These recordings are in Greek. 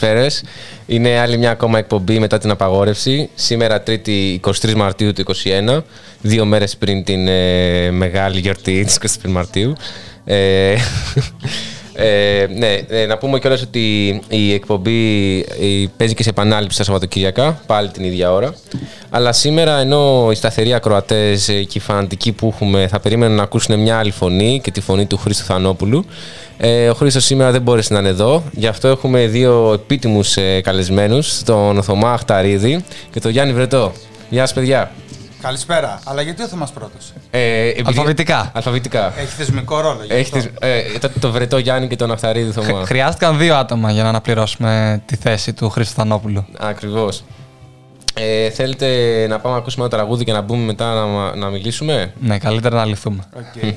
καλησπέρε. Είναι άλλη μια ακόμα εκπομπή μετά την απαγόρευση. Σήμερα, Τρίτη 23 Μαρτίου του 2021, δύο μέρες πριν την ε, μεγάλη γιορτή της 25 Μαρτίου. Ε, ε, ναι, ε, να πούμε κιόλας ότι η εκπομπή ε, παίζει και σε επανάληψη τα Σαββατοκύριακα, πάλι την ίδια ώρα. Αλλά σήμερα, ενώ οι σταθεροί ακροατές και οι φανατικοί που έχουμε θα περίμεναν να ακούσουν μια άλλη φωνή και τη φωνή του Χρήστο Θανόπουλου, ε, ο Χρήστος σήμερα δεν μπόρεσε να είναι εδώ. Γι' αυτό έχουμε δύο επίτιμους ε, καλεσμένους, τον Θωμά Αχταρίδη και τον Γιάννη Βρετό. Γεια σας παιδιά. Καλησπέρα. Αλλά γιατί ο Θωμάς πρώτος; Ε, επειδή- Αλφαβητικά. Αλφαβητικά. Έχει θεσμικό ρόλο. γι' Έχει αυτό. τις- ε, το, το Βρετό Γιάννη και τον Αχταρίδη Θωμά. Χρειάστηκαν δύο άτομα για να αναπληρώσουμε τη θέση του Χρήστο Θανόπουλου. Ακριβώς. Ε, θέλετε να πάμε να ακούσουμε ένα τραγούδι και να μπούμε μετά να, μα- να μιλήσουμε; Ναι, καλύτερα να λυθούμε. Οκ.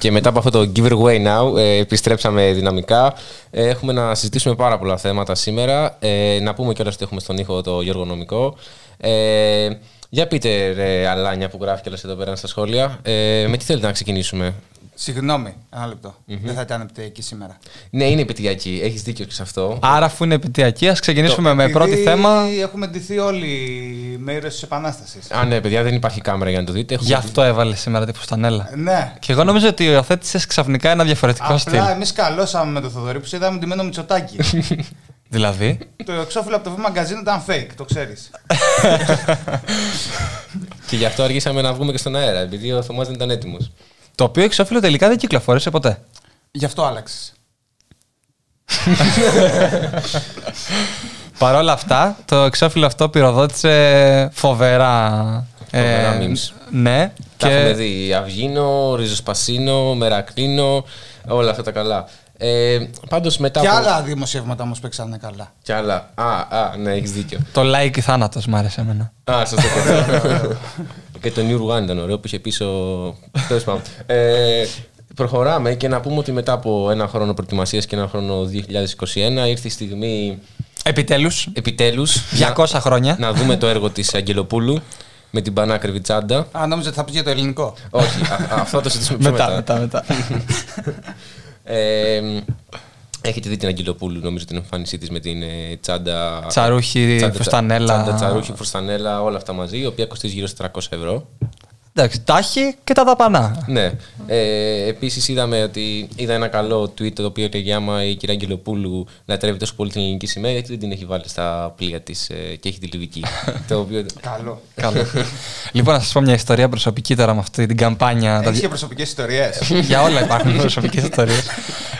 Και μετά από αυτό το giveaway now, ε, επιστρέψαμε δυναμικά. Ε, έχουμε να συζητήσουμε πάρα πολλά θέματα σήμερα. Ε, να πούμε κιόλας ότι έχουμε στον ήχο το Γιώργο Νομικό. Ε, για πείτε, ρε, Αλάνια που γράφει κιόλας εδώ πέρα στα σχόλια. Ε, με τι θέλετε να ξεκινήσουμε; Συγγνώμη, ένα λεπτό. Δεν θα ήταν επιτυχή σήμερα. Ναι, είναι επαιτειακή. Έχεις δίκιο και σε αυτό. Άρα, αφού είναι επιτυχιακή, ας ξεκινήσουμε με πρώτη Επειδή θέμα. Έχουμε ντυθεί όλοι με ήρωε της Επανάστασης. Α, ναι, παιδιά, δεν υπάρχει κάμερα για να το δείτε. Έχουμε Γι' αυτό έβαλε σήμερα τη φουστανέλα. Ναι. Και εγώ νόμιζα ότι υιοθέτησες ξαφνικά ένα διαφορετικό στυλ. Απλά εμείς καλώσαμε με το Θοδωρή που σε είδαμε ντυμένο Μητσοτάκι. Δηλαδή; το εξώφυλλο από το V Magazine ήταν fake, το ξέρεις. Και γι' αυτό αργήσαμε να βγούμε και στον αέρα, επειδή ο Θωμάς δεν ήταν έτοιμος. Το οποίο εξώφυλλο τελικά δεν κυκλοφόρησε ποτέ. Γι' αυτό άλλαξες. Παρ' όλα αυτά, το εξώφυλλο αυτό πυροδότησε φοβερά. Φοβερά memes. Ναι. Τα έχουμε δει. Αυγίνο, Ριζοσπασίνο, Μερακλίνο, όλα αυτά τα καλά. Ε, πάντως μετά Και από... άλλα δημοσιεύματα όμως παίξανε καλά. Κι άλλα. Α, α, ναι, έχεις δίκιο. Το like ή θάνατος μ' άρεσε εμένα. Α, σωστό. και το New Rwanda ήταν ωραίο που είχε πίσω. Τέλος πάντων. Ε, προχωράμε και να πούμε ότι μετά από ένα χρόνο προετοιμασίας και ένα χρόνο 2021 ήρθε η στιγμή Επιτέλους, επιτέλους 200 χρόνια. να δούμε το έργο της Αγγελοπούλου με την πανάκριβη τσάντα. Α, νόμιζα ότι θα πει για το ελληνικό. Όχι, α, α, αυτό θα το συζητήσουμε πιο μετά, μετά, μετά. Ε, έχετε δει την Αγγελοπούλου, νομίζω, την εμφάνισή της με την ε, τσάντα. Τσαρούχι, τσάντα, φουστανέλα. Τσάντα, τσαρούχι, φουστανέλα, όλα αυτά μαζί, η οποία κοστίζει γύρω στα 300 ευρώ. Εντάξει, τα έχει και τα δαπανά. Ναι. Ε, Επίσης, είδαμε ότι είδα ένα καλό tweet το οποίο έλεγε άμα η κυρία Αγγελοπούλου λατρεύει τόσο πολύ την ελληνική σημαία, γιατί δεν την έχει βάλει στα πλοία της ε, και έχει τη λιβική. το οποίο. Καλό. Καλό. λοιπόν, να σας πω μια ιστορία προσωπική τώρα με αυτή την καμπάνια. Τα Έχεις και προσωπικές ιστορίες. Για όλα υπάρχουν προσωπικές ιστορίες.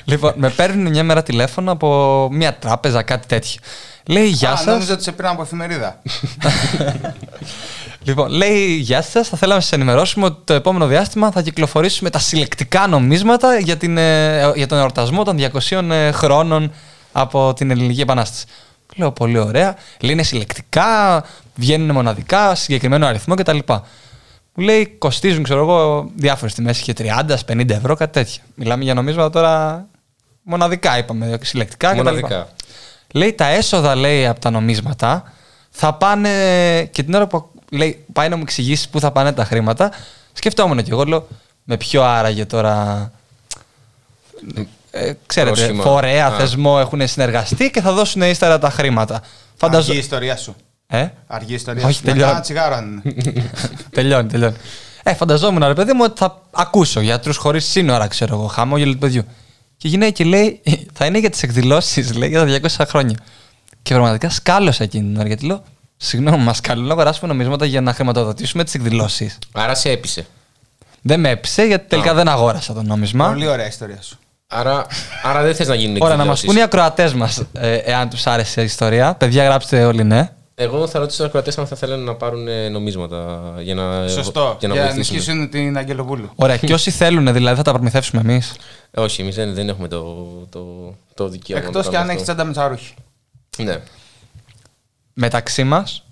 λοιπόν, με παίρνουν μια μέρα τηλέφωνο από μια τράπεζα, κάτι τέτοιο. Λέει γεια Α, σας. νόμιζα ότι σε πήραν από εφημερίδα. Λοιπόν, λέει γεια σας. Θα θέλαμε να σας ενημερώσουμε ότι το επόμενο διάστημα θα κυκλοφορήσουμε τα συλλεκτικά νομίσματα για, την, ε, για τον εορτασμό των 200 ε, χρόνων από την Ελληνική Επανάσταση. Λέω πολύ ωραία. Λέει είναι συλλεκτικά, βγαίνουν μοναδικά, συγκεκριμένο αριθμό κτλ. Μου λέει κοστίζουν, ξέρω εγώ, διάφορες τιμές. Είχε 30, 50 ευρώ, κάτι τέτοιο. Μιλάμε για νομίσματα τώρα μοναδικά, είπαμε, συλλεκτικά κτλ. Μοναδικά. Λέει τα έσοδα λέει από τα νομίσματα θα πάνε και την ώρα που λέει, πάει να μου εξηγήσει πού θα πάνε τα χρήματα, σκεφτόμουν και εγώ λέω με ποιο άραγε τώρα. Ε, ξέρετε, Πρόσχημα. φορέα, Α. θεσμό έχουν συνεργαστεί και θα δώσουν ύστερα τα χρήματα. Φανταζο... Αργή η ιστορία σου. Ε; Αργή η ιστορία Όχι, σου. Με τελειώνει. κάνα τσιγάρο αν είναι. τελειώνει, τελειώνει. Ε, φανταζόμουν ρε παιδί μου ότι θα ακούσω γιατρούς χωρίς σύνορα, ξέρω εγώ, χαμόγελο του παιδιού. Και η γυναίκα λέει, θα είναι για τις εκδηλώσεις, λέει, για τα 200 χρόνια. Και πραγματικά σκάλωσα εκείνη την ώρα γιατί λέω, συγγνώμη, μας καλούν να αγοράσουμε νομίσματα για να χρηματοδοτήσουμε τις εκδηλώσεις. Άρα σε έπεισε. Δεν με έπεισε γιατί τελικά δεν αγόρασα το νόμισμα. Πολύ ωραία η ιστορία σου. Άρα, άρα δεν θες να γίνουν Ωραία, να μας εκδηλώσεις. πούν οι ακροατές μας, ε, εάν τους άρεσε η ιστορία. Παιδιά, γράψτε όλοι ναι. Εγώ θα ρωτήσω τους ακροατές αν θα θέλουν να πάρουν ε, νομίσματα για να, Σωστό. για να Για να βοηθήσουν. ενισχύσουν την Αγγελοπούλου. Ωραία, και όσοι θέλουν δηλαδή θα τα προμηθεύσουμε εμείς. Όχι, εμείς δεν, δεν έχουμε το, το, το δικαίωμα. να Εκτός το και αν κάνουμε έχεις αυτό. τσάντα με τσαρούχι. Ναι. Μεταξύ μας,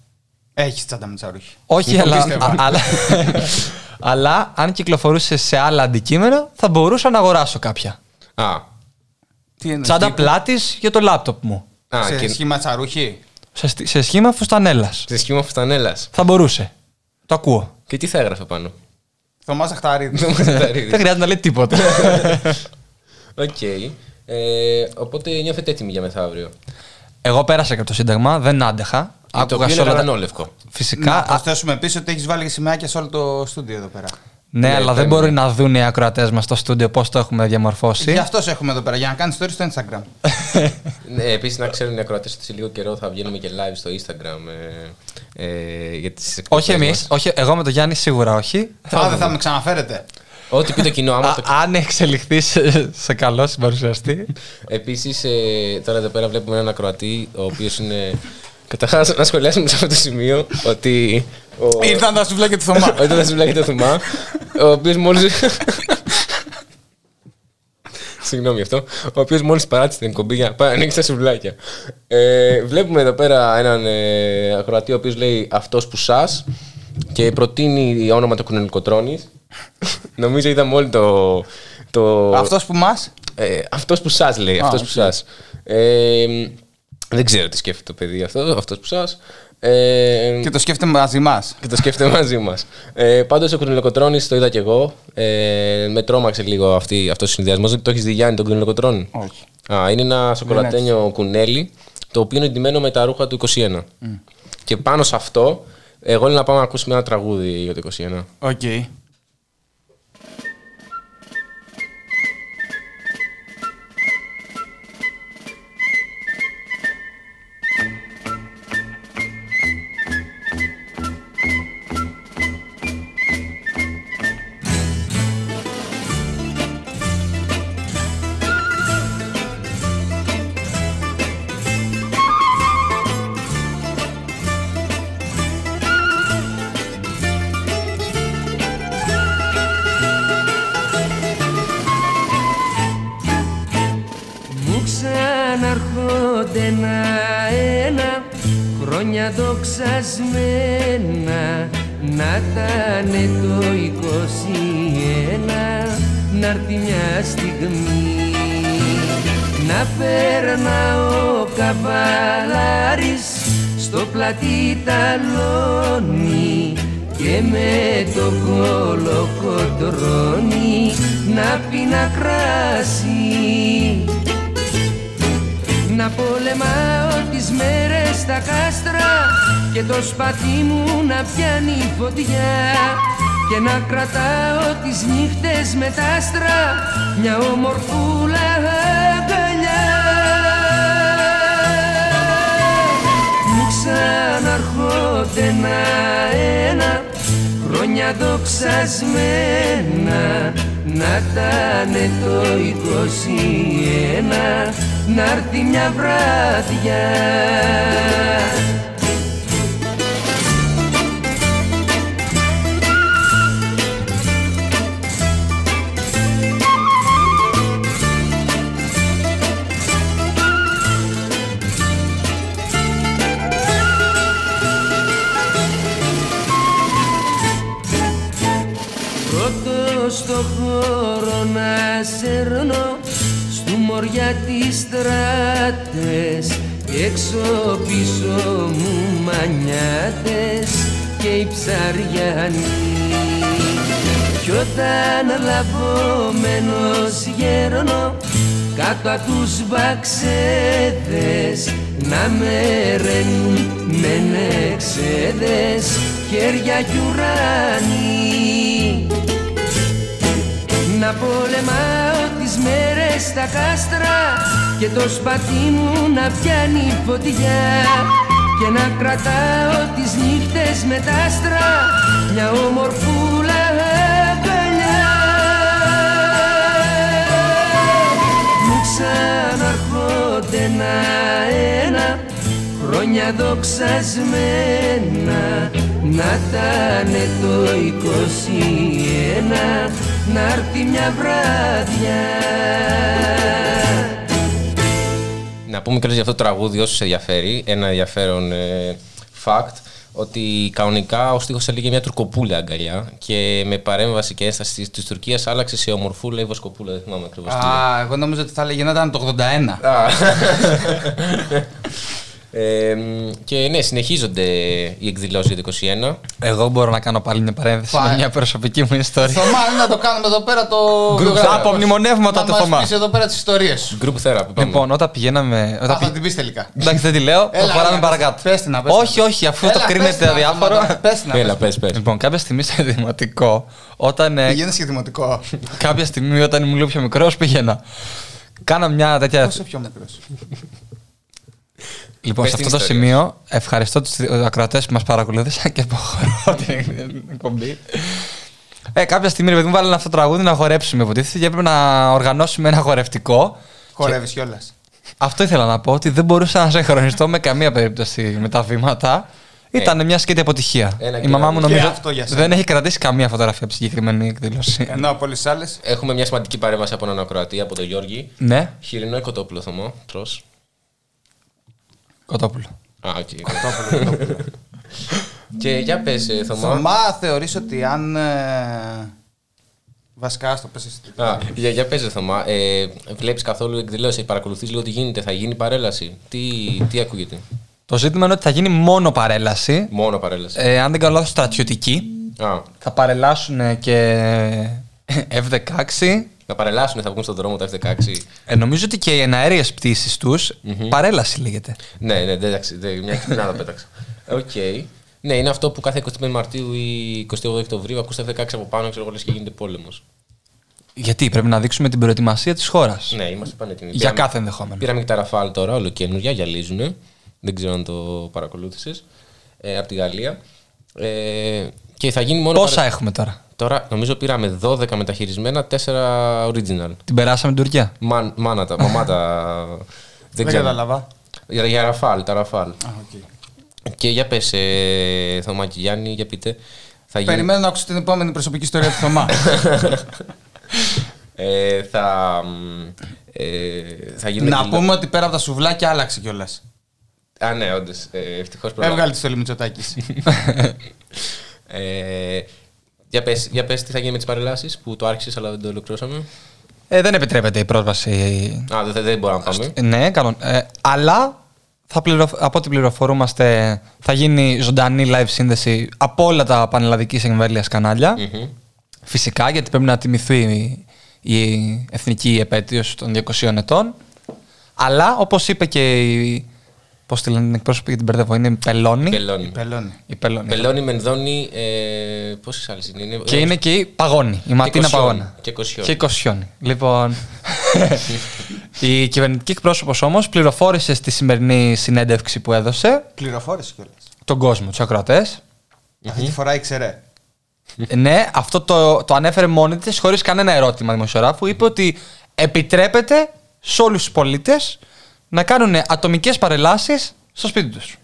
Έχεις τσάντα με τσαρούχι. Όχι, Το αλλά, πίστευα. α- αλλά, αλλά αν κυκλοφορούσε σε άλλα αντικείμενα, θα μπορούσα να αγοράσω κάποια. Α, Τι εννοείς, Τσάντα τύπου, πλάτης για το λάπτοπ μου. α Σε και σχήμα τσαρούχι. Σε, στι- σε σχήμα φουστανέλας. σε σχήμα φουστανέλας. Θα μπορούσε. Το ακούω. Και τι θα έγραφε πάνω; Θωμάς Αχταρίδης. Δεν χρειάζεται να λέει τίποτα. Οκ. Ε, οπότε νιώθετε έτοιμοι για μεθαύριο; Εγώ πέρασα και από το Σύνταγμα, δεν άντεχα. το Άκουγα οποίο σε είναι όλα τα... γρανόλευκο. Φυσικά. Να α- προσθέσουμε επίσης ότι έχεις βάλει σημαίακια σε όλο το στούντιο εδώ πέρα. ναι, Ναι, αλλά δεν παίρνει. μπορεί να δουν οι ακροατές μας στο στούντιο πώς το έχουμε διαμορφώσει. Γι' αυτός σε έχουμε εδώ πέρα, για να κάνεις story στο Instagram. Ναι, Επίσης, να ξέρουν οι ακροατές ότι σε λίγο καιρό θα βγαίνουμε και live στο Instagram ε, ε, για τις όχι εμείς. Όχι, εγώ με τον Γιάννη σίγουρα όχι. Α, δεν θα με ξαναφέρετε. Ό,τι πει το κοινό, άμα Α, το αν εξελιχθεί σε, σε καλό συμπαρουσιαστή. Επίσης, ε, τώρα εδώ πέρα βλέπουμε έναν ακροατή, ο οποίος είναι. Καταρχάς, να σχολιάσουμε σε αυτό το σημείο ότι. Ο... Ήρθαν τα σουβλάκια του Θωμά. Όταν θα συμπλάκει το Θωμά, ο οποίος μόλι. Συγγνώμη γι' αυτό. Ο οποίος μόλις παράτησε την εκπομπή για να πάει να ανοίξει τα σουβλάκια. Ε, βλέπουμε εδώ πέρα έναν ε, ακροατή ο οποίος λέει αυτός που σας και προτείνει όνομα του κοινωνικοτρόνη. Νομίζω είδαμε όλοι το, το, Αυτός που μας; ε, αυτός που σας λέει, Α, αυτός που οκ. σας. Ε, δεν ξέρω τι σκέφτεται το παιδί αυτό, αυτός που σας. Ε, Και το σκέφτεται μαζί μας. και το σκέφτεται μαζί μας. Ε, Πάντως ο Κουνελοκοτρώνη το είδα κι εγώ. Ε, με τρόμαξε λίγο αυτή, αυτός ο συνδυασμός. Το έχεις δει Γιάννη τον Κουνελοκοτρώνη. Όχι. Α, είναι ένα σοκολατένιο κουνέλι το οποίο είναι ντυμένο με τα ρούχα του 21. Και πάνω σε αυτό, εγώ λέω να πάμε να ακούσουμε ένα τραγούδι για το 21. Οκ. Μου δοξασμένα να τανε το 21 να έρθει μια βράδια τις στράτες Έξω πίσω μου μανιάτες Και οι ψαριανοί Κι όταν λαβωμένος γέρνω Κάτω απ' τους βαξέδες Να με ρένουν με νεξέδες Χέρια κι ουράνι. Να πολεμάω τις μέρες στα κάστρα και το σπαθί μου να πιάνει φωτιά. Και να κρατάω τις νύχτες με τα άστρα μια ομορφούλα αγκαλιά. Μου ξαναρχόνται ένα-ένα χρόνια δοξασμένα να τανε το 21 να έρθει μια βράδια Να πούμε κιόλας για αυτό το τραγούδι, όσους ενδιαφέρει, ένα ενδιαφέρον ε, fact, ότι κανονικά ο στίχος έλεγε μια τουρκοπούλα αγκαλιά και με παρέμβαση και ένσταση της, της Τουρκίας άλλαξε σε ομορφούλα ή βοσκοπούλα, δεν θυμάμαι ακριβώς τι λέει. Α, εγώ νόμιζα ότι θα έλεγε να ήταν το 81. Α. Ε, μ, και ναι, συνεχίζονται οι εκδηλώσεις για το 21. Εγώ μπορώ να κάνω πάλι μια παρένθεση Πάει. με μια προσωπική μου ιστορία. Θωμά, να το κάνουμε εδώ πέρα το. Group βιογραφικό. από μνημονεύματα Να του μας Θωμά. πεις εδώ πέρα τις ιστορίες σου. Group therapy. πάμε. Λοιπόν, όταν πηγαίναμε. Όταν Α, θα πη- την πεις τελικά. Εντάξει, δεν τη λέω. Έλα, Προχωράμε έλα, παρακάτω. πες την, να, πες την. όχι, όχι, αφού το Έλα, πες κρίνετε την, να, αδιάφορο. Θωμά, Πες την, να, Έλα, πες. πες, πες. Λοιπόν, κάποια στιγμή σε δημοτικό, όταν. ε, Πηγαίνεις και δημοτικό. κάποια στιγμή όταν ήμουν λίγο πιο μικρός, πήγαινα. Κάνα μια τέτοια. Πόσο πιο μικρός. Λοιπόν, Πες σε την αυτό το ιστορία σημείο, ευχαριστώ τους ακροατές που μας παρακολούθησαν και αποχωρώ την εκπομπή. Ε, κάποια στιγμή, ρε παιδί μου, βάλανε αυτό το τραγούδι να χορέψουμε, υποτίθεται, και έπρεπε να οργανώσουμε ένα χορευτικό. Χορεύεις κιόλας. Αυτό ήθελα να πω, ότι δεν μπορούσα να συγχρονιστώ με καμία περίπτωση με τα βήματα. Ήταν μια σκέτη αποτυχία. Ένα Η και μαμά ένα. μου Και νομίζω αυτό για σένα. δεν έχει κρατήσει καμία φωτογραφία από τη συγκεκριμένη εκδήλωση. Ενώ από όλες τις άλλες. Έχουμε μια σημαντική παρέμβαση από έναν ακροατή, από τον Γιώργη. Ναι, Χοιρινό ή κοτόπουλο, Θωμά, τρως. Κοτόπουλο. Α, οκ. και για πες, ε, Θωμά. Θωμά, θεωρείς ότι αν ε, Βασικά, στο πες εσύ. Α, για, για πες, ρε Θωμά, ε, βλέπεις καθόλου εκδηλώσεις, παρακολουθείς λίγο τι γίνεται, θα γίνει παρέλαση. Τι, τι ακούγεται; Το ζήτημα είναι ότι θα γίνει μόνο παρέλαση. Μόνο παρέλαση. Ε, αν δεν κάνω λάθος, στρατιωτική. Α, Θα παρελάσουν και F-16. Να παρελάσουν, θα βγουν στον δρόμο τα F-16. Ε, νομίζω ότι και οι εναέριες πτήσεις τους παρέλαση λέγεται. Ναι, ναι, δεν, εντάξει, δεν, μια κοινά τα πέταξα. Οκ. Ναι, είναι αυτό που κάθε 25 Μαρτίου ή 28 Οκτωβρίου ακούς τα F-16 από πάνω, ξέρω εγώ, λες και γίνεται πόλεμος. Γιατί πρέπει να δείξουμε την προετοιμασία της χώρας. Ναι, είμαστε πανέτοιμοι. Για Πήραμε- κάθε ενδεχόμενο. Πήραμε και τα Ραφάλ τώρα, όλο καινούργια, γυαλίζουνε. Δεν ξέρω αν το παρακολούθησες. Ε, από τη Γαλλία. Ε, και θα γίνει μόνο. Πόσα παρε- έχουμε τώρα; Τώρα νομίζω πήραμε 12 μεταχειρισμένα, 4 original. Την περάσαμε την Τουρκία; Μαν, μάνατα, μαμάτα. Δεν ξέρω. κατάλαβα. Για, για Ραφάλ, τα Ραφάλ. Α, οκ. Και για πες, ε, Θωμάκη Γιάννη, για πείτε. Θα γίνει, Περιμένω να ακούσω την επόμενη προσωπική ιστορία του Θωμά. ε, θα, μ, ε, θα γίνουν να εκδηλω- πούμε ότι πέρα από τα σουβλάκια άλλαξε κιόλας. Α, ναι, όντως. Ε, Ευτυχώς προλάβα. Έβγαλε τη στολή Μητσοτάκης. Ε, για, πες, για πες τι θα γίνει με τις παρελάσεις που το άρχισες αλλά δεν το ολοκληρώσαμε. Ε, δεν επιτρέπεται η πρόσβαση. Α, δεν, δεν μπορούμε να πάμε. Ναι, κανον. Ε, αλλά θα πληροφ... από ό,τι πληροφορούμαστε θα γίνει ζωντανή live σύνδεση από όλα τα πανελλαδικής εμβέλειας κανάλια. Μμμ. Φυσικά, γιατί πρέπει να τιμηθεί η, η εθνική επέτειος των 200 ετών. Αλλά, όπως είπε και η... Πώς τη λένε την εκπρόσωπη γιατί την μπερδεύω, είναι η Πελώνη. Πελώνη. Πελώνει. Η Πελώνη. Πελώνη, Μενδώνη, ε, πόσες άλλες είναι. είναι Και είναι και η Παγώνη, η Ματίνα Κοσιόνι. Παγώνα. Και Κοσιόνι. Και η Κοσιόνι. Λοιπόν, η κυβερνητική εκπρόσωπος όμως πληροφόρησε στη σημερινή συνέντευξη που έδωσε Πληροφόρηση κιόλας. τον κόσμο, τους ακροατές. Αυτή τη φορά ήξερε. ναι, αυτό το, το ανέφερε μόνη της χωρίς κανένα ερώτημα δημοσιογράφου. Είπε ότι επιτρέπεται σε όλους τους πολίτες να κάνουν ατομικές παρελάσεις στο σπίτι τους.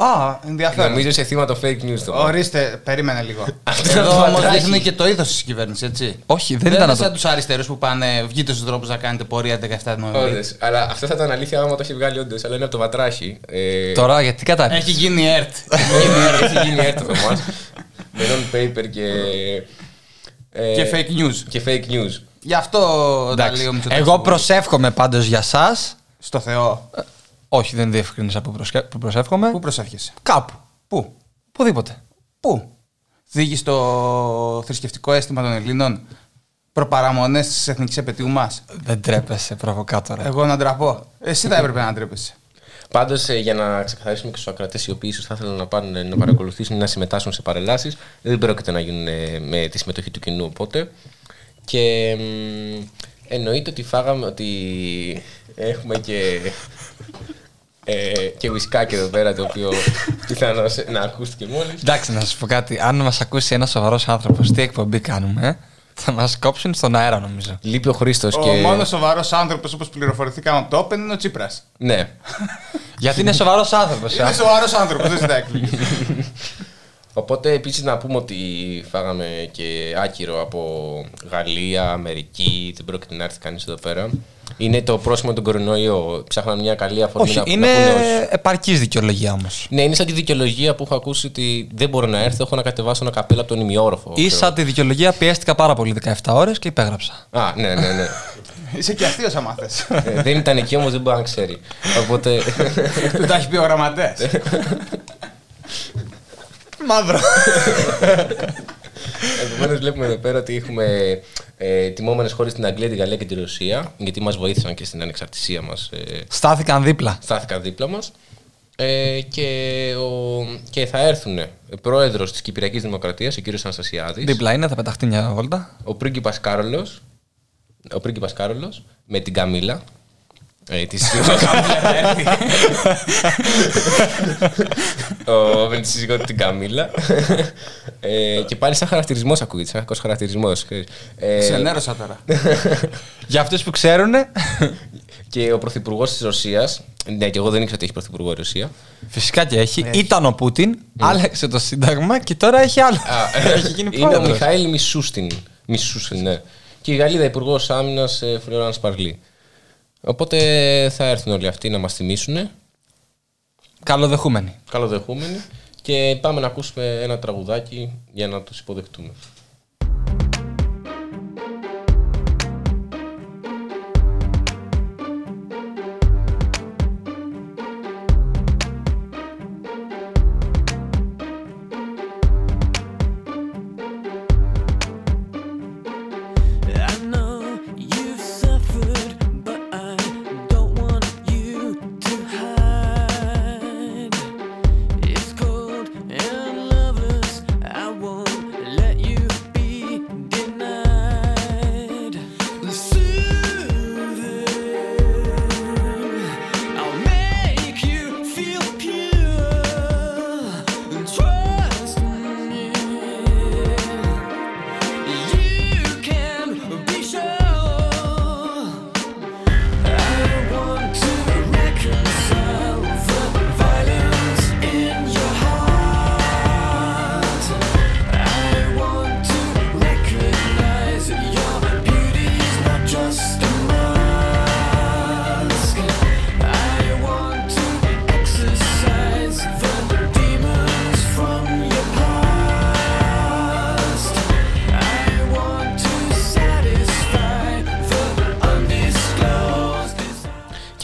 Α, ενδιαφέρον. Νομίζω είσαι θύμα το fake news το. Ορίστε, περίμενε λίγο. Αυτό Εδώ το όμως πατράκι. δείχνει και το ήθο της κυβέρνησης, έτσι. Όχι, δεν δεν ήταν είναι αυτό. σαν τους αριστερούς που πάνε, βγείτε στους δρόμους να κάνετε πορεία 17 Νοεμβρίου. Όντως. Αλλά αυτό θα ήταν αλήθεια άμα το έχει βγάλει όντως. Αλλά είναι από το βατράχι. Ε, Τώρα γιατί κατά. Έχει γίνει ΕΡΤ. Έχει γίνει έρθει από εμάς. Με non-paper και. ε, και fake news. Και fake news. Γι' αυτό τα Εντάξει. λέει ο Μητσοτάκης. Εγώ προσεύχομαι πάντως για εσά. Στο Θεό. Όχι, δεν διευκρίνησα που, προσκε... που προσεύχομαι. Πού προσεύχεσαι; Κάπου. Πού; Πουδήποτε. Πού; Θίγει στο θρησκευτικό αίσθημα των Ελλήνων. Προπαραμονέ της εθνικής επαιτίου μας; Δεν τρέπεσαι, προβοκάτορα. Εγώ να ντραπώ. Εσύ θα έπρεπε να ντρέπεσαι. Πάντως, για να ξεκαθαρίσουμε και στους ακροατές οι οποίοι ίσως θα ήθελαν να πάνε να παρακολουθήσουν ή να συμμετάσχουν σε παρελάσεις, δεν πρόκειται να γίνουν ε, με τη συμμετοχή του κοινού οπότε. Και μ, εννοείται ότι φάγαμε ότι έχουμε και. Ε, και ουισκάκι εδώ πέρα το οποίο πιθανώς να ακούστηκε μόλις. Εντάξει, να σας πω κάτι. Αν μας ακούσει ένας σοβαρός άνθρωπος, τι εκπομπή κάνουμε, θα μας κόψουν στον αέρα, νομίζω. Λείπει ο Χρήστος Ο και. μόνος σοβαρός άνθρωπος όπως πληροφορηθήκαμε από το Open είναι ο Τσίπρας. Ναι. Γιατί είναι σοβαρός άνθρωπος. Είναι σοβαρός άνθρωπος, δεν ζητάει εκπλήξη. Οπότε επίσης να πούμε ότι φάγαμε και άκυρο από Γαλλία, Αμερική, δεν πρόκειται να έρθει κανείς εδώ πέρα. Είναι το πρόσημο του κορονοϊό. Ψάχναμε μια καλή αφορμή Όχι, να, είναι να πούνε όσους- επαρκής δικαιολογία όμως. Ναι, είναι σαν τη δικαιολογία που έχω ακούσει ότι δεν μπορώ να έρθω, έχω να κατεβάσω ένα καπέλο από τον ημιόροφο. Ή σαν τη δικαιολογία πιέστηκα πάρα πολύ 17 ώρες και υπέγραψα. Α, ναι, ναι, ναι. Είσαι και αστείος άμα θες. Ε, δεν ήταν εκεί όμως, δεν μπορεί να ξέρει. Οπότε. Δεν τα έχει πει ο γραμματέας. Μαύρο. Επομένως, βλέπουμε εδώ πέρα ότι έχουμε ε, τιμόμενες χώρες στην Αγγλία, τη Γαλλία και τη Ρωσία, γιατί μας βοήθησαν και στην ανεξαρτησία μας. Ε, Στάθηκαν δίπλα. στάθηκαν δίπλα μας. Ε, και, ο, και θα έρθουν πρόεδρος της Κυπριακής Δημοκρατίας, ο κύριος Αναστασιάδης, Δίπλα είναι, θα πεταχτεί μια βόλτα. ο πρίγκιπας Κάρολος, ο πρίγκιπας Κάρολος με την Καμίλα. Ε, τη σύζυγό ο, με τη σύζυγό του την Καμίλα. ε, και πάλι σαν χαρακτηρισμός ακούγεται, σαν κακός χαρακτηρισμός. Ε, Ξενέρωσα τώρα. Για αυτούς που ξέρουν, και ο πρωθυπουργός της Ρωσίας. Ναι, και εγώ δεν ήξερα ότι έχει πρωθυπουργό η Ρωσία. φυσικά και έχει. Ήταν ο Πούτιν, άλλαξε το Σύνταγμα και τώρα έχει άλλο. έχει γίνει είναι ο πρόεδρος. Μιχαήλ Μισούστιν. Μισούστιν, ναι. Και η Γαλλίδα Υπουργός Άμυνας Φλωράν Σπαρλή. Οπότε θα έρθουν όλοι αυτοί να μας θυμίσουν. Καλοδεχούμενοι. Καλοδεχούμενοι. Και πάμε να ακούσουμε ένα τραγουδάκι για να τους υποδεχτούμε.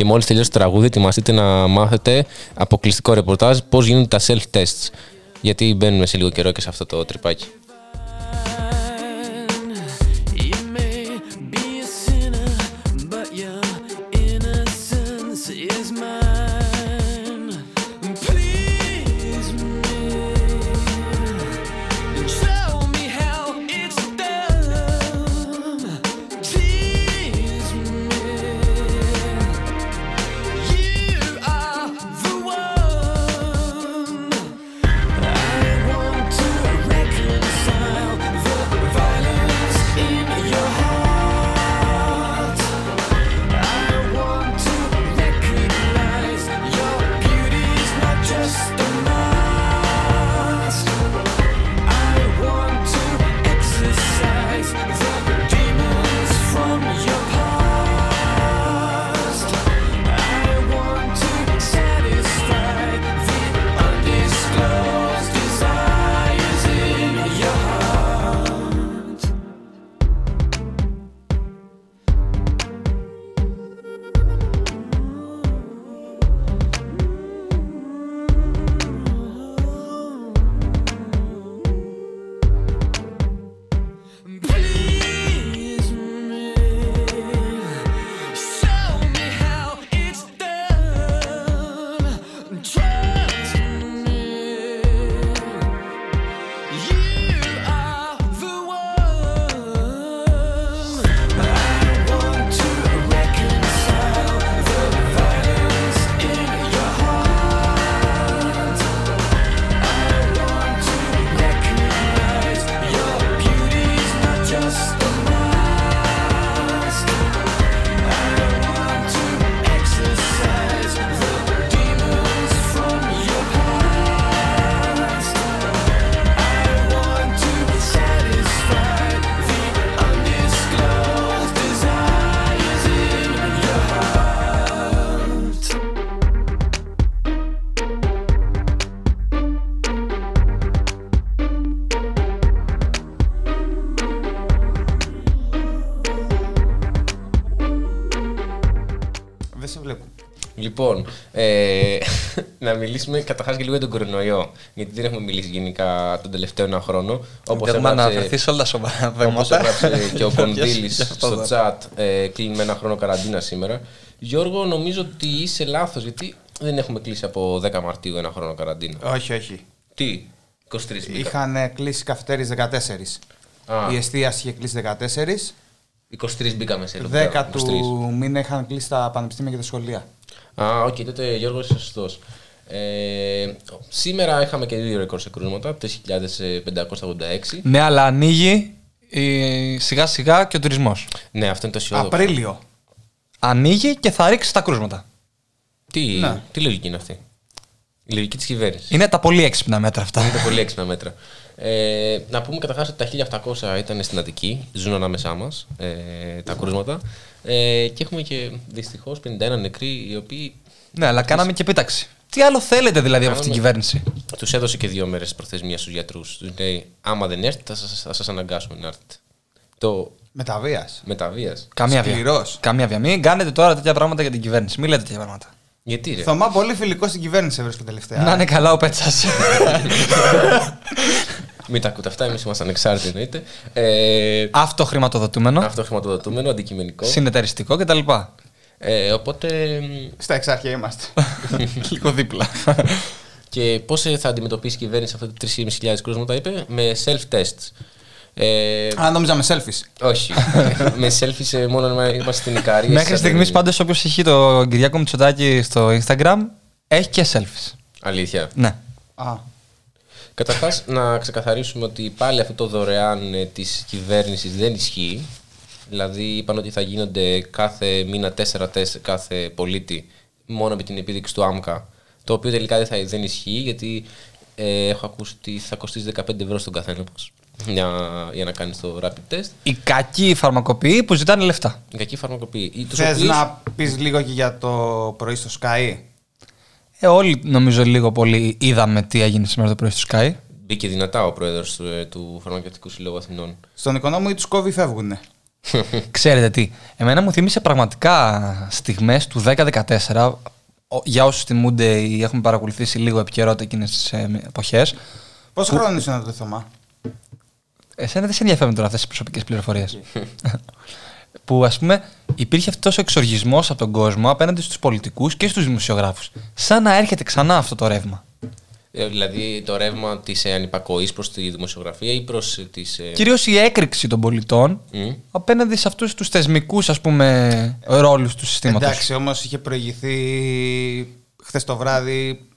Και μόλις τελειώσει το τραγούδι, ετοιμαστείτε να μάθετε αποκλειστικό ρεπορτάζ πώς γίνονται τα self-tests. Γιατί μπαίνουμε σε λίγο καιρό και σε αυτό το τρυπάκι. Λοιπόν, ε, να μιλήσουμε καταρχάς και λίγο για τον κορονοϊό. Γιατί δεν έχουμε μιλήσει γενικά τον τελευταίο ένα χρόνο. Όπως Έχουμε αναφερθεί σε όλα τα σοβαρά Όπως θέματα. έγραψε και ο Κονδύλης Γι' αυτό στο δεν- chat, ε, κλείνει με ένα χρόνο καραντίνα σήμερα. Γιώργο, νομίζω ότι είσαι λάθος, γιατί δεν έχουμε κλείσει από 10 Μαρτίου ένα χρόνο καραντίνα. Όχι, όχι. Τι, 23 μπήκα. Είχαν ε, κλείσει καφετέρειες 14. Α. Η εστίαση είχε κλείσει 14. 23 μπήκαμε σε 10 lockdown, 23. του μήνα είχαν κλείσει τα πανεπιστήμια και τα σχολεία. Α, οκ, τότε Γιώργος είσαι σωστός. Ε, σήμερα είχαμε και δύο ρεκόρ σε κρούσματα, 4.586. Ναι, αλλά ανοίγει ε, σιγά σιγά και ο τουρισμός. Ναι, αυτό είναι το αισιόδοξο. Απρίλιο. Ανοίγει και θα ρίξει τα κρούσματα. Τι, Ναι. τι λογική είναι αυτή; Η λογική της κυβέρνησης. Είναι τα πολύ έξυπνα μέτρα αυτά. Είναι τα πολύ έξυπνα μέτρα. Ε, να πούμε καταρχάς ότι τα 1700 ήταν στην Αττική, ζουν ανάμεσά μας ε, τα κρούσματα. Ε, και έχουμε και δυστυχώς 51 νεκροί οι οποίοι ναι, αλλά κάναμε και επίταξη. Τι άλλο θέλετε δηλαδή από αυτή την Κάναμε. κυβέρνηση; τους έδωσε και δύο μέρες προθεσμία στους γιατρούς. Τους λέει: Άμα δεν έρθετε, θα σας- θα σας αναγκάσουμε να έρθετε. Το Μεταβία. μεταβία. Καμία βία. Σκληρός. Καμία βία. Μην κάνετε τώρα τέτοια πράγματα για την κυβέρνηση. Μην λέτε τέτοια πράγματα. Γιατί ρε; Θωμά πολύ φιλικό στην κυβέρνηση έβρισκε τελευταία. Να είναι καλά ο Πέτσας. Μην τα ακούτε αυτά, εμείς είμαστε ανεξάρτητοι εννοείται. Ε, Αυτοχρηματοδοτούμενο, αυτό χρηματοδοτούμενο, αντικειμενικό. συνεταιριστικό κτλ. Ε, οπότε. Στα εξάρχεια είμαστε. Λίγο δίπλα. Και πώς θα αντιμετωπίσει η κυβέρνηση αυτά τα 3.500 κρούσματα, είπε, με self-tests. Ε, Α, νόμιζα με selfies. όχι. με selfies ε, μόνο να είμαστε στην Ικαρία. Μέχρι στιγμής πάντως όποιος έχει το Κυριάκο Μητσοτάκη στο Instagram έχει και selfies. Αλήθεια. Ναι. Α, Καταρχάς, να ξεκαθαρίσουμε ότι πάλι αυτό το δωρεάν ε, της κυβέρνησης δεν ισχύει. Δηλαδή, είπαν ότι θα γίνονται κάθε μήνα τέσσερα τεστ κάθε πολίτη μόνο με την επίδειξη του άμκα. Το οποίο τελικά δεν, θα, δεν ισχύει γιατί ε, έχω ακούσει ότι θα κοστίζει 15 ευρώ στον καθένα μας για, για να κάνεις το rapid test. Οι κακοί φαρμακοποιοί που ζητάνε λεφτά. Η κακή φαρμακοποιή. Ή τους Θες οποίους- να πεις λίγο και για το πρωί στο Sky; Ε, όλοι νομίζω λίγο πολύ είδαμε τι έγινε σήμερα το πρωί στο Sky. Μπήκε δυνατά ο πρόεδρος του, ε, του Φαρμακευτικού Συλλόγου Αθηνών. Στον οικονόμο ή τους κόβει φεύγουν. Ξέρετε τι, εμένα μου θύμισε πραγματικά στιγμές του 10-14 ο- για όσους θυμούνται ή έχουμε παρακολουθήσει λίγο επικαιρότητα εκείνες τις ε, εποχές Πόσο χρόνο ήσουν τότε, Θωμά. Εσένα δεν σε ενδιαφέρουν τώρα αυτές τις προσωπικές πληροφορίες που ας πούμε υπήρχε αυτός ο εξοργισμός από τον κόσμο απέναντι στους πολιτικούς και στους δημοσιογράφους σαν να έρχεται ξανά αυτό το ρεύμα Ε, Δηλαδή το ρεύμα της ε, ανυπακοής προς τη δημοσιογραφία ή προς τι. Ε... Κυρίως η έκρηξη των πολιτών Μμ. απέναντι σε αυτούς τους θεσμικούς ας πούμε ρόλους του συστήματος. Εντάξει, όμως είχε προηγηθεί χθες το βράδυ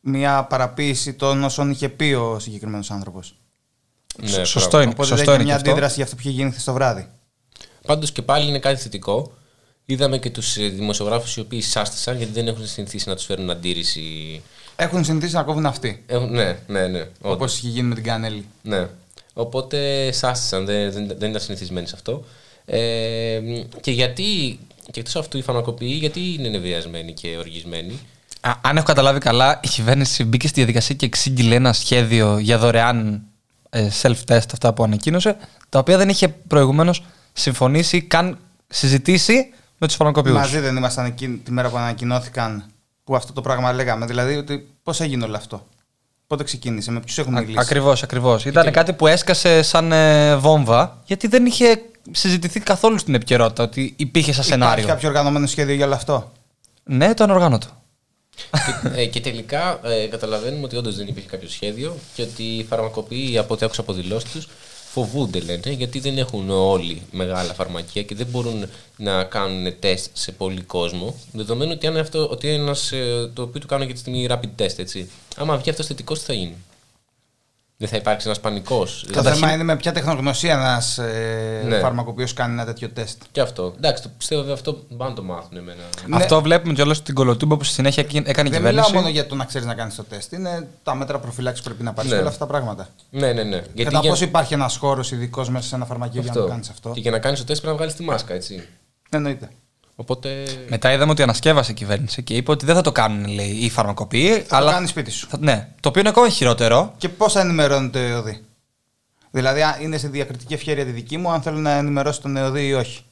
μια παραποίηση των όσων είχε πει ο συγκεκριμένος άνθρωπος. Ναι, Σωστό μπράβο. είναι. Οπότε σωστό δεν είναι είναι μια και αυτό. αντίδραση για αυτό που είχε γίνει χθες το βράδυ. Πάντως και πάλι είναι κάτι θετικό. Είδαμε και τους δημοσιογράφους οι οποίοι σάστησαν γιατί δεν έχουν συνηθίσει να τους φέρουν αντίρρηση. Έχουν συνηθίσει να κόβουν αυτοί. Έχουν, ναι, ναι, ναι. Όπως όντως. είχε γίνει με την Κανέλη. Ναι. Οπότε σάστησαν, δεν, δεν, δεν ήταν συνηθισμένοι σε αυτό. Ε, και γιατί, και εκτός αυτού οι φαρμακοποιοί, γιατί είναι νευριασμένοι και οργισμένοι; Α, αν έχω καταλάβει καλά, η κυβέρνηση μπήκε στη διαδικασία και εξήγηλε ένα σχέδιο για δωρεάν ε, self-test, αυτά που ανακοίνωσε, τα οποία δεν είχε προηγουμένως συμφωνήσει, καν συζητήσει με τους φαρμακοποιούς. Μαζί δεν ήμασταν εκείνη τη μέρα που ανακοινώθηκαν που αυτό το πράγμα λέγαμε. Δηλαδή, ότι πώς έγινε όλο αυτό. Πότε ξεκίνησε, με ποιους έχουν μιλήσει. Ακριβώς, ακριβώς. Ήταν κάτι που έσκασε σαν ε, βόμβα, γιατί δεν είχε συζητηθεί καθόλου στην επικαιρότητα ότι υπήρχε σαν Υπάρχει σενάριο. κάποιο οργανωμένο σχέδιο για όλο αυτό; Ναι, το ανοργάνωτο. και, ε, και τελικά ε, καταλαβαίνουμε ότι όντως δεν υπήρχε κάποιο σχέδιο και ότι οι φαρμακοποιοί, από ό,τι άκουσα από δηλώσεις τους, φοβούνται λένε γιατί δεν έχουν όλοι μεγάλα φαρμακεία και δεν μπορούν να κάνουν τεστ σε πολύ κόσμο. Δεδομένου ότι, αν αυτό, ότι ένας, ε, το οποίο του κάνουν για τη στιγμή rapid test, έτσι. Άμα βγει αυτός θετικός, τι θα γίνει; Δεν θα υπάρξει ένας πανικός. Το θέμα είναι με ποια τεχνογνωσία ένας ε, Ναι. φαρμακοποιός κάνει ένα τέτοιο τεστ. Και αυτό. Εντάξει, το πιστεύω βέβαια αυτό πάνε να το μάθουν εμένα. Αυτό βλέπουμε κιόλα στην κολοτούμπα που στη συνέχεια έκανε η Δεν μιλάω κυβέρνηση. μόνο για το να ξέρεις να κάνεις το τεστ. Είναι τα μέτρα προφυλάξη που πρέπει να πάρεις Ναι. όλα αυτά τα πράγματα. Ναι, ναι, ναι. Γιατί Κατά για- πόσο υπάρχει ένας χώρος ειδικός μέσα σε ένα φαρμακείο για να το κάνεις αυτό. Και για να κάνεις το τεστ πρέπει να βγάλεις τη μάσκα, έτσι. Εννοείται. Οπότε. Μετά είδαμε ότι ανασκεύασε η κυβέρνηση και είπε ότι δεν θα το κάνουν λέει, οι φαρμακοποιοί. Θα αλλά... το κάνεις σπίτι σου. θα- Ναι, το οποίο είναι ακόμα χειρότερο. Και πώς θα ενημερώνει το ΕΟΔΗ; Δηλαδή, αν είναι σε διακριτική ευχαίρεια τη δική μου, αν θέλω να ενημερώσει τον ΕΟΔΗ ή όχι;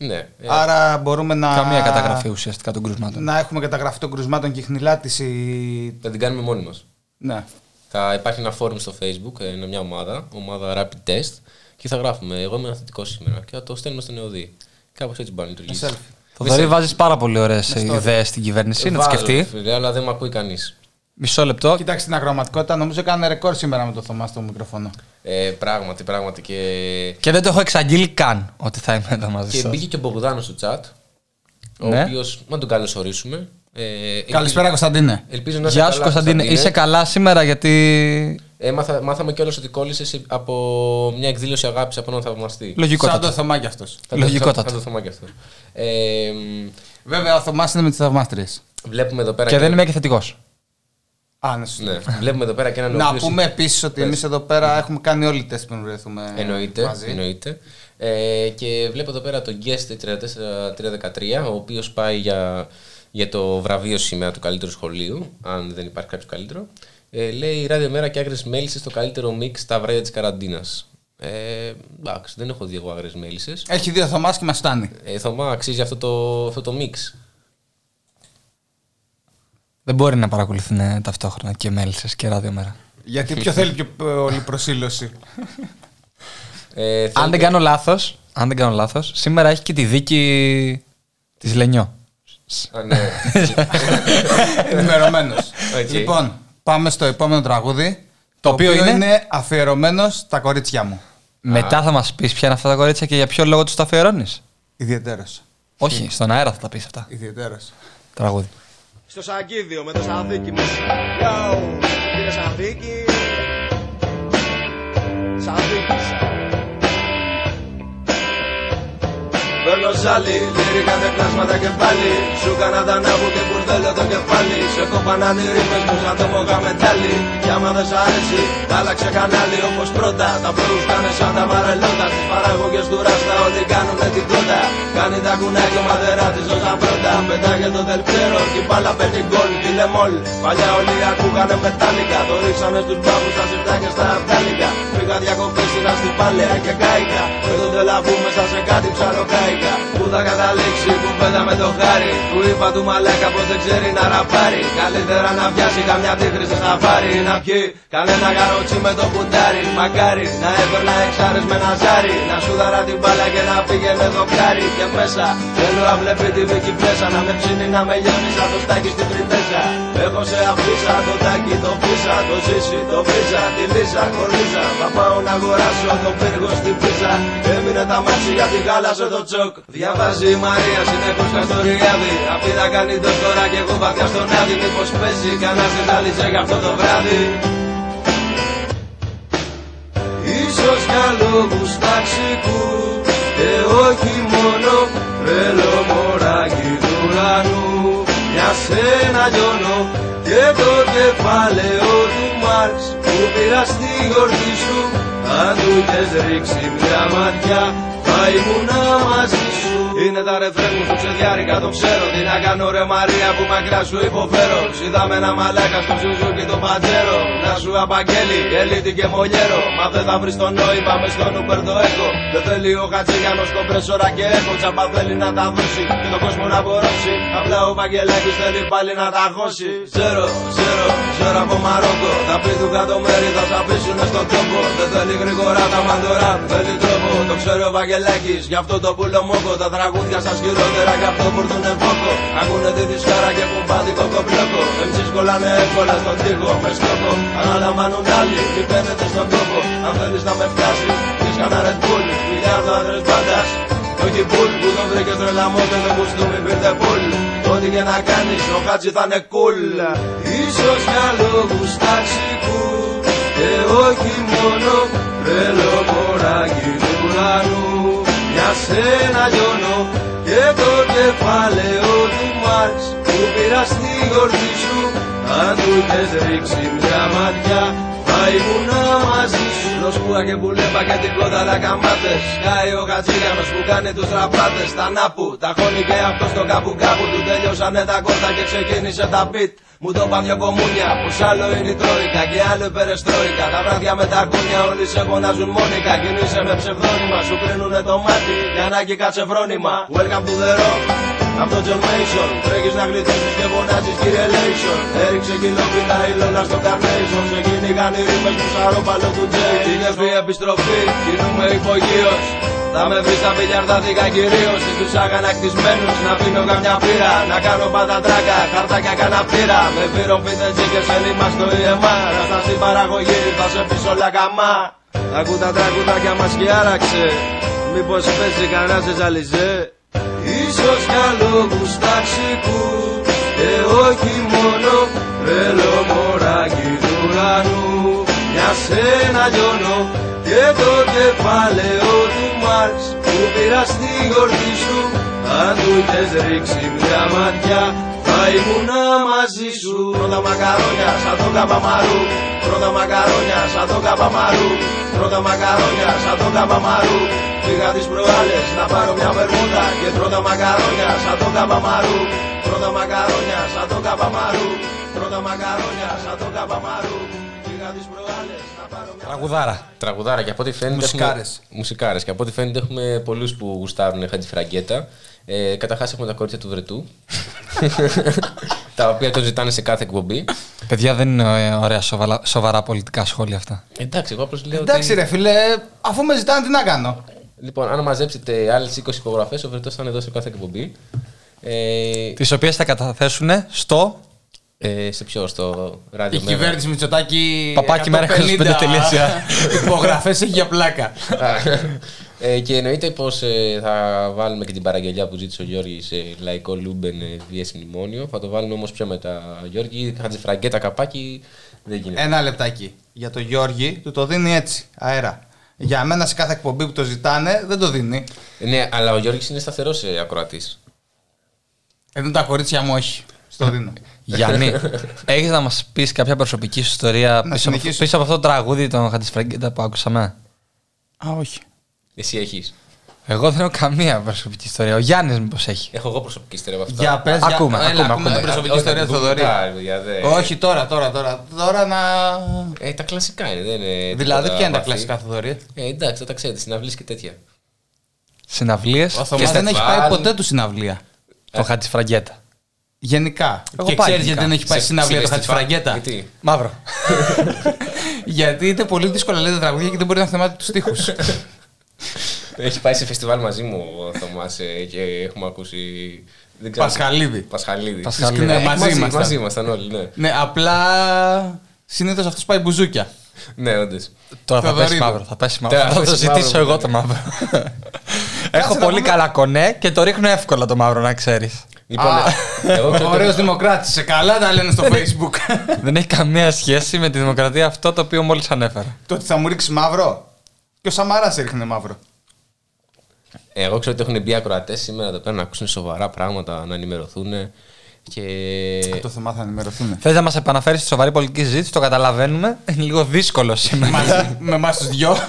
Ναι. ε, Άρα μπορούμε να. Καμία καταγραφή ουσιαστικά των κρουσμάτων. Να έχουμε καταγραφή των κρουσμάτων και χνηλάτιση. Θα την κάνουμε μόνοι μας. Ναι. Θα υπάρχει ένα φόρουμ στο facebook, ε, είναι μια ομάδα, ομάδα Rapid Test, και θα γράφουμε Εγώ είμαι θετικό σήμερα και θα το στέλνουμε στον ΕΟΔΗ. Κάπως έτσι μπορεί να λειτουργήσει. Selfie. Θοδωρή, βάζεις πάρα πολύ ωραίες ιδέες στην κυβέρνηση να τις Βάζω, σκεφτεί. Φίλε, αλλά δεν με ακούει κανείς. Μισό λεπτό. Κοιτάξτε την ακροματικότητα, νομίζω έκανε ρεκόρ σήμερα με το Θωμά στο μικρόφωνο. Ε, πράγματι, πράγματι. Και, Και δεν το έχω εξαγγείλει καν ότι θα είμαι εδώ μαζί και σας. μπήκε και ο Μπογδάνος στο chat, ο Ναι. οποίο. Να τον καλωσορίσουμε. Ε, Καλησπέρα, ελπίζω- Κωνσταντίνε. Ελπίζω να είσαι Γεια καλά, σου Κωνσταντίνε. Είσαι καλά σήμερα γιατί. Έμαθα, μάθαμε κιόλας ότι κόλλησε από μια εκδήλωση αγάπης από έναν θαυμαστή. Σαν το Λογικότατο. Θωμά κι αυτός. Θα το- Λογικότατο. Θα, θα το θυμάμαι κι αυτός. Ε, μ, Βέβαια, ο Θωμάς είναι με τις θαυμάστριες. βλέπουμε εδώ πέρα. Και δεν είμαι και θετικός. Α, ναι, σωστό. Ναι, βλέπουμε εδώ πέρα και έναν ο Να οποίος- πούμε επίσης ότι Πες. εμείς εδώ πέρα έχουμε κάνει όλοι τεστ πριν βρεθούμε Εννοείται. μαζί. εννοείται. Ε, και βλέπω εδώ πέρα τον Guest 34313, ο οποίος πάει για, για το βραβείο σήμερα του καλύτερου σχολείου, αν δεν υπάρχει κάποιο καλύτερο. Ε, λέει ράδιο μέρα και άγριες μέλισσες στο καλύτερο μίξ στα βράδια της καραντίνας. Ε, εντάξει, δεν έχω δει εγώ άγριες μέλισσες. Έχει δύο Θωμάς και μας φτάνει. Ε, Θωμά, αξίζει αυτό το, αυτό το μίξ. Δεν μπορεί να παρακολουθούν ε, ταυτόχρονα και μέλισσες και ράδιομέρα. Γιατί ποιο θέλει πιο πολύ προσήλωση. Ε, Αν θέλετε- δεν κάνω λάθος, αν δεν κάνω λάθος, σήμερα έχει και τη δίκη της Λενιό. Α, ναι. Ενημερωμένος. Οκ. Λοιπόν, πάμε στο επόμενο τραγούδι. Το οποίο είναι- αφιερωμένος στα κορίτσια μου. Μετά θα μας πεις ποια είναι αυτά τα κορίτσια και για ποιο λόγο τους τα αφιερώνεις; Ιδιαίτερο. Όχι, στον αέρα θα τα πεις αυτά. Ιδιαίτερο. Τραγούδι. στο Σαγκίδιο με το Σαθίκι μας. Yo, είναι Σαθίκι. Σαθίκης. Παίρνω ζάλι, λύρικα δεν κλάσματα και πάλι. Σου κάνα τα νεύου και κουρδέλω το κεφάλι. Σε κοπανάνε οι ρήμες μου σαν το μόγα μετάλλι Κι άμα δεν σ' αρέσει, άλλαξε κανάλι. Όπως πρώτα, τα πλούς κάνε σαν τα βαρελότα. Στις παραγωγές του ράστα ό,τι κάνουνε την κότα Κάνει τα κουνάει και ο μαδερά της ζώσα πρώτα. Πετάγε το δελπιέρο και η μπάλα παίρνει γκολ. Τι λεμόλ, παλιά όλοι ακούγανε μετάλλικα. Το ρίξανε στους μπάμπους, στα σιρτά και στα αυτάλικα Είχα διακοπές στην Αστυπάλαια και κάηκα. Με τον τελαβού μέσα σε κάτι ψαροκάικα Πού θα καταλήξει κουβέντα με το χάρι Του είπα του μαλάκα πως δεν ξέρει να ραπάρει. Καλύτερα να πιάσει καμιά τίγρη σε σαφάρι. Να πιει κανένα καρότσι με το κουντάρι Μακάρι να έπαιρνα εξάρες με ένα ζάρι. Να σου δαρά την μπάλα και να πήγαινε δοκάρι Και μέσα θέλω να βλέπει τη βίκη πλέσα Να με ψήνει να με λιώνει σαν το στάκι στην πριντέζα Έχω σε αφήσα το τάκι, το πίσα, το ζήσει, το βρίζα, τη λύσα, κολλίζα Θα πάω να αγοράσω το πύργο στην πίζα. Έμεινε τα μάτια για την χάλασε το τσοκ Διαβάζει η Μαρία συνεχώς καστοριάδι Αυτή θα κάνει το τώρα και εγώ βαθιά στον άδει Μήπως παίζει κανένας δεν ζάλιζε για αυτό το βράδυ. Ίσως για λόγους ταξικούς και όχι μόνο. Θέλω μωράκι του ουρανού. Για σένα λιώνω και το κεφάλαιο του Μάρξ που πήρα στη γορτή σου αν του είχες ρίξει μια ματιά θα ήμουνα μαζί σου είναι τα ρεφρέν μου στο ξεδιάρικα το ξέρω. Τι να κάνω ρε Μαρία που μακριά σου υποφέρω. Είδαμε ένα μαλάκα στο Σουζούκι το πατζέρο Να σου απαγγέλει ελίτη και μολιέρο. Μα δεν θα βρεις το νόημα μες στον Uber το έχω Δεν θέλει ο Χατζηγιάνος κομπρέσορα και έχω. Τσαπα θέλει να τα δώσει και τον κόσμο να μπορώσει. Απλά ο Βαγγελάκης θέλει πάλι να τα χώσει. Ξέρω, ξέρω, ξέρω από Μαρόκο. Τα πει του κάτω μέρη θα σ' αφήσουνε στον τόπο. Δεν θέλει γρήγορα τα μαντορά, θέλει τρόπο. Το ξέρω ο Βαγγελάκης, γι' αυτό το πουλο μόκο. Τα τραγούδια σας χειρότερα κι αυτό φορτούνε φόκο. Ακούνε τη δισκάρα και κουμπάδι κοκομπλόκο Εμείς κολλάνε εύκολα στον τοίχο με στόχο. Αναλαμβάνουν άλλοι, μη παίρνετε στον κόπο Αν θέλεις να με φτάσει, πεις κανένα Red Bull Μιλιάρδο άντρες μπάντας. Όχι πουλ που τον βρήκε τρελαμό και δεν κουστούμι πήρτε πουλ Ό,τι και να κάνεις ο Χάτζι θα είναι cool. Ίσως για λόγους ταξικούς και όχι μόνο Θέλω μωράκι του ουρανού για σένα λιώνω και το κεφάλαιο του Μάρξ που πήρα στη γορτή σου. Αν του είχες ρίξει μια ματιά θα ήμουνα μαζί σου. Λοσκούα και μπουλέμπα και την κόδαλα καμπάτες. Κάει ο Χατζήγιανος που κάνει τους ραπάτες. Τα νάπου, τα χώνει και αυτό στο κάπου κάπου Του τελειώσανε τα κόρτα και ξεκίνησε τα beat μου το είπαν δυο κομμούνια, πως άλλο είναι η τρόικα και άλλο η περεστρόικα Τα βράδια με τα κούνια όλοι σε φωνάζουν μόνικα. Κινείσαι με ψευδόνυμα, σου κρίνουνε το μάτι Για ανάγκη κάτσε φρόνημα. Welcome to the rock από το John Mason Τρέχεις να γλιτώσεις και φωνάζεις κύριε Λέισον. Έριξε κιλόπιτα η λόλα στο Carnation. Σε κυνηγάν οι ρήμες του σαρόπαλο του Τζέι. Είναι η επιστροφή, κινούμε υπογείως θα με βρεις στα πιλιαρδάδικα κυρίως Στις τους αγανακτισμένους να πίνω καμιά πύρα Να κάνω πατατράκα, χαρτάκια κανένα πύρα. Με πύρο πίτετζι και σε λίμα στο EMA Ράστα στην παραγωγή θα σε πεις όλα καμά Ακού τα τραγουδάκια μας και άραξε Μήπως παίζει κανένας σε ζαλιζέ. Ίσως για λόγους ταξικούς και όχι μόνο Θέλω μωράκι του ουρανού. Για σένα λιώνω και το κεφάλαιο του Μάρξ που πήρα στη γορτή σου. Αν του είχες ρίξει μια ματιά θα ήμουνα μαζί σου. Πρώτα μακαρόνια σαν το καπαμαρού Πρώτα μακαρόνια σαν το καπαμαρού Πρώτα μακαρόνια σαν το καπαμαρού Πήγα τις προάλλες να πάρω μια βερμούδα Και πρώτα μακαρόνια σαν το καπαμαρού Πρώτα μακαρόνια σαν το καπαμαρού Πρώτα μακαρόνια σαν το καπαμαρού Πήγα τις προάλλες να πάρω μια Τραγουδάρα. Τραγουδάρα και από ό,τι φαίνεται. Μουσικάρες. Έχουμε, μουσικάρες. Και από ό,τι φαίνεται έχουμε πολλούς που γουστάρουν Χατζηφραγκέτα. Ε, Καταρχάς έχουμε τα κορίτσια του Βρετού. τα οποία το ζητάνε σε κάθε εκπομπή. Παιδιά δεν είναι ε, ωραία σοβαρά, σοβαρά πολιτικά σχόλια αυτά. Εντάξει, εγώ απλώς λέω. Εντάξει ότι... ρε φίλε, αφού με ζητάνε τι να κάνω; Λοιπόν, αν μαζέψετε άλλες 20 υπογραφές, ο Βρετός θα είναι εδώ σε κάθε εκπομπή. Ε, Τις οποίες θα καταθέσουν στο. Ε, σε ποιο, στο ράδιο Η Μέρα. κυβέρνηση Μητσοτάκη. Παπάκι μέρα 25 υπογραφές έχει για πλάκα. ε, και εννοείται πως θα βάλουμε και την παραγγελιά που ζήτησε ο Γιώργης σε λαϊκό Λούμπεν ε, VS Μνημόνιο. Θα το βάλουμε όμως πιο μετά. Γιώργη, Χατζηφραγκέτα καπάκι δεν γίνεται. Ένα λεπτάκι. Για τον Γιώργη του το δίνει έτσι, αέρα. Για μένα σε κάθε εκπομπή που το ζητάνε δεν το δίνει. Ναι, αλλά ο Γιώργης είναι σταθερός ε, ακροατής. Ενώ τα κορίτσια μου όχι. Στο δίνω. Γιάννη, έχεις να μας πεις κάποια προσωπική σου ιστορία Να πίσω, από, συνεχίσω. πίσω από αυτό το τραγούδι των Χατζησφραγκέτα που άκουσαμε; Α, όχι. Εσύ έχεις. Εγώ δεν έχω καμία προσωπική ιστορία. Ο Γιάννης μήπως έχει. Έχω εγώ προσωπική ιστορία από αυτά. Για πες, Ακούμε, για... ακούμε, Έλα, ακούμε. την προσωπική Όχι, ιστορία θα την Θοδωρή. πούμε μετά, παιδιά, δεν- Όχι τώρα, τώρα, τώρα. Τώρα να... Ε, τα κλασικά είναι, δεν είναι. Δηλαδή, τίποτα ποια είναι τα βαθύ. κλασικά Θοδωρή. Ε, εντάξει, θα τα ξέρετε, συναυλίες και τέτοια. Συναυλίες. Ο Θωμάς δεν έχει φεστιβάλ. πάει ποτέ του συναυλία. Το Χατζηφραγκέτα. Γενικά. Εγώ και πάει ξέρεις γενικά. γιατί δεν έχει πάει Σε- συναυλία το σε φεστιβάλ. Χατζηφραγκέτα. Γιατί; Μαύρο. Γιατί είναι πολύ δύσκολο να λέτε τραγούδια και δεν μπορεί να θυμάται τους τοίχου. Έχει πάει σε φεστιβάλ μαζί μου ο Θωμά και έχουμε ακούσει. Δεν ξέρω. Πασχαλίδη. Πασχαλίδη. Πασχαλίδη. Ναι, Ε, μαζί μαζί, ήμασταν. μαζί ήμασταν όλοι, ναι. ναι, απλά συνήθως αυτός πάει μπουζούκια. Ναι, όντως. Τώρα θα Θεοδωρίδου. πέσει μαύρο. Θα πέσει μαύρο. Τώρα Θα θα το πέσει ζητήσω μαύρο. εγώ το μαύρο. Έχω να πολύ πούμε- καλά κονέ και το ρίχνω εύκολα το μαύρο, να ξέρεις. Λοιπόν, εγώ ξέρω Ωραίος ότι- δημοκράτη. Σε καλά τα λένε στο Facebook. Δεν έχει καμία σχέση με τη δημοκρατία αυτό το οποίο μόλις ανέφερα. Το ότι θα μου ρίξεις μαύρο. Και ο Σαμαράς έριχνε μαύρο. Εγώ ξέρω ότι έχουν μπει ακροατές σήμερα εδώ πέρα να ακούσουν σοβαρά πράγματα, να ενημερωθούν. Και. Το θέμα θα ενημερωθούν. Θες να μας επαναφέρεις στη σοβαρή πολιτική συζήτηση, το καταλαβαίνουμε. Είναι λίγο δύσκολο σήμερα. Μαζί με εμάς τους δυο.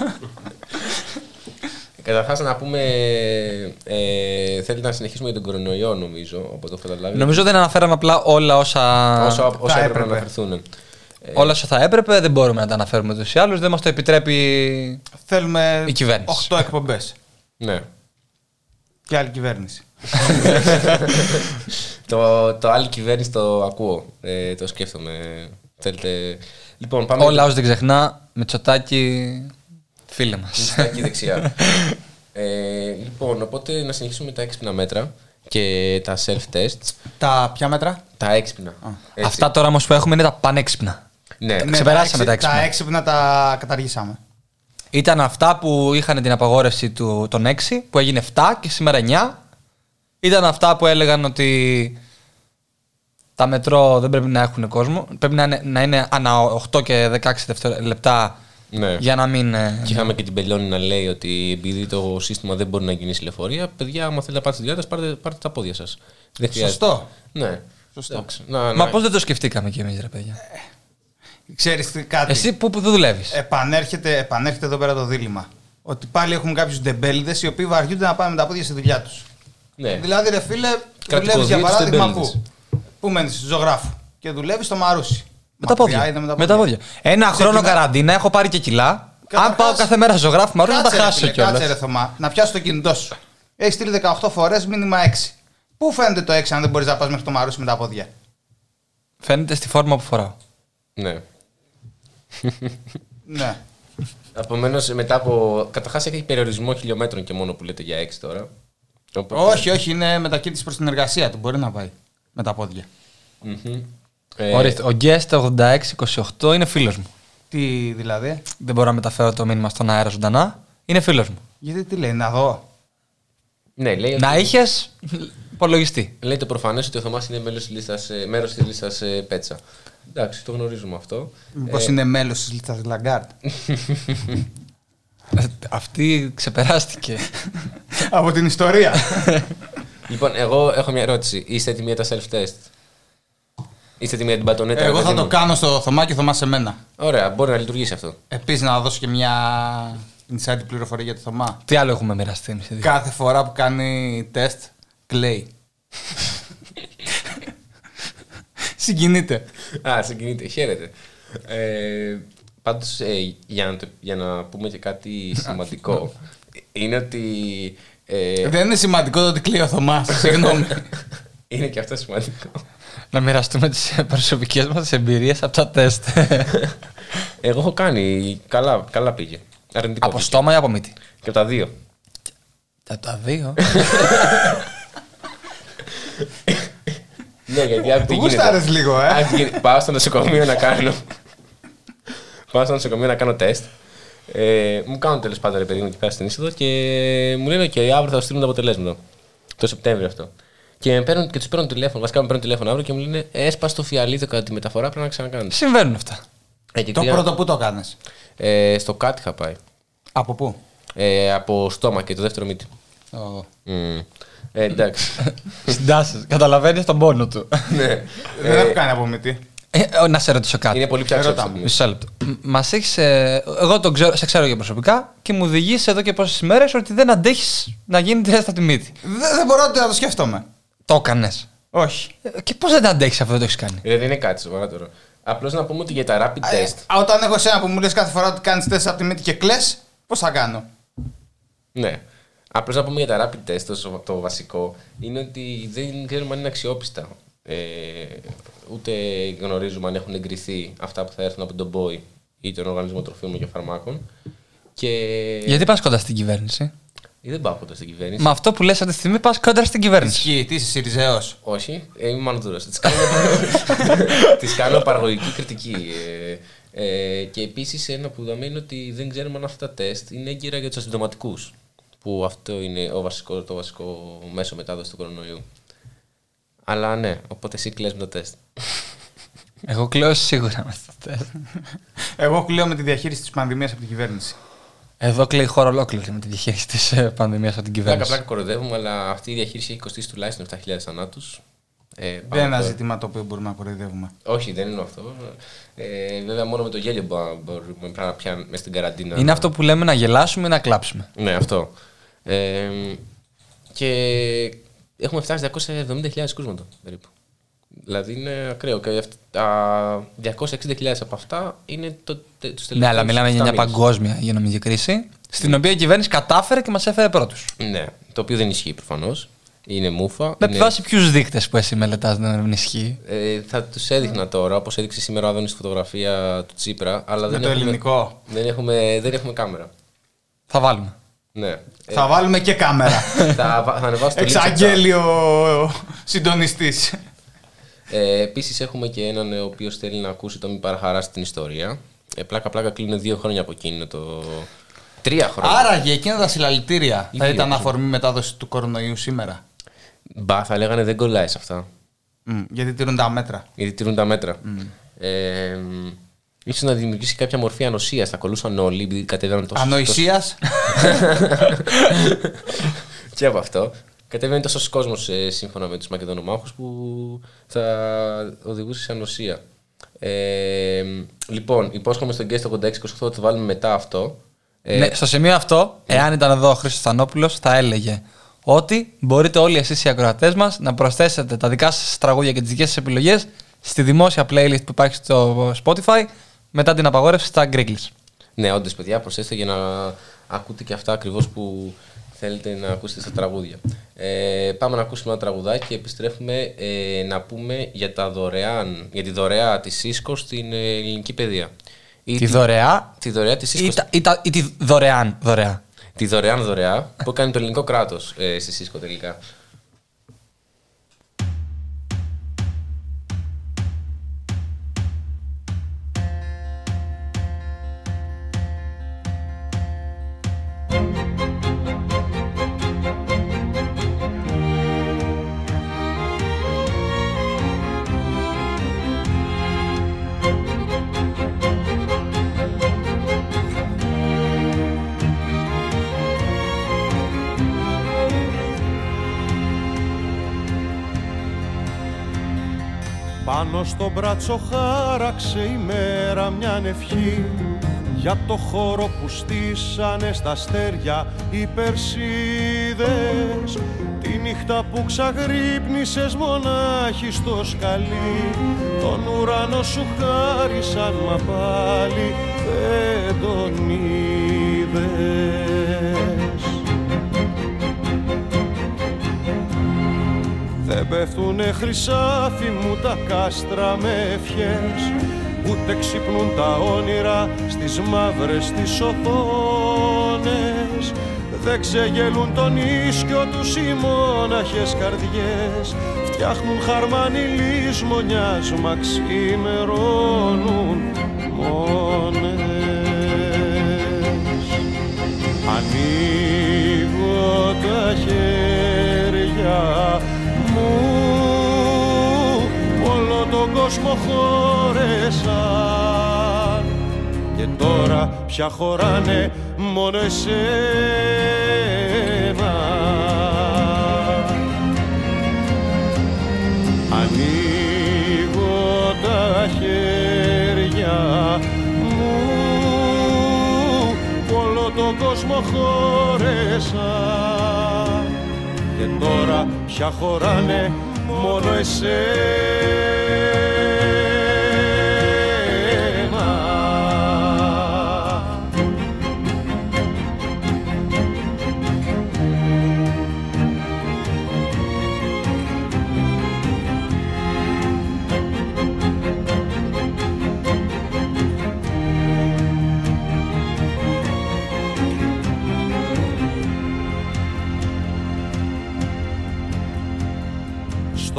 Καταρχάς να πούμε. Ε, θέλετε να συνεχίσουμε για τον κορονοϊό, νομίζω, από το έχω καταλάβει. Νομίζω δεν αναφέραμε απλά όλα όσα, Όσο, όσο Θα έπρεπε να έπρεπε. αναφερθούν. όλα όσα θα έπρεπε. Δεν μπορούμε να τα αναφέρουμε ούτως ή άλλως. Δεν μας το επιτρέπει. Θέλουμε Η κυβέρνηση. 8 εκπομπές. Ναι. Και άλλη κυβέρνηση. το, το άλλη κυβέρνηση το ακούω. Ε, το σκέφτομαι. Θέλετε. Λοιπόν, πάμε. Ο λαό δεν ξεχνά. Με τσοτάκι. Φίλε μας. Στα εκεί δεξιά. ε, λοιπόν, οπότε να συνεχίσουμε τα έξυπνα μέτρα και τα self-tests. Τα ποια μέτρα; Τα έξυπνα. Έτσι. Αυτά τώρα όμως που έχουμε είναι τα πανέξυπνα. Ναι. Ναι, ξεπεράσαμε τα έξι- έξυπνα. Τα έξυπνα τα καταργήσαμε. Ήταν αυτά που είχαν την απαγόρευση του, των 6, που έγινε 7 και σήμερα 9. Ήταν αυτά που έλεγαν ότι τα μετρό δεν πρέπει να έχουν κόσμο. Πρέπει να είναι, να είναι ανά 8 και 16 δευτερο- λεπτά Ναι. για να μην. ε, Και είχαμε και την Πελώνη να λέει ότι επειδή το σύστημα δεν μπορεί να κινήσει λεωφορεία, παιδιά, άμα θέλετε να πάτε στη διάταση, πάρτε, πάρτε τα πόδια σας. Σωστό. Ναι. Σωστό. Εντάξει, να, Μα να- πώς δεν το σκεφτήκαμε κι εμείς, ρε παιδιά; Ξέρεις τι κάτι. Εσύ που, που δουλεύεις. Επανέρχεται, επανέρχεται εδώ πέρα το δίλημα. Ότι πάλι έχουμε κάποιους ντεμπέληδες οι οποίοι βαριούνται να πάνε με τα πόδια στη δουλειά τους. Ναι. Δηλαδή, ρε φίλε, Κρατικοδία δουλεύεις για τους παράδειγμα τεμπέληδες. πού. Πού μένεις, ζωγράφου. Και δουλεύεις στο Μαρούσι. Με τα Μακριά πόδια. είναι με τα Με τα πόδια. Ένα χρόνο Ξεκινά- καραντίνα, έχω πάρει και κιλά. Αν Καταρχάς- πάω κάθε μέρα ζωγράφο μαρούς να τα Κάτσε, ρε, χάσω φίλε, Κάτσε, ρε κιόλα. Θωμά, να πιάσει το κινητό σου. Έχεις στείλει 18 φορές μήνυμα 6. Πού φαίνεται το 6 αν δεν μπορείς να πας μέχρι το Μαρούσι με τα πόδια; Φαίνεται στη φόρμα που φοράω. ναι. Ναι. Επομένως, μετά από. Καταρχάς έχει περιορισμό χιλιόμετρων και μόνο που λέτε για 6 τώρα. Οπότε- όχι, όχι, είναι μετακίνηση προς την εργασία του. Μπορεί να πάει με τα πόδια. Μμμ. Ε, Ορίστε, ο Guest 8628 είναι φίλος μου. Τι δηλαδή, Δεν μπορώ να μεταφέρω το μήνυμα στον αέρα ζωντανά. Είναι φίλος μου. γιατί τι λέει, να δω; Ναι, λέει, Να ότι- είχες υπολογιστή. λέει το προφανές ότι ο Θωμάς είναι μέλος της λίστας, ε, μέρος της λίστας Πέτσα. Εντάξει, το γνωρίζουμε αυτό. Μήπως Ε, είναι μέλος της λίστας Λαγκάρντ; Ε, Αυτή ξεπεράστηκε. Από την ιστορία. Λοιπόν, εγώ έχω μια ερώτηση. Είστε έτοιμοι για τα self-test; Είστε έτοιμοι για την μπατονέτα. Εγώ ρε θα παιδί το μου; κάνω στο Θωμά και Θωμάς σε μένα. Ωραία, μπορεί να λειτουργήσει αυτό. Επίσης να δώσω και μια inside πληροφορία για το Θωμά. Τι άλλο έχουμε μοιραστεί εμείς οι δύο. Κάθε φορά που κάνει τεστ, κλαίει. Συγκινείται. Α, συγκινείται. Χαίρετε. Ε, Πάντως, για, να το- για να πούμε και κάτι σημαντικό, είναι ότι. ε, Δεν είναι σημαντικό το ότι κλαίει ο Θωμάς. Συγγνώμη. είναι και αυτό σημαντικό. Να μοιραστούμε τις προσωπικές μας εμπειρίες από τα τεστ. Εγώ έχω κάνει. Καλά, καλά πήγε. Αρνητικό. από πήγε. στόμα ή από μύτη; Και από τα δύο. Τα, τα δύο. ναι, γιατί αν τι Του γίνεται. γούσταρες λίγο, ε. Αν τι γίνεται- Πάω στο νοσοκομείο να κάνω. Πάω στο νοσοκομείο να κάνω τεστ. Ε, μου κάνουν τέλος πάντων ρε παιδί μου εκεί πέρα στην είσοδο και μου λένε: OK, αύριο θα σου στείλουν τα αποτελέσματα. Το Σεπτέμβριο αυτό. Και, με παίρνουν, και τους παίρνουν τηλέφωνο. Βασικά με παίρνουν τηλέφωνο αύριο και μου λένε: Έσπασε το φιαλίδιο κατά τη μεταφορά, πρέπει να ξανακάνεις. Συμβαίνουν αυτά. Ε, και Το πήγα- πρώτο που το κάνει. Ε, στο κάτι είχα πάει. Από πού; Ε, από στόμα και το δεύτερο μύτη. Το- Μμ. Ε, εντάξει. Συντάσει. Καταλαβαίνεις τον πόνο του. ναι. Δεν έχω κάνει απομύτη. Ε, ε, να σε ρωτήσω κάτι. Είναι πολύ πιο Ρώτα αξιόπιστα. Μισό λεπτό. Μας έχεις. εγώ τον ξέρω, σε ξέρω για προσωπικά και μου οδηγείς εδώ και πόσες ημέρε ότι δεν αντέχεις να γίνεις τεστ από τη μύτη. Δεν, δεν μπορώ να το σκέφτομαι. Το έκανες. Όχι. Και πώς δεν αντέχεις αυτό, δεν το έχεις κάνει; Ε, Δεν είναι κάτι σοβαρά τώρα. Απλώς να πούμε ότι για τα rapid Ε, test. όταν έχω εσένα που μου λες κάθε φορά ότι κάνεις τεστ από τη μύτη και κλαις, πώς θα κάνω; Ναι. Απλώς να πούμε για τα rapid test, το, το βασικό είναι ότι δεν ξέρουμε αν είναι αξιόπιστα. Ε, ούτε γνωρίζουμε αν έχουν εγκριθεί αυτά που θα έρθουν από τον BOY ή τον Οργανισμό Τροφίμων και Φαρμάκων. Και... Γιατί πας κοντά στην κυβέρνηση; Ε, Δεν πάω κοντά στην κυβέρνηση. Με αυτό που λες αυτή τη στιγμή πας κοντά στην κυβέρνηση. Ισχύει, τι είσαι Σιριζέος; Όχι, ε, είμαι μανδούρα. Της κάνω, της κάνω παραγωγική κριτική. Ε, ε, και επίσης ένα που είδαμε είναι ότι δεν ξέρουμε αν αυτά τα τεστ είναι έγκυρα για τους ασυντοματικού. Που αυτό είναι ο βασικό, το βασικό μέσο μετάδοσης του κορονοϊού. Αλλά ναι, οπότε εσύ κλαις με το τεστ. Εγώ κλαίω σίγουρα με αυτό το τεστ. Εγώ κλαίω με τη διαχείριση της πανδημίας από την κυβέρνηση. Εδώ κλαίει η χώρα ολόκληρη με τη διαχείριση της πανδημίας από την Πλάκα, κυβέρνηση. πλάκα κοροϊδεύουμε, αλλά αυτή η διαχείριση έχει κοστίσει τουλάχιστον 7.000 θανάτους. Ε, Δεν είναι πάνω ένα από- ζήτημα το οποίο μπορούμε να κοροϊδεύουμε. Όχι, δεν είναι αυτό. Ε, βέβαια, μόνο με το γέλιο μπο- μπορούμε να πιάνουμε μέσα στην καραντίνα. Είναι αυτό που λέμε να γελάσουμε ή να κλάψουμε. Ναι, αυτό. Ε, και έχουμε φτάσει 270.000 κρούσματα περίπου. Δηλαδή είναι ακραίο. Και αυτα- τα 260.000 από αυτά είναι το, τε- τους τελευταίους Ναι, αλλά μιλάμε για 7 μια μήνες. παγκόσμια υγειονομική κρίση, στην οποία η κυβέρνηση κατάφερε και μας έφερε πρώτους. Ναι, το οποίο δεν ισχύει προφανώς. Είναι μούφα. Με είναι- επιβάση ποιους δείκτες που εσύ μελετάς δεν ισχύει; Ε, θα τους έδειχνα τώρα, όπως έδειξε σήμερα ο Άδωνης στη φωτογραφία του Τσίπρα. Αλλά Με δεν το έχουμε, ελληνικό. Δεν έχουμε, δεν έχουμε κάμερα. Θα βάλουμε. Ναι. Θα βάλουμε και κάμερα. θα, βα- θα ανεβάσω το link στο chat. Εξαγγέλιο συντονιστής. Ε, Επίσης, έχουμε και έναν ε, ο οποίος θέλει να ακούσει το Μη παραχαράσει την ιστορία. Ε, πλάκα, πλάκα κλείνουν δύο χρόνια από εκείνο το. Τρία χρόνια. Άραγε εκείνα τα συλλαλητήρια θα Ίδιο. ήταν αφορμή μετάδοση του κορονοϊού σήμερα. Μπα, θα λέγανε δεν κολλάει σε αυτά. Μμ, γιατί τηρούν τα μέτρα. Γιατί τηρούν τα μέτρα. Ε, μ, ίσως να δημιουργήσει κάποια μορφή ανοσίας. Θα κολούσαν όλοι, επειδή κατέβαιναν τόσο. Ανοησίας. και από αυτό. Κατέβαινε τόσος κόσμος σύμφωνα με τους Μακεδονομάχους που θα οδηγούσε σε ανοσία. Ε, λοιπόν, υπόσχομαι στον Guest 86-28 θα το βάλουμε μετά αυτό. Ε, Ναι, στο σημείο αυτό, εάν ήταν εδώ ο Χρήστος Θανόπουλος, θα έλεγε ότι μπορείτε όλοι εσείς οι ακροατές μας να προσθέσετε τα δικά σας τραγούδια και τις δικές σας επιλογές στη δημόσια playlist που υπάρχει στο Spotify μετά την απαγόρευση στα Griggles. Ναι, όντως, παιδιά, προσθέστε για να ακούτε και αυτά ακριβώς που θέλετε να ακούσετε στα τραγούδια. Ε, πάμε να ακούσουμε ένα τραγουδάκι και επιστρέφουμε ε, να πούμε για, τα δωρεάν, για τη δωρεά της ΣΥΣΚΟ στην ε, ελληνική παιδεία. Ή Τη δωρεά; Τη δωρεά της ΣΥΣΚΟ. ή, τα- ή, τα- ή τη δωρεάν δωρεά. Τη δωρεάν δωρεά που έκανε το ελληνικό κράτος ε, στη ΣΥΣΚΟ τελικά. Πάνω στο μπράτσο χάραξε η μέρα μια ευχή. Για το χώρο που στήσανε στα αστέρια οι Περσίδες. Τη νύχτα που ξαγρύπνησες μονάχη στο σκαλί. Τον ουρανό σου χάρισαν μα πάλι δεν τον είδες Δεν πέφτουνε χρυσάφι μου τα κάστρα με ευχές. Ούτε ξυπνούν τα όνειρα στις μαύρες τις οθόνες. Δεν ξεγελούν τον ίσκιο τους οι μόναχες καρδιές. Φτιάχνουν χαρμάνι λησμονιάς μα ξημερώνουν μόνες. Ανοίγω τα χέρια κόσμο χώρεσαν και τώρα πια χωράνε μόνο εσένα. Ανοίγω τα χέρια μου που όλο τον κόσμο χώρεσα. Και τώρα πια χωράνε μόνο εσένα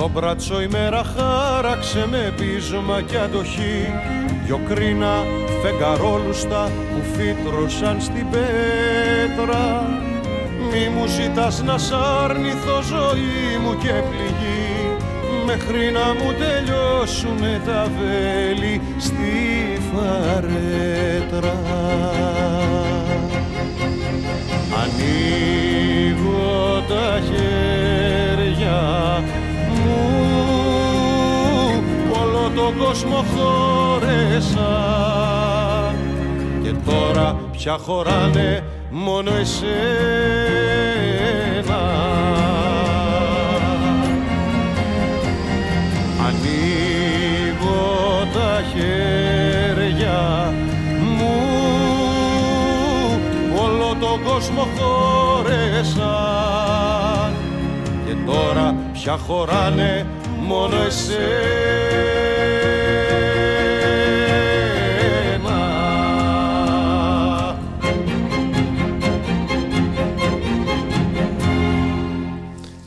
Στο μπράτσο η μέρα χάραξε με πείσμα και αντοχή. Δυο κρίνα φεγγαρόλουστα που φύτρωσαν στην πέτρα. Μη μου ζητάς να σ' αρνηθώ ζωή μου και πληγή. Μέχρι να μου τελειώσουνε τα βέλη στη φαρέτρα. Ανοίγω τα χέρια μου όλο τον κόσμο χώρεσα. Και τώρα πια χωράνε μόνο εσένα. Ανοίγω τα χέρια μου. Όλο τον κόσμο χώρεσα. Και τώρα πια χωράνε μόνο εσένα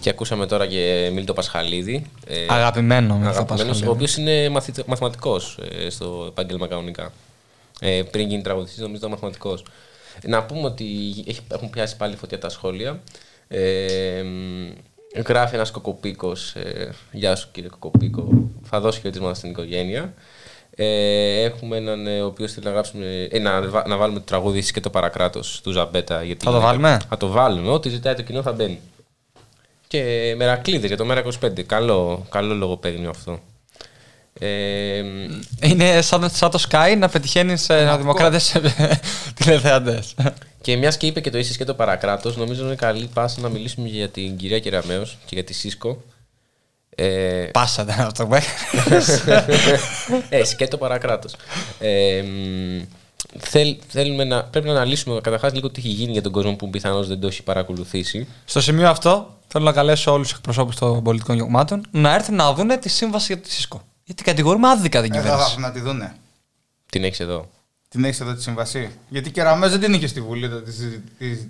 Και ακούσαμε τώρα και Μίλτο Πασχαλίδη. ε, Αγαπημένο με αυτό αγαπημένος, ο οποίος είναι μαθηματικός στο επάγγελμα κανονικά. Ε, πριν γίνει τραγουδιστής, νομίζω ήταν μαθηματικός. Να πούμε ότι έχει, έχουν πιάσει πάλι φωτιά τα σχόλια. Ε, μ, γράφει ένας κοκοπίκος. Ε, Γεια σου κύριε Κοκοπίκο. Θα δώσει χαιρετίσματα στην οικογένεια. Ε, έχουμε έναν ε, ο οποίος θέλει να, γράψουμε, ε, να, βα- να βάλουμε το τραγούδι «Εσύ και το παρακράτος του Ζαμπέτα. Γιατί Θα το βάλουμε; Θα το βάλουμε. Ό,τι ζητάει το κοινό θα μπαίνει. Και μερακλείδες για το Μέρα 25. Καλό, καλό λογοπαίγνιο αυτό. Ε, Είναι σαν, σαν το Sky να πετυχαίνεις ε, δημοκράτες τηλεθεατέ. και μιας και είπε και το είσαι και το παρακράτος, νομίζω είναι καλή πάσα να μιλήσουμε για την κυρία Κεραμέο και για τη Σίσκο. Ε, Πάσατε αυτό που έκανες. ε, σκέτο παρακράτος. Ε, μ, θέλ, θέλουμε να, πρέπει να αναλύσουμε καταρχάς λίγο τι έχει γίνει για τον κόσμο που πιθανώς δεν το έχει παρακολουθήσει. Στο σημείο αυτό θέλω να καλέσω όλους τους εκπροσώπους των πολιτικών κομμάτων να έρθουν να δουν τη σύμβαση για τη ΣΥΣΚΟ. Γιατί κατηγορούμε άδικα την Ε, θα κυβέρνηση. έρθουν να τη δούνε. Την έχεις εδώ. Την έχεις εδώ τη συμβασή. Γιατί και Ραμέο δεν την είχε στη Βουλή, όταν τη, συζη- τη-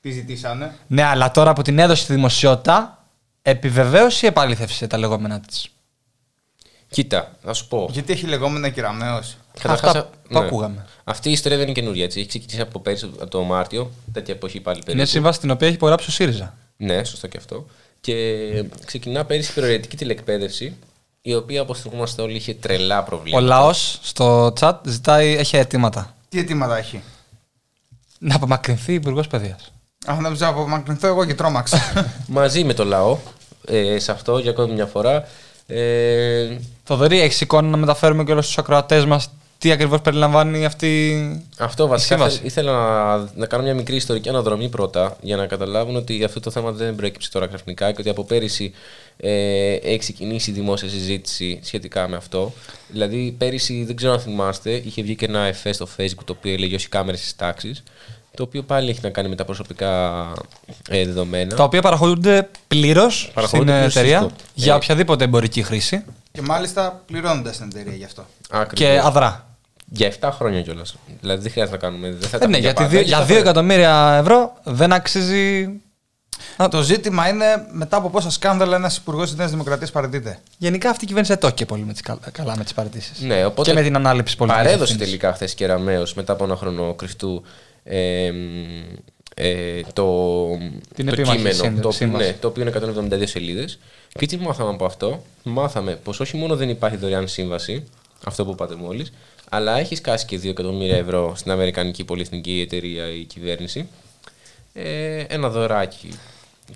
τη ζητήσανε. Ναι, αλλά τώρα που την έδωσε στη δημοσιότητα, επιβεβαίωσε ή επαλήθευσε τα λεγόμενά της. Κοίτα, θα σου πω. Γιατί έχει λεγόμενα και Ραμέος. Καταρχάς, Αυτά που ακούγαμε. Αυτή η ιστορία δεν είναι καινούρια. Έτσι. Έχει ξεκινήσει από πέρυσι, από το Μάρτιο, τέτοια εποχή πάλι περίπου. Είναι σύμβαση την οποία έχει υπογράψει ο ΣΥΡΙΖΑ. Ναι, σωστό και αυτό. Και ξεκινά πέρυσι η προαιρετική τηλεκπαίδευση, η οποία όπως θυμόμαστε όλοι είχε τρελά Ο προβλήματα. λαός στο chat ζητάει, έχει αιτήματα. Τι αιτήματα έχει; Να απομακρυνθεί υπουργός παιδείας. Αχ, να μην απομακρυνθώ εγώ και τρόμαξα. Μαζί με το λαό, ε, σε αυτό για ακόμη μια φορά. Ε, Θοδωρή, έχεις εικόνα να μεταφέρουμε και όλους τους ακροατές μας τι ακριβώς περιλαμβάνει αυτή. αυτό βασικά σύμβαση; θε- ήθελα να, να κάνω μια μικρή ιστορική αναδρομή πρώτα για να καταλάβουν ότι αυτό το θέμα δεν προέκυψε τώρα ξαφνικά και ότι από πέρυσι ε, έχει ξεκινήσει η δημόσια συζήτηση σχετικά με αυτό. Δηλαδή, πέρυσι, δεν ξέρω αν θυμάστε, είχε βγει και ένα εφέ στο Facebook το οποίο έλεγε Όσοι κάμερες της τάξης. Το οποίο πάλι έχει να κάνει με τα προσωπικά ε, δεδομένα. τα οποία παραχωρούνται πλήρως στην Παραχωρούνται πλήρως εταιρεία ΣΥΣΚΟ. για Ε. οποιαδήποτε εμπορική χρήση και μάλιστα πληρώνοντας την εταιρεία γι' αυτό. Ακριβώς. και αδρά. Για 7 χρόνια κιόλας. Δηλαδή δεν χρειάζεται να κάνουμε. Δεν θα Ε, τα ναι, πούμε γιατί πάντα, δύο- για για 2 7 χρόνια. εκατομμύρια ευρώ δεν αξίζει. Α, Το ζήτημα είναι μετά από πόσα σκάνδαλα ένας υπουργός της Νέας Δημοκρατίας παραιτείται. Γενικά αυτή η κυβέρνηση δεν το και πολύ με τις, κα- καλά με τις παρατήσεις. Ναι, οπότε και με την ανάληψη πολιτικής. Παρέδωσε τελικά χθες και Ραμαίο μετά από ένα χρόνο κρυφτού ε, μ, ε, το, Την το επίμαχη κείμενο, σύνδεση, το, σύμβαση. ναι, το οποίο είναι 172 σελίδες. Και τι μάθαμε από αυτό, μάθαμε πως όχι μόνο δεν υπάρχει δωρεάν σύμβαση, αυτό που είπατε μόλις, αλλά έχει σκάσει και 2 εκατομμύρια ευρώ στην Αμερικανική πολυεθνική εταιρεία ή κυβέρνηση. Ε, ένα δωράκι.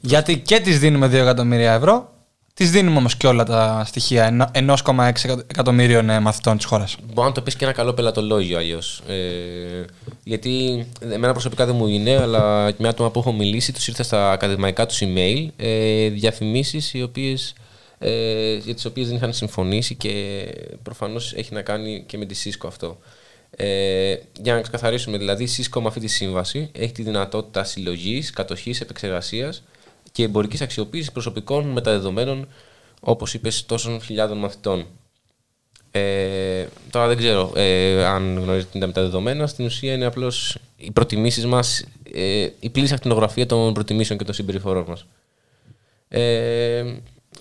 Γιατί και τη δίνουμε 2 εκατομμύρια ευρώ Τη δίνουμε όμως και όλα τα στοιχεία ενό- 1,6 εκατο- εκατομμύριων ε, μαθητών της χώρας. Μπορεί να το πεις και ένα καλό πελατολόγιο αλλιώς. Ε, γιατί εμένα προσωπικά δεν μου είναι, αλλά και με άτομα που έχω μιλήσει, τους ήρθα στα ακαδημαϊκά τους email ε, διαφημίσεις οι οποίες, ε, για τις οποίες δεν είχαν συμφωνήσει και προφανώς έχει να κάνει και με τη Cisco αυτό. Ε, για να ξεκαθαρίσουμε, δηλαδή η Cisco με αυτή τη σύμβαση έχει τη δυνατότητα συλλογής, κατοχής, επεξεργασίας και εμπορικής αξιοποίησης προσωπικών μεταδεδομένων, όπως είπες, τόσων χιλιάδων μαθητών. Ε, τώρα δεν ξέρω ε, αν γνωρίζετε τα μεταδεδομένα. Στην ουσία είναι απλώς οι προτιμήσεις μας, ε, η πλήρη ακτινογραφία των προτιμήσεων και των συμπεριφορών μας. Ε,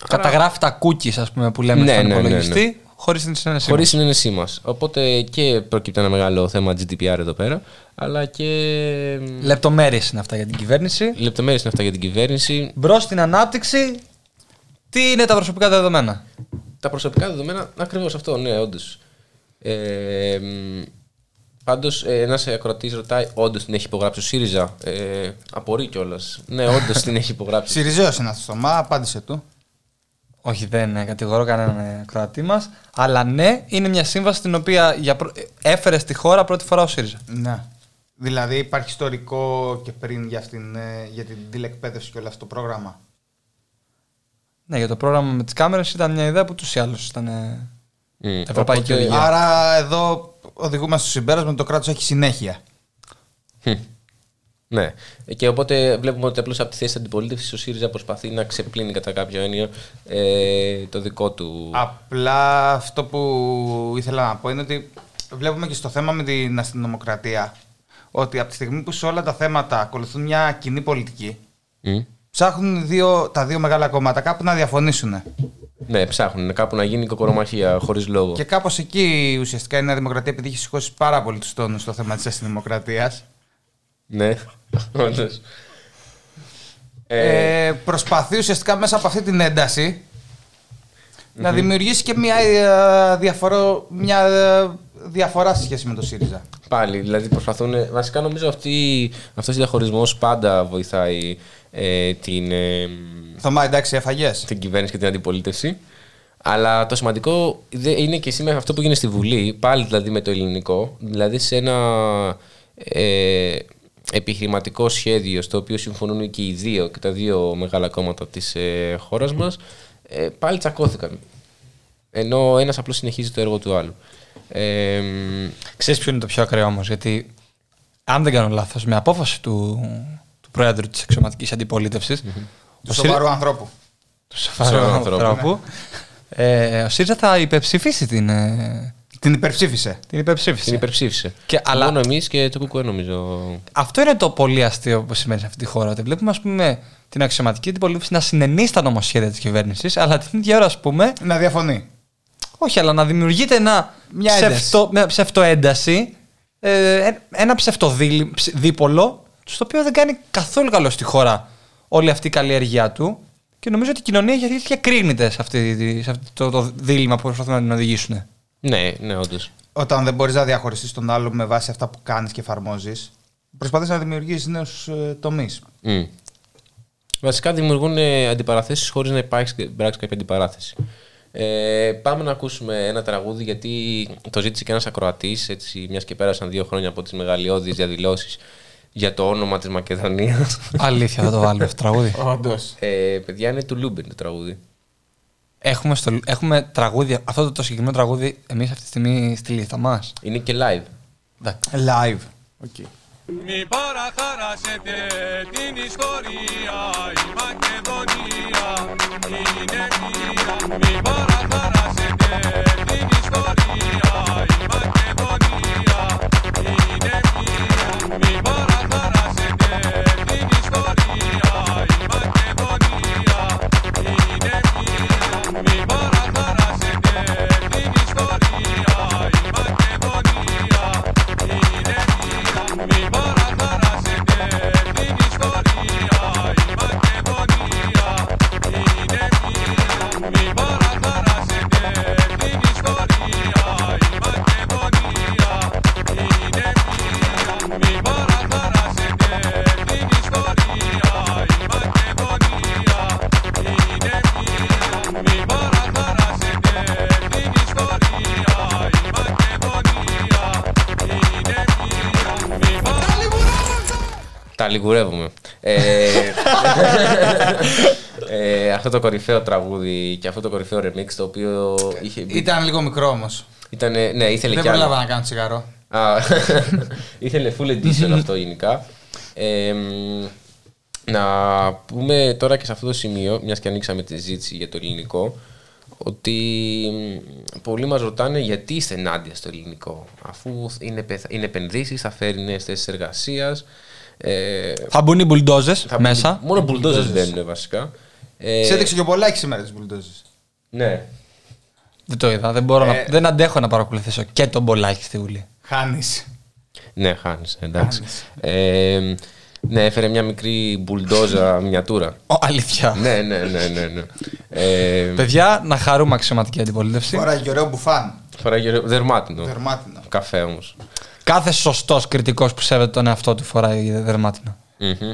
Καταγράφει τα cookies, ας πούμε, που λέμε Ναι, στον ναι, ναι, ναι. Υπολογιστή, χωρίς την συνένεσή Χωρίς μας. συνένεσή μας. Οπότε και προκύπτει ένα μεγάλο θέμα GDPR εδώ πέρα, αλλά και. Λεπτομέρειες είναι αυτά για την κυβέρνηση. Λεπτομέρειες είναι αυτά για την κυβέρνηση. Μπρος στην ανάπτυξη, τι είναι τα προσωπικά δεδομένα; Τα προσωπικά δεδομένα, ακριβώς αυτό, ναι, όντως. Ε, Πάντως, ένας ακροατής ρωτάει, όντως την έχει υπογράψει ο ΣΥΡΙΖΑ; Ε, απορεί κιόλας. Ναι, όντως την έχει υπογράψει. Σιριζέο είναι αυτό. Μα απάντησε του. Όχι, δεν ε, κατηγορώ κανέναν ε, Κροατή μας. Αλλά ναι, είναι μια σύμβαση την οποία για πρω- ε, έφερε στη χώρα πρώτη φορά ο ΣΥΡΙΖΑ. Ναι. Δηλαδή υπάρχει ιστορικό και πριν για, αυτήν, ε, για την τηλεκπαίδευση και όλο αυτό το πρόγραμμα; Ναι, για το πρόγραμμα με τις κάμερες ήταν μια ιδέα που ούτω ή άλλω ήταν. ε, Μμ, Ευρωπαϊκή οπότε- οδηγία. Άρα εδώ οδηγούμε στο συμπέρασμα ότι το κράτος έχει συνέχεια. Χμ. Ναι. Και οπότε βλέπουμε ότι απλώς από τη θέση της αντιπολίτευσης ο ΣΥΡΙΖΑ προσπαθεί να ξεπλύνει κατά κάποιο έννοιο ε, το δικό του. Απλά αυτό που ήθελα να πω είναι ότι βλέπουμε και στο θέμα με την αστυνομοκρατία ότι από τη στιγμή που σε όλα τα θέματα ακολουθούν μια κοινή πολιτική, Μμ. ψάχνουν οι δύο, τα δύο μεγάλα κόμματα κάπου να διαφωνήσουν. Ναι, ψάχνουν κάπου να γίνει κοκορομαχία χωρίς λόγο. Και κάπως εκεί ουσιαστικά η Νέα Δημοκρατία, επειδή έχει σηκώσει πάρα πολύ τους τόνους στο θέμα της αστυνομοκρατίας, Ναι, όντως. ε, προσπαθεί ουσιαστικά μέσα από αυτή την ένταση να δημιουργήσει και μια, ε, διαφορό, μια ε, διαφορά σε σχέση με το ΣΥΡΙΖΑ. Πάλι, δηλαδή προσπαθούν. Βασικά νομίζω αυτή, αυτός ο διαχωρισμός πάντα βοηθάει ε, την, ε, Θωμά, εντάξει, έφαγες. την κυβέρνηση και την αντιπολίτευση. Αλλά το σημαντικό δε- είναι και σήμερα αυτό που γίνεται στη Βουλή, πάλι δηλαδή με το ελληνικό, δηλαδή σε ένα ε, επιχειρηματικό σχέδιο στο οποίο συμφωνούν και οι δύο και τα δύο μεγάλα κόμματα της ε, χώρας μας, ε, πάλι τσακώθηκαν. Ενώ ένας απλώς συνεχίζει το έργο του άλλου. Ε, μ, Ξέρεις ποιο είναι το πιο ακραίο όμως, γιατί αν δεν κάνω λάθος, με απόφαση του, του Πρόεδρου της Εξωματικής Αντιπολίτευσης, Του σοβαρού ανθρώπου. του σοβαρού Σοβαρού ανθρώπου. ανθρώπου, ε, ο ΣΥΡΙΖΑ θα υπερψηφίσει την, ε, Την υπερψήφισε. την υπερψήφιση. την υπερψήφισε. Και- αλλά- Μόνο εμείς και το ΚΚΕ νομίζω. Αυτό είναι το πολύ αστείο που σημαίνει σε αυτή τη χώρα. Ότι βλέπουμε, ας πούμε, την αξιωματική αντιπολίτευση να συνενεί στα νομοσχέδια της κυβέρνησης, αλλά την ίδια ώρα, ας πούμε, Να διαφωνεί. όχι, αλλά να δημιουργείται ένα Μια ψευτο, μια ψευτοένταση, ε, ένα ψευτοδίπολο, στο οποίο δεν κάνει καθόλου καλό στη χώρα όλη αυτή η καλλιέργειά του. Και νομίζω ότι η κοινωνία έχει αρχίσει και κρίνεται σε, αυτή, τη- σε αυτό το, το δίλημα που προσπαθούν να την οδηγήσουν. Ναι, ναι, όντως. Όταν δεν μπορείς να διαχωριστείς τον άλλο με βάση αυτά που κάνεις και εφαρμόζεις, προσπαθείς να δημιουργήσεις νέους ε, τομείς. Μμ. Βασικά δημιουργούν ε, αντιπαραθέσεις χωρίς να υπάρξει, υπάρξει κάποια αντιπαράθεση. Ε, πάμε να ακούσουμε ένα τραγούδι γιατί το ζήτησε και ένας ακροατής έτσι, μιας και πέρασαν δύο χρόνια από τις μεγαλειώδεις διαδηλώσεις για το όνομα της Μακεδονίας. Αλήθεια, θα το βάλουμε αυτό το τραγούδι. Όντως. ε, παιδιά είναι του Λούμπεν το τραγούδι. Έχουμε, στο, έχουμε τραγούδια. Αυτό το, το συγκεκριμένο τραγούδι εμείς αυτή τη στιγμή στη λίστα μας. Είναι και live. Live. Okay. Μη παραχαράσετε την ιστορία, η Μακεδονία είναι μία. Μη παραχαράσετε την ιστορία, η Μακεδονία είναι μία. Μη παραχαράσετε Τα λιγουρεύουμε. Ε, ε, αυτό το κορυφαίο τραγούδι και αυτό το κορυφαίο remix το οποίο είχε μπει. Ήταν λίγο μικρό όμως. Ήταν, ναι, ήθελε Δεν κι άλλο. πρόλαβα να κάνω τσιγαρό. Α, ήθελε full edition αυτό γενικά. Ε, μ, να πούμε τώρα και σε αυτό το σημείο, μιας και ανοίξαμε τη συζήτηση για το ελληνικό, ότι μ, πολλοί μας ρωτάνε γιατί είστε ενάντια στο ελληνικό, αφού είναι, πεθ- είναι επενδύσεις, θα φέρει νέες θέσεις εργασίας. Ε, Θα μπουν οι μπουλντόζες θα μέσα. Μόνο μπουλντόζες μπαίνουν βασικά. Ε, Σε έδειξε και πολλά έχεις σήμερα τις μπουλντόζες. ναι. Δεν το είδα. Δεν, μπορώ να, δεν αντέχω να παρακολουθήσω και τον Μπολάκη στη Βουλή. Χάνεις. Ναι, χάνεις, εντάξει. Ε, ναι, έφερε μια μικρή μπουλντόζα μiniατούρα. Ω, αλήθεια. ναι, ναι, ναι, ναι. ναι. Ε, Παιδιά, να χαρούμε αξιωματική αντιπολίτευση. Φοράει και ωραίο μπουφάν. φοράει γερο- δερμάτινο. Δερμάτινο. Καφέ όμως. Κάθε σωστός κριτικός που σέβεται τον εαυτό του φοράει δερμάτινο. Μμμ.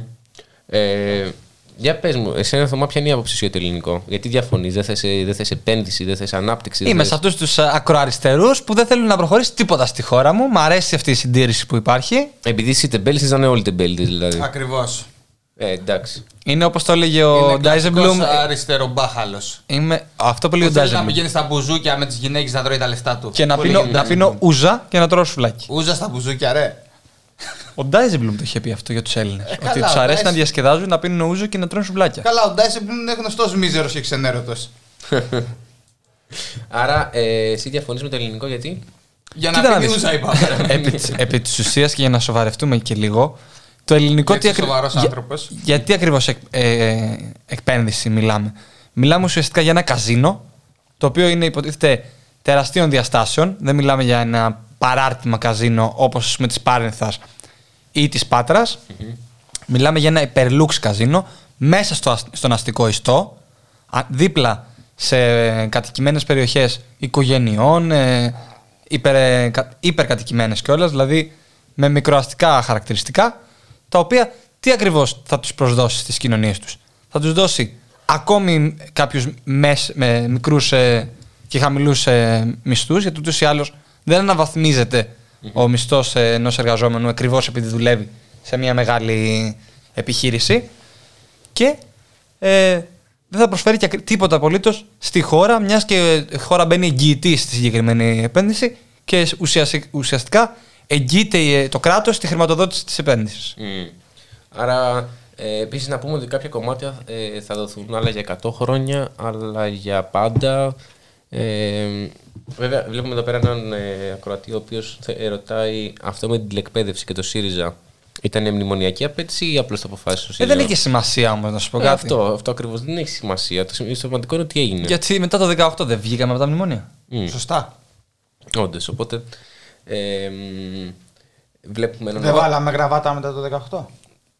Ε, για πες μου, εσένα Θωμά, ποια είναι η άποψη σου για το ελληνικό; Γιατί διαφωνείς, δεν θες, δεν θες επένδυση, δεν θες ανάπτυξη. δεν Είμαι θες- σε αυτούς τους ακροαριστερούς που δεν θέλουν να προχωρήσει τίποτα στη χώρα μου. Μ' αρέσει αυτή η συντήρηση που υπάρχει. Επειδή είσαι τεμπέλης, να είναι όλοι τεμπέλητες δηλαδή. Ακριβώς. Ε, εντάξει. Είναι όπως το έλεγε ο Ντάιζεμπλουμ. αριστερό μπάχαλο. Είμαι αυτό που λέει ο Θέλει να Ντάιζεμπλουμ. πηγαίνει στα μπουζούκια με τις γυναίκες να τρώει τα λεφτά του. Και να Πολύ πίνω, γίνεται. να πίνω ούζα και να τρώω σουβλάκι. Ούζα στα μπουζούκια, ρε. Ο Ντάιζεμπλουμ το είχε πει αυτό για τους Έλληνες. ότι καλά, τους ο αρέσει να Ντάιζεμπλουμ. διασκεδάζουν, να πίνουν ούζο και να τρώνε σουβλάκια. Καλά, ο Ντάισεμπλουμ είναι γνωστός μίζερος και ξενέρωτος. Άρα, ε, εσύ διαφωνείς με το ελληνικό γιατί; Για Κοίτα να να πίνει δεις. ούζα, είπαμε. επί, της- επί της ουσίας και για να σοβαρευτούμε και λίγο, το ελληνικό Γιατί τι ακρι- σοβαρός για- άνθρωπος; γιατί ακριβώς εκ, ε, εκπένδυση μιλάμε. Μιλάμε ουσιαστικά για ένα καζίνο, το οποίο είναι υποτίθεται τεραστίων διαστάσεων. Δεν μιλάμε για ένα παράρτημα καζίνο όπως ας πούμε της Πάρνηθας ή της πατρας Μιλάμε για ένα υπερλούξ καζίνο μέσα στο, ασ- στον αστικό ιστό, α- δίπλα σε κατοικημένες περιοχές οικογενειών, ε, υπερ, ε, κα- υπερκατοικημένες κιόλας, δηλαδή με μικροαστικά χαρακτηριστικά, τα οποία τι ακριβώς θα τους προσδώσει στις κοινωνίες τους; Θα τους δώσει ακόμη κάποιους μες, με μικρούς ε, και χαμηλούς ε, μισθούς, γιατί ούτως ή άλλως δεν αναβαθμίζεται ο μισθός ε, ενός εργαζόμενου ακριβώς επειδή δουλεύει σε μια μεγάλη επιχείρηση και ε, δεν θα προσφέρει και ακρι- τίποτα απολύτως στη χώρα, μιας και η χώρα μπαίνει εγγυητής στη συγκεκριμένη επένδυση και ουσιασι- ουσιαστικά εγγύεται ε, το κράτος τη χρηματοδότηση της επένδυσης. Μμ. Άρα, ε, επίσης να πούμε ότι κάποια κομμάτια ε, θα δοθούν άλλα για 100 χρόνια, άλλα για πάντα. Ε, βέβαια, βλέπουμε εδώ πέρα έναν ε, ακροατή ο οποίος ρωτάει αυτό με την τηλεκπαίδευση και το ΣΥΡΙΖΑ. Ήταν μνημονιακή απέτηση ή απλώς το αποφάσισε ο Ε, ΣΥΡΙΖΑ; δεν έχει σημασία όμως να σου πω Ε, κάτι. αυτό, αυτό ακριβώς δεν έχει σημασία. Το σημαντικό- σημαντικό είναι τι έγινε. Γιατί μετά το 18 δεν βγήκαμε από τα μνημόνια. Σωστά. Όντως, οπότε. Ε, μ, βλέπουμε έναν. Δεν βάλαμε γραβάτα μετά το 18.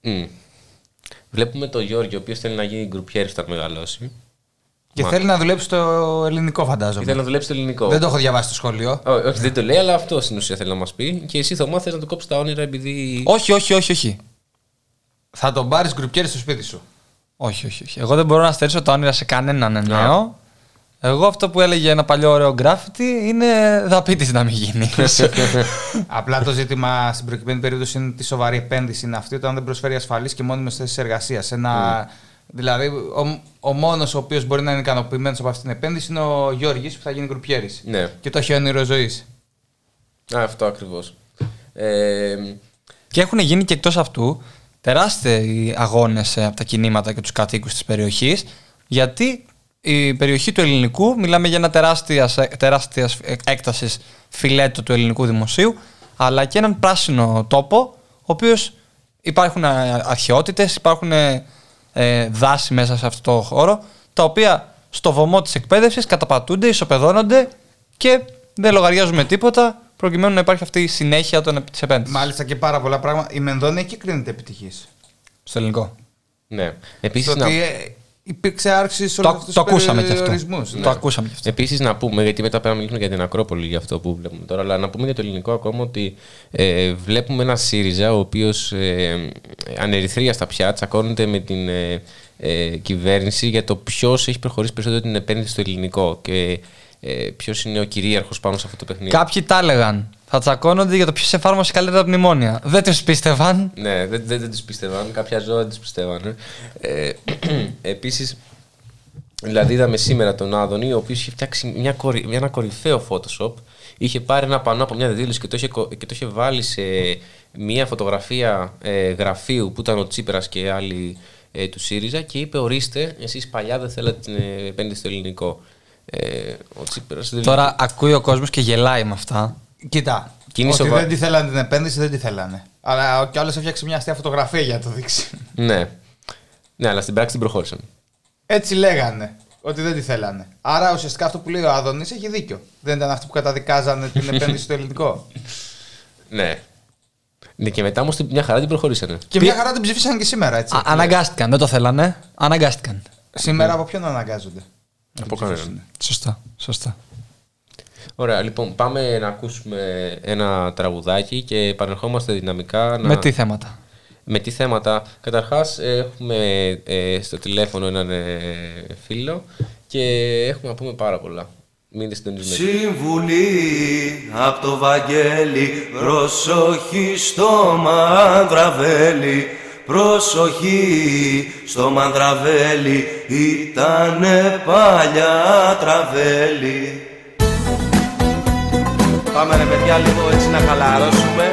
Μμ. Βλέπουμε τον Γιώργο, ο οποίος θέλει να γίνει γκρουπιέρης όταν μεγαλώσει. Και Μα- θέλει να δουλέψει στο ελληνικό, Και φαντάζομαι. θέλει να δουλέψει το ελληνικό. Δεν το έχω διαβάσει στο σχολείο. Ω, όχι, δεν το λέει, αλλά αυτό στην ουσία θέλει να μας πει. Και εσύ, Θωμά, θες να του κόψεις τα όνειρα επειδή. Όχι, όχι, όχι, όχι. Θα τον πάρεις γκρουπιέρι στο σπίτι σου. Όχι, όχι, όχι. Εγώ δεν μπορώ να στερήσω τα όνειρα σε κανέναν Να. νέο. Εγώ αυτό που έλεγε ένα παλιό ωραίο γκράφιτι είναι δαπίτη να μην γίνει. Απλά το ζήτημα στην προκειμένη περίπτωση είναι τη σοβαρή επένδυση είναι αυτή όταν δεν προσφέρει ασφαλείς και μόνιμες θέσεις εργασίας. Ένα... Δηλαδή, ο, ο μόνος ο οποίος μπορεί να είναι ικανοποιημένος από αυτή την επένδυση είναι ο Γιώργης που θα γίνει γκρουπιέρης. Ναι. Και το έχει όνειρο ζωής. Α, αυτό ακριβώς. Ε, Και έχουν γίνει και εκτός αυτού τεράστιοι αγώνες από τα κινήματα και τους κατοίκους της περιοχής, γιατί η περιοχή του ελληνικού, μιλάμε για ένα τεράστια τεράστιας έκτασης φιλέτο του ελληνικού δημοσίου, αλλά και έναν πράσινο τόπο, ο οποίος υπάρχουν αρχαιότητες, υπάρχουν ε, δάση μέσα σε αυτό το χώρο, τα οποία στο βωμό της εκπαίδευσης καταπατούνται, ισοπεδώνονται και δεν λογαριάζουμε τίποτα προκειμένου να υπάρχει αυτή η συνέχεια της επένδυσης. Μάλιστα και πάρα πολλά πράγματα. Η Μενδώνη εκεί κρίνεται επιτυχής. Στο ελληνικό. ναι. Επίσης, Στο να, ότι ε, υπήρξε άρξη σε Το, όλους το, αυτούς το ακούσαμε και αυτό. περιορισμούς. Το ακούσαμε και αυτό. Επίσης να πούμε, γιατί μετά πρέπει να μιλήσουμε για την Ακρόπολη για αυτό που βλέπουμε τώρα, αλλά να πούμε για το ελληνικό ακόμα ότι ε, βλέπουμε ένα ΣΥΡΙΖΑ ο οποίος ε, ανερυθρίαστα πια τσακώνεται με την ε, ε, κυβέρνηση για το ποιος έχει προχωρήσει περισσότερο την επένδυση στο ελληνικό και ε, ποιος είναι ο κυρίαρχος πάνω σε αυτό το παιχνίδι. Κάποιοι τα έλεγαν Θα τσακώνονται για το ποιος εφάρμοσε καλύτερα τα μνημόνια. Δεν τους πίστευαν. Ναι, δεν, δεν, δεν τους πίστευαν. Κάποια ζώα δεν τους πίστευαν. Ε, Επίσης, δηλαδή είδαμε σήμερα τον Άδωνη, ο οποίος είχε φτιάξει μια, κορυ- μια, ένα κορυφαίο Photoshop. Είχε πάρει ένα πανό από μια δήλωση και το είχε, κο- και το είχε βάλει σε μια φωτογραφία ε, γραφείου που ήταν ο Τσίπρας και άλλοι ε, του ΣΥΡΙΖΑ και είπε: Ορίστε, εσείς παλιά δεν θέλατε την ε, επένδυση στο ελληνικό. Ε, ο Τσίπρας δεν Τώρα ακούει ο κόσμος και γελάει με αυτά. Κοίτα. Και είναι ότι σοβα- δεν τη θέλανε την επένδυση, δεν τη θέλανε. Αλλά κι άλλο έφτιαξε μια αστεία φωτογραφία για να το δείξει. Ναι. Ναι, αλλά στην πράξη την προχώρησαν. Έτσι λέγανε. Ότι δεν τη θέλανε. Άρα ουσιαστικά αυτό που λέει ο Άδωνης έχει δίκιο. Δεν ήταν αυτοί που καταδικάζανε την επένδυση στο ελληνικό. Ναι. Ναι, και μετά όμως μια χαρά την προχωρήσανε. Και μια χαρά την ψήφισαν και σήμερα, έτσι. Α, αναγκάστηκαν, δεν το θέλανε. Αναγκάστηκαν. Σήμερα από ποιον αναγκάζονται; Από κανέναν. Σωστά. Σωστά. Ωραία, λοιπόν, πάμε να ακούσουμε ένα τραγουδάκι και επανερχόμαστε δυναμικά. Να... Με τι θέματα; Με τι θέματα. Καταρχάς, έχουμε ε, στο τηλέφωνο έναν ε, φίλο και έχουμε να πούμε πάρα πολλά. Μείνετε συντονισμένοι. Συμβουλή από το Βαγγέλη Προσοχή στο Μανδραβέλη Προσοχή στο Μανδραβέλη Ήτανε παλιά τραβέλη Πάμε ρε παιδιά λίγο έτσι να χαλαρώσουμε.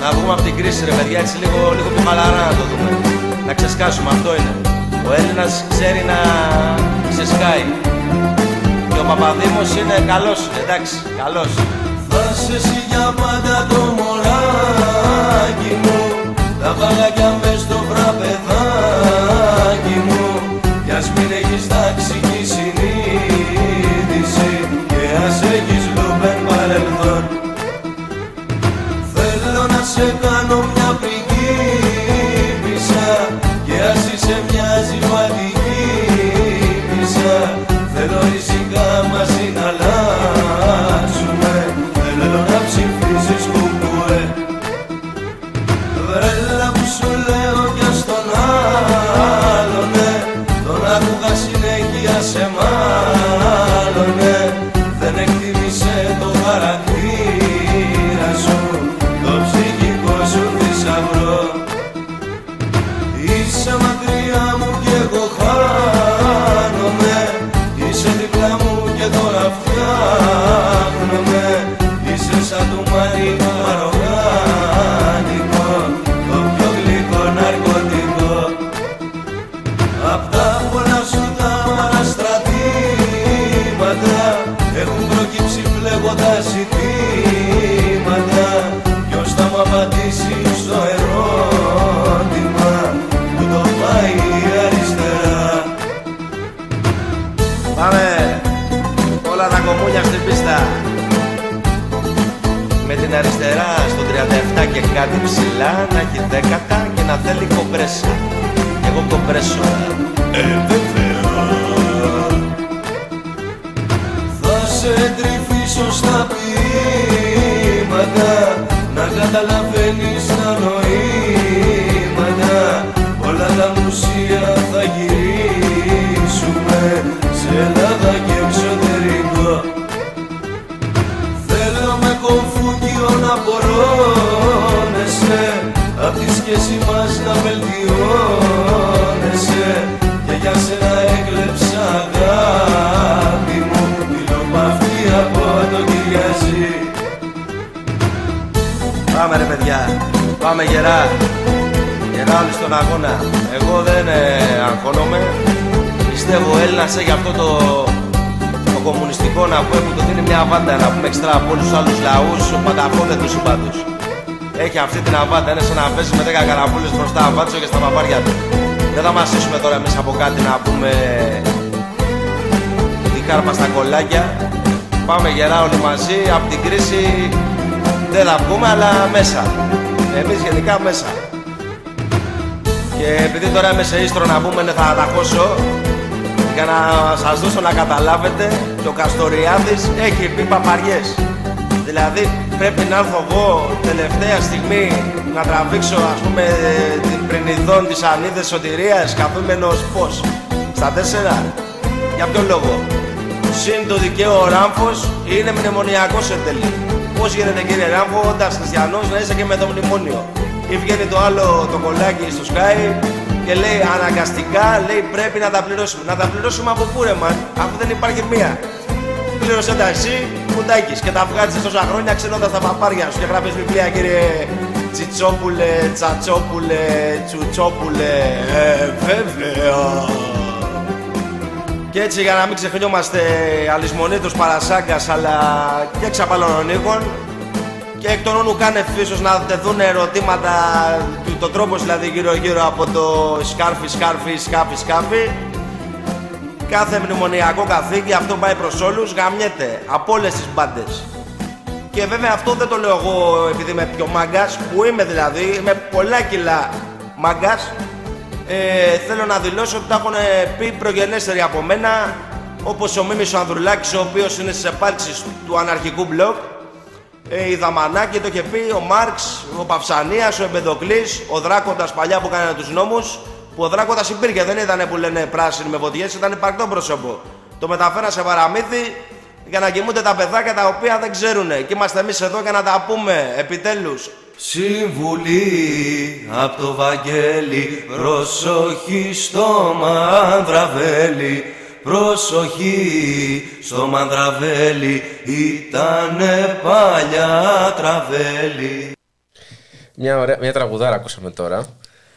Να βγούμε από την κρίση ρε παιδιά έτσι λίγο, λίγο πιο χαλαρά να το δούμε. Να ξεσκάσουμε αυτό είναι. Ο Έλληνας ξέρει να ξεσκάει. Και ο Παπαδήμος είναι καλός, εντάξει, καλός. Θα σε εσύ για πάντα το μωράκι μου. Τα βαγάκια μες στο βραπεδάκι μου. Κι ας μην έχεις ταξική να πούμε εξτρά από όλους τους άλλους λαούς ο πανταχώδετος συμπάντους. Έχει αυτή την αβάντα, είναι σαν να παίζει με 10 καραπούλες μπροστά αβάτσο και στα παπάρια του. Δεν θα μας ίσουμε τώρα εμείς από κάτι να πούμε τη κάρπα στα κολλάκια. Πάμε γερά όλοι μαζί, από την κρίση δεν θα βγούμε αλλά μέσα. Εμείς γενικά μέσα. Και επειδή τώρα είμαι σε ίστρο να πούμε ναι, θα αταχώσω για να σας δώσω να καταλάβετε και ο Καστοριάδης έχει πει παπαριές. Δηλαδή πρέπει να έρθω εγώ τελευταία στιγμή να τραβήξω ας πούμε την πρινιδόν της Ανίδες Σωτηρίας καθούμενος πώς, στα τέσσερα, για ποιο λόγο; Συν το δικαίω ο Ράμφος είναι μνημονιακός εν τέλει. Πώς γίνεται κύριε Ράμφο, όντας χριστιανός να είσαι και με το μνημόνιο. Ή βγαίνει το άλλο το κολλάκι στο Sky και λέει αναγκαστικά λέει πρέπει να τα πληρώσουμε. Να τα πληρώσουμε από πού ρε μαν, αφού δεν υπάρχει μία. Πλήρωσέ τα εσύ, κουντάκης και τα βγάζεις τόσα χρόνια ξενώντας τα παπάρια σου και γράφεις βιβλία κύριε Τσιτσόπουλε, Τσατσόπουλε, Τσουτσόπουλε, ε, βέβαια. Και έτσι για να μην ξεχνιόμαστε αλυσμονήτους παρασάγκας αλλά και ξαπαλώνων οίκων και εκ των όνου κάνε φύσος να τεθούν ερωτήματα του το τρόπος δηλαδή γύρω γύρω από το σκάρφι σκάρφι σκάφι σκάφι. Κάθε μνημονιακό καθήκη αυτό πάει προς όλους γαμιέται από όλες τις μπάντες. Και βέβαια αυτό δεν το λέω εγώ επειδή είμαι πιο μάγκας που είμαι δηλαδή με πολλά κιλά μάγκας. Ε, θέλω να δηλώσω ότι τα έχουν πει προγενέστεροι από μένα όπως ο Μίμης ο Ανδρουλάκης ο οποίος είναι στις επάρξεις του αναρχικού μπλοκ ε, η Δαμανάκη το είχε πει, ο Μάρξ, ο Παυσανίας, ο Εμπεδοκλής, ο Δράκοντας παλιά που έκανε τους νόμους που ο Δράκοντας υπήρχε, δεν ήταν που λένε πράσινοι με βοδιές, ήταν υπαρκτό πρόσωπο. Το μεταφέρα σε παραμύθι για να κοιμούνται τα παιδάκια τα οποία δεν ξέρουν. Και είμαστε εμείς εδώ για να τα πούμε επιτέλους. Συμβουλή από το Βαγγέλη Προσοχή στο μανδραβέλι Προσοχή στο μανδραβέλι Ήτανε παλιά τραβέλι Μια, ωραία, μια τραγουδάρα ακούσαμε τώρα.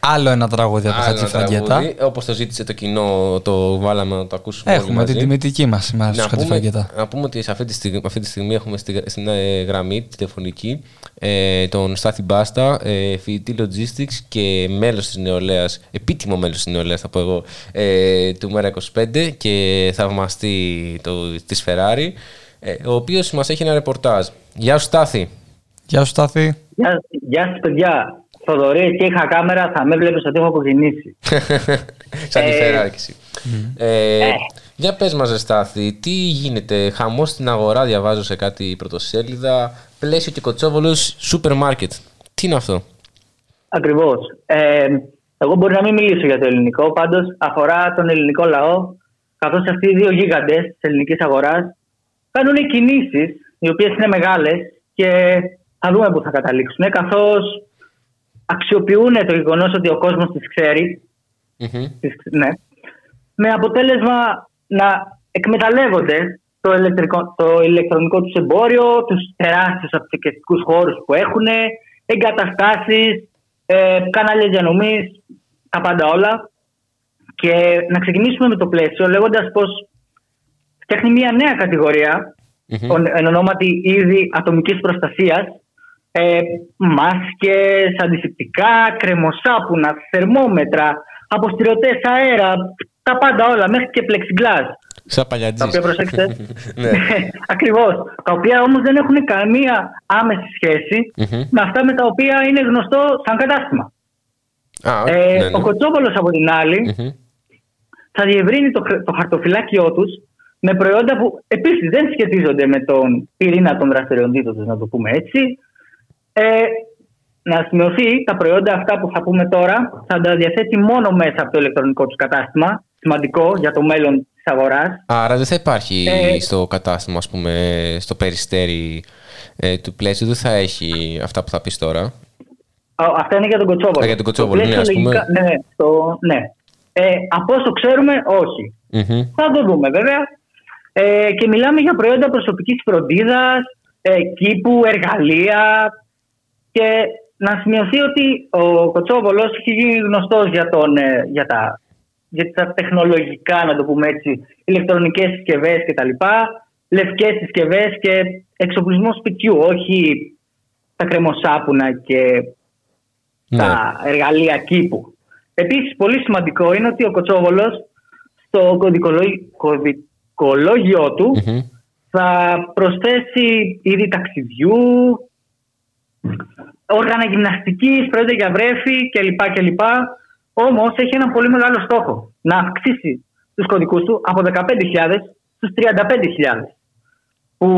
Άλλο ένα τραγούδι από το Άλλο ένα Χατζηφραγκέτα. τραγούδι. Όπως το ζήτησε το κοινό, το βάλαμε να το ακούσουμε όλοι Έχουμε μαζί. την τιμητική μας σήμερα στου Να πούμε, Χατζηφραγκέτα. να πούμε ότι σε αυτή τη στιγμή, αυτή τη στιγμή έχουμε στη, στην ε, γραμμή τη τηλεφωνική ε, τον Στάθη Μπάστα, ε, φοιτητή logistics και μέλος της νεολαίας, επίτιμο μέλος της νεολαίας θα πω εγώ, ε, του Μέρα 25 και θαυμαστή το, της Ferrari, ε, ο οποίος μας έχει ένα ρεπορτάζ. Γεια σου Στάθη. Γεια σου, Στάθη. Γεια, γεια σας παιδιά. Θοδωρή και είχα κάμερα, θα με βλέπεις ότι έχω κοκκινήσει. Σαν τη Ε, Ferrari κι εσύ. Ε, για πες μας, ρε Στάθη, τι γίνεται, χαμός στην αγορά, διαβάζω σε κάτι πρωτοσέλιδα, πλαίσιο και κοτσόβολος, σούπερ μάρκετ. Τι είναι αυτό; Ακριβώς. Ε, εγώ μπορεί να μην μιλήσω για το ελληνικό, πάντως αφορά τον ελληνικό λαό, καθώς αυτοί οι δύο γίγαντες της ελληνικής αγοράς κάνουν κινήσεις, οι οποίες είναι μεγάλες και θα δούμε πού θα καταλήξουν, καθώς αξιοποιούν το γεγονός ότι ο κόσμος τις ξέρει Μμμ. τις- ναι, με αποτέλεσμα να εκμεταλλεύονται το, ηλεκτρικό, το ηλεκτρονικό τους εμπόριο, τους τεράστιους αποθηκευτικούς χώρους που έχουν, εγκαταστάσεις, ε, κανάλια διανομής, τα πάντα όλα. Και να ξεκινήσουμε με το πλαίσιο λέγοντας πως φτιάχνει μια νέα κατηγορία Μμμ. ον- εν ονόματι είδη ατομικής προστασίας ε, μάσκες, αντισηπτικά, κρεμοσάπουνας, θερμόμετρα, αποστηρωτές αέρα, τα πάντα όλα, μέχρι και plexiglass. Σαν Τα παλιατζής. οποία προσέξτε. Ναι. Ακριβώς. Τα οποία όμως δεν έχουν καμία άμεση σχέση Μμμ. με αυτά με τα οποία είναι γνωστό σαν κατάστημα. Α, Ε, ναι, ναι. Ο Κοτσόβολος από την άλλη Μμμ. θα διευρύνει το, χ- το χαρτοφυλάκιό τους με προϊόντα που επίσης δεν σχετίζονται με τον πυρήνα των δραστηριοτήτων τους, να το πούμε έτσι. Ε, να σημειωθεί τα προϊόντα αυτά που θα πούμε τώρα θα τα διαθέτει μόνο μέσα από το ηλεκτρονικό τους κατάστημα. Σημαντικό για το μέλλον της αγοράς. Άρα δεν θα υπάρχει Ε, στο κατάστημα, ας πούμε, στο περιστέρι ε, του πλαίσιου, δεν θα έχει αυτά που θα πεις τώρα. Α, Αυτά είναι για τον Κοτσόβολο. Α, για τον Το Κοτσόβολο, ναι, πλαίσιο ας πούμε. λογικά- Ναι, ναι, στο- ναι. Ε, από όσο ξέρουμε, όχι. Μμμ. Θα το δούμε βέβαια. Ε, και μιλάμε για προϊόντα προσωπικής φροντίδας, ε, κήπου, εργαλεία και να σημειωθεί ότι ο Κοτσόβολος έχει γίνει γνωστός για, τον, ε, για, τα, για τα τεχνολογικά, να το πούμε έτσι, ηλεκτρονικές συσκευές κτλ. Λευκές συσκευές και εξοπλισμό σπιτιού, όχι τα κρεμοσάπουνα και Ναι. τα εργαλεία κήπου. Επίσης, πολύ σημαντικό είναι ότι ο Κοτσόβολος στο κωδικολόγι- κωδικολόγιο του Μμμ. θα προσθέσει είδη ταξιδιού, όργανα γυμναστικής, προϊόντα για βρέφη κλπ. κλπ. Όμως έχει ένα πολύ μεγάλο στόχο. Να αυξήσει τους κωδικούς του από 15.000 στους 35.000. Που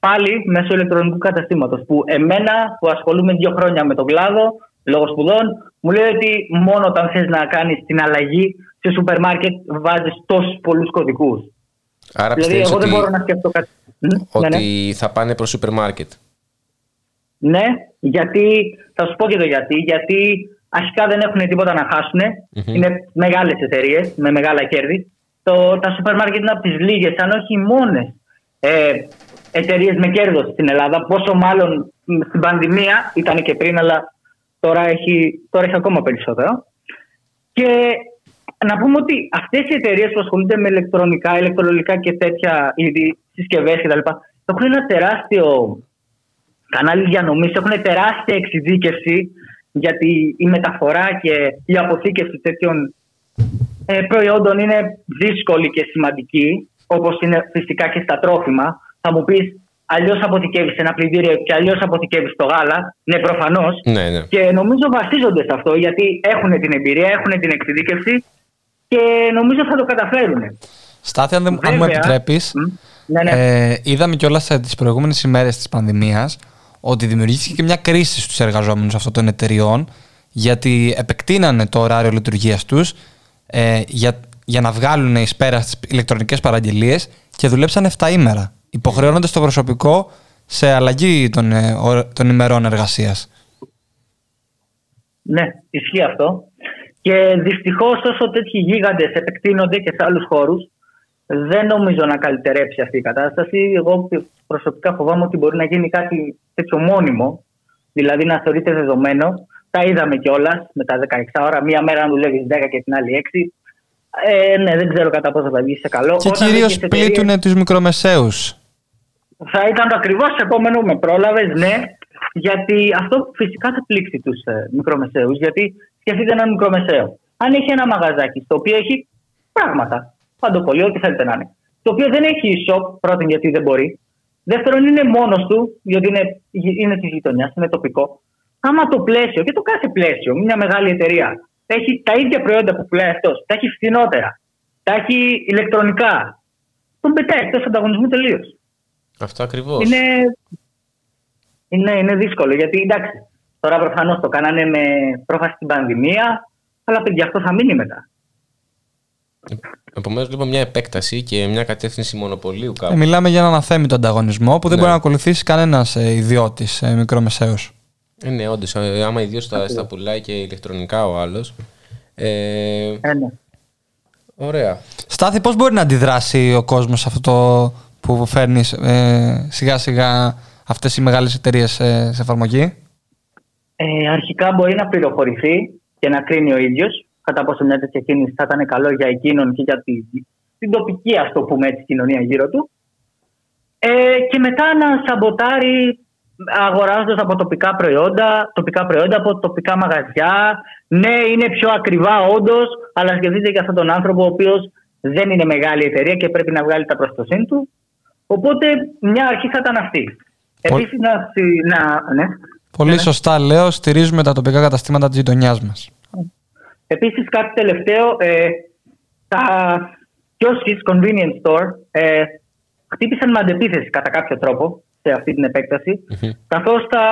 πάλι μέσω ηλεκτρονικού καταστήματος. Που εμένα που ασχολούμαι δύο χρόνια με τον κλάδο, λόγω σπουδών, μου λέει ότι μόνο όταν θες να κάνεις την αλλαγή σε σούπερ μάρκετ βάζεις τόσους πολλούς κωδικούς. Άρα δηλαδή, πιστεύεις εγώ δεν ότι- μπορώ να σκεφτώ κάτι. Μ, Ότι ναι, ναι. θα πάνε προς σούπερ μάρκετ. Ναι, γιατί θα σου πω και το γιατί. Γιατί αρχικά δεν έχουν τίποτα να χασουν Είναι μεγάλες εταιρείες με μεγάλα κέρδη. Το, τα σούπερ μάρκετ είναι από τις λίγες, αν όχι οι μόνες ε, εταιρείες με κέρδος στην Ελλάδα. Πόσο μάλλον μ, στην πανδημία ήταν και πριν, αλλά τώρα έχει, τώρα έχει ακόμα περισσότερο. Και να πούμε ότι αυτές οι εταιρείες που ασχολούνται με ηλεκτρονικά, ηλεκτρολογικά και τέτοια είδη συσκευές κτλ. έχουν ένα τεράστιο κανάλι διανομή, έχουν τεράστια εξειδίκευση γιατί η μεταφορά και η αποθήκευση τέτοιων ε, προϊόντων είναι δύσκολη και σημαντική, όπως είναι φυσικά και στα τρόφιμα. Θα μου πεις, αλλιώς αποθηκεύεις ένα πλυντήριο και αλλιώς αποθηκεύεις το γάλα. Ναι, προφανώς. Ναι, ναι. Και νομίζω βασίζονται σε αυτό γιατί έχουν την εμπειρία, έχουν την εξειδίκευση και νομίζω θα το καταφέρουν. Στάθη, αν, δεν, αν μου Βέβαια. επιτρέπεις, Μ, Ναι, ναι. ε, είδαμε κιόλας τις προηγούμενες ημέρες της πανδημίας ότι δημιουργήθηκε και μια κρίση στους εργαζόμενους αυτών των εταιριών γιατί επεκτείνανε το ωράριο λειτουργίας τους ε, για, για να βγάλουν εις πέρας τις ηλεκτρονικές παραγγελίες και δουλέψαν 7 ημέρα, υποχρεώνοντας το προσωπικό σε αλλαγή των, ε, ω- των ημερών εργασίας. Ναι, ισχύει αυτό. Και δυστυχώς, όσο τέτοιοι γίγαντες επεκτείνονται και σε άλλους χώρους, δεν νομίζω να καλυτερέψει αυτή η κατάσταση. Εγώ προσωπικά φοβάμαι ότι μπορεί να γίνει κάτι τέτοιο μόνιμο, δηλαδή να θεωρείται δεδομένο. Τα είδαμε κιόλας με τα 16 ώρα, μία μέρα να δουλεύεις 10 και την άλλη 6. Ε, ναι, δεν ξέρω κατά πόσο θα βγεις σε καλό. Και Όταν κυρίως τέτοιες εταιρείες- πλήττουν τους μικρομεσαίους. θα ήταν το ακριβώς επόμενο με πρόλαβες, ναι, γιατί αυτό φυσικά θα πλήξει τους ε, μικρομεσαίους. Γιατί σκεφτείτε ένα μικρομεσαίο. Αν έχει ένα μαγαζάκι στο οποίο έχει πράγματα, παντοπολί, ό,τι θέλετε να είναι, το οποίο δεν έχει shop, πρώτον γιατί δεν μπορεί, δεύτερον είναι μόνος του, γιατί είναι, είναι της γειτονιάς, είναι τοπικό. Άμα το πλαίσιο, και το κάθε πλαίσιο, μια μεγάλη εταιρεία, έχει τα ίδια προϊόντα που πουλάει αυτός, τα έχει φθηνότερα, τα έχει ηλεκτρονικά, τον πετάει εκτός ανταγωνισμού τελείως. Αυτό ακριβώς. Είναι, είναι, είναι δύσκολο γιατί εντάξει, τώρα προφανώς το κάνανε με πρόφαση στην πανδημία, αλλά παιδιά αυτό θα μείνει μετά. Επομένως, βλέπω μια επέκταση και μια κατεύθυνση μονοπωλίου κάπου. Ε, μιλάμε για έναν αθέμητο ανταγωνισμό που δεν Ναι. μπορεί να ακολουθήσει κανένας ε, ιδιώτης ε, μικρομεσαίος. Ε, ναι, όντως. Άμα ιδίως τα, στα πουλάει και ηλεκτρονικά ο άλλος. Ε, Ε, ναι. ωραία. Στάθη, πώς μπορεί να αντιδράσει ο κόσμος σε αυτό το που φέρνεις ε, σιγά σιγά αυτές οι μεγάλες εταιρείες ε, σε εφαρμογή; Ε, αρχικά μπορεί να πληροφορηθεί και να κρίνει ο ίδιος κατά πόσο μια τέτοια κίνηση θα ήταν καλό για εκείνον και για τη, την τοπική, ας το πούμε έτσι, κοινωνία γύρω του. Ε, και μετά να σαμποτάρει αγοράζοντας από τοπικά προϊόντα, τοπικά προϊόντα από τοπικά μαγαζιά. Ναι, είναι πιο ακριβά όντως, αλλά σκεφτείτε και αυτόν τον άνθρωπο ο οποίος δεν είναι μεγάλη εταιρεία και πρέπει να βγάλει τα προστοσύνη του. Οπότε μια αρχή θα ήταν αυτή. Πολύ- Επίσης να, να, ναι. Πολύ σωστά λέω, στηρίζουμε τα τοπικά καταστήματα της γειτονιάς μας. Επίσης κάτι τελευταίο, ε, τα kiosks, convenience store, ε, χτύπησαν με αντεπίθεση κατά κάποιο τρόπο σε αυτή την επέκταση, καθώς τα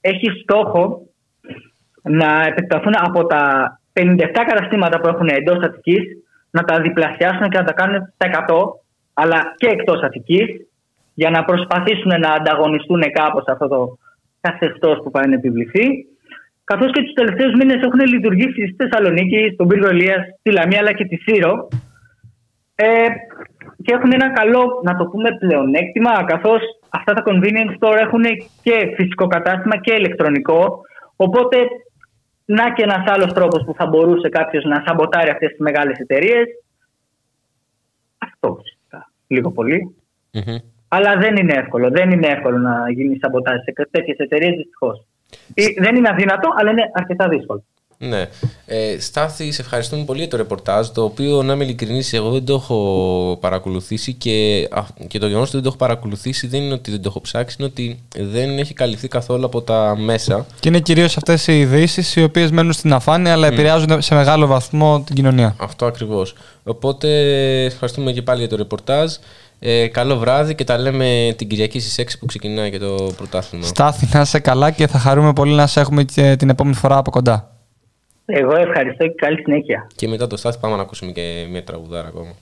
έχει στόχο να επεκταθούν από τα 57 καταστήματα που έχουν εντός Αττικής να τα διπλασιάσουν και να τα κάνουν στα 100, αλλά και εκτός Αττικής, για να προσπαθήσουν να ανταγωνιστούν κάπως αυτό το καθεστώς που πάει να επιβληθεί. Καθώς και τους τελευταίους μήνες έχουν λειτουργήσει στη Θεσσαλονίκη, στον Πύργο Ελία, στη Λαμία αλλά και τη Σύρο. Ε, και έχουν ένα καλό, να το πούμε, πλεονέκτημα, καθώς αυτά τα convenience store έχουν και φυσικό κατάστημα και ηλεκτρονικό. Οπότε, να και ένας άλλος τρόπος που θα μπορούσε κάποιος να σαμποτάρει αυτές τις μεγάλες εταιρείες. Αυτό φυσικά. Λίγο πολύ. Μμμ. Αλλά δεν είναι εύκολο. Δεν είναι εύκολο να γίνει σαμποτάζ σε τέτοιες εταιρείες, δυστυχώς. Δεν είναι αδύνατο, αλλά είναι αρκετά δύσκολο. Ναι. Ε, Στάθη, σε ευχαριστούμε πολύ για το ρεπορτάζ, το οποίο, να είμαι ειλικρινής, εγώ δεν το έχω παρακολουθήσει και, α, και το γεγονός ότι δεν το έχω παρακολουθήσει δεν είναι ότι δεν το έχω ψάξει, είναι ότι δεν έχει καλυφθεί καθόλου από τα μέσα. Και είναι κυρίως αυτές οι ειδήσεις οι οποίες μένουν στην αφάνεια αλλά επηρεάζουν σε μεγάλο βαθμό την κοινωνία. Αυτό ακριβώς. Οπότε, ευχαριστούμε και πάλι για το ρεπορτάζ. Ε, καλό βράδυ και τα λέμε την Κυριακή στις 6 που ξεκινάει και το πρωτάθλημα. Στάθη, να είσαι καλά και θα χαρούμε πολύ να σε έχουμε και την επόμενη φορά από κοντά. Εγώ ευχαριστώ και καλή συνέχεια. Και μετά το Στάθη πάμε να ακούσουμε και μια τραγουδάρα ακόμα.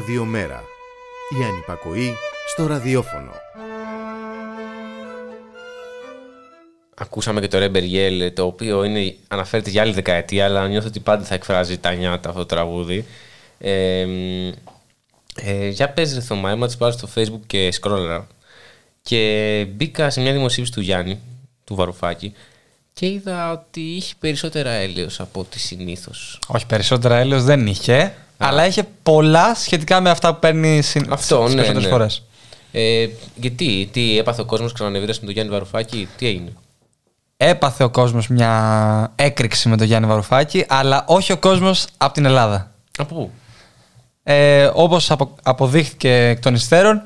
Ραδιομέρα. Η ανυπακοή στο ραδιόφωνο. Ακούσαμε και το Ρέμπερ το οποίο είναι, αναφέρεται για άλλη δεκαετία, αλλά νιώθω ότι πάντα θα εκφράζει τα νιάτα αυτό το τραγούδι. Ε, ε, για πες ρε Θωμά, έμαθα στο facebook και σκρόλαρα και μπήκα σε μια δημοσίευση του Γιάννη, του Βαρουφάκη, και είδα ότι είχε περισσότερα έλεος από ό,τι συνήθως. Όχι, περισσότερα έλεος δεν είχε αλλά είχε πολλά σχετικά με αυτά που παίρνει συν... Αυτό, στις ναι. περισσότερες ναι. φορές. Ε, γιατί, τι έπαθε ο κόσμος ξανανεβήρασε με τον Γιάννη Βαρουφάκη, τι έγινε; Έπαθε ο κόσμος μια έκρηξη με τον Γιάννη Βαρουφάκη, αλλά όχι ο κόσμος από την Ελλάδα. Από πού; Ε, όπως απο- αποδείχθηκε εκ των υστέρων,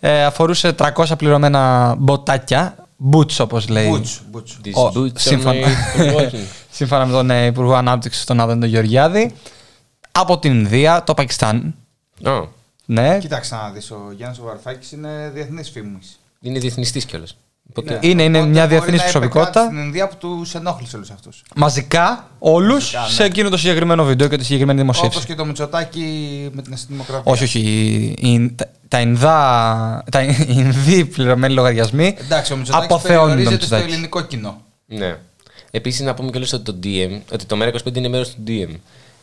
ε, αφορούσε 300 πληρωμένα μποτάκια, boots όπως λέει. Μπούτσου, μπούτσου. These Ο- boots are σύμφωνα, made for walking. σύμφωνα με τον ε, Υπουργό Ανάπτυξης τον Άδεντο Γεωργιάδη, από την Ινδία, το Πακιστάν. Α, Ναι, Κοίταξε να δεις, ο Γιάννης ο Βαρουφάκης είναι διεθνής φήμης. είναι διεθνιστή κιόλας. Οπότε, είναι, είναι Οπότε μια μπορεί διεθνής να είπε κάτι προσωπικότητα. Στην Ινδία που τους ενόχλησε όλους αυτούς. Μαζικά, όλους Μαζικά, ναι. σε εκείνο το συγκεκριμένο βίντεο και τη συγκεκριμένη δημοσίευση. Όπως και το Μητσοτάκι με την Δημοκρατία. Όχι, όχι. οι- οι- τα, τα, Ινδά, τα Ινδοί πληρωμένοι λογαριασμοί Εντάξει, ο Μητσοτάκης αποθεώνουν τον περιορίζεται στο Μητσοτάκης. ελληνικό κοινό. Ναι. Επίσης, να πούμε κιόλα ότι το DM, ότι το ΜΕΡΑ25 είναι μέρος του DM.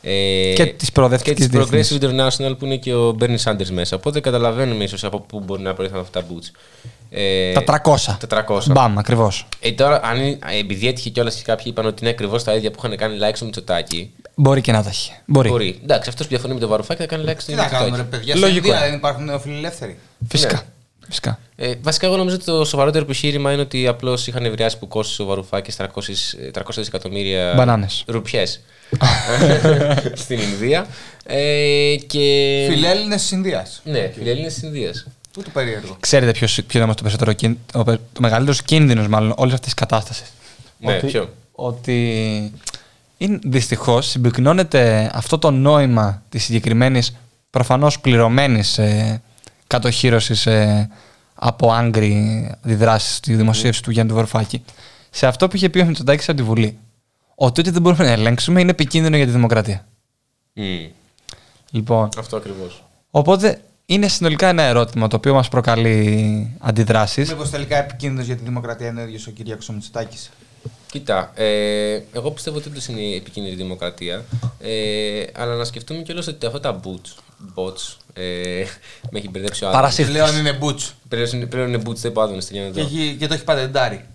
Ε, Και της προοδευτικής Και της διεθνής. Progressive International που είναι και ο Bernie Sanders μέσα. Οπότε καταλαβαίνουμε ίσως από πού μπορεί να προέρχονται αυτά τα boots. Ε, Τα 300. Τα 300. Μπαμ, ακριβώς. Ε, τώρα, αν, είναι- ε, επειδή έτυχε κιόλας και κάποιοι είπαν ότι είναι ακριβώς τα ίδια που είχαν κάνει like στο Μητσοτάκι. Μπορεί και να τα έχει. Μπορεί. Μπορεί. Εντάξει, αυτός που διαφωνεί με τον Βαρουφάκη θα κάνει like στο Τι να κάνουμε, ρε Μητσοτάκι. παιδιά, στην Λογικό. Ινδία δεν υπάρχουν νεοφιλελεύθεροι. Φυσικά. Ναι. Φυσικά. Ε, βασικά, εγώ νομίζω ότι το σοβαρότερο επιχείρημα είναι ότι απλώς είχαν ευρεάσει που κόστησε ο Βαρουφάκη 300, 300 δισεκατομμύρια Μπανάνες. ρουπιές στην Ινδία. Ε, και... Φιλέλληνες της Ινδίας. Ναι, φιλέλληνες της Ινδίας. Πού το περίεργο. Ξέρετε ποιος, ποιο είναι όμως το, περισσότερο, κίν- ο, πε- το μεγαλύτερος κίνδυνος μάλλον όλης αυτής της κατάστασης; Ναι, ότι, ποιο; Ότι δυστυχώς συμπυκνώνεται αυτό το νόημα της συγκεκριμένης προφανώς πληρωμένης ε, κατοχήρωση ε, από άγκρη αντιδράσεις στη δημοσίευση του Γιάννη του Βαρουφάκη σε αυτό που είχε πει ο Μητσοτάκης από τη Βουλή. Ότι ό,τι δεν μπορούμε να ελέγξουμε είναι επικίνδυνο για τη δημοκρατία. Μμ, Λοιπόν, αυτό ακριβώς. οπότε είναι συνολικά ένα ερώτημα το οποίο μας προκαλεί αντιδράσεις. Μήπως τελικά επικίνδυνος για τη δημοκρατία είναι ο ίδιος ο Κυριάκος ο Μητσοτάκης; Κοίτα, ε, εγώ πιστεύω ότι όντως είναι επικίνδυνη η δημοκρατία. Ε, αλλά να σκεφτούμε κιόλας ότι αυτά τα boots, bots, ε, με έχει μπερδέψει ο Άδωνης. Παρασύρθηκες. Πλέον είναι μπούτσου. Πλέον είναι- Πλέον είναι boots, δεν πάω Άδωνης, τελειώνει Και, εδώ. έχει- και το έχει πατεντάρει.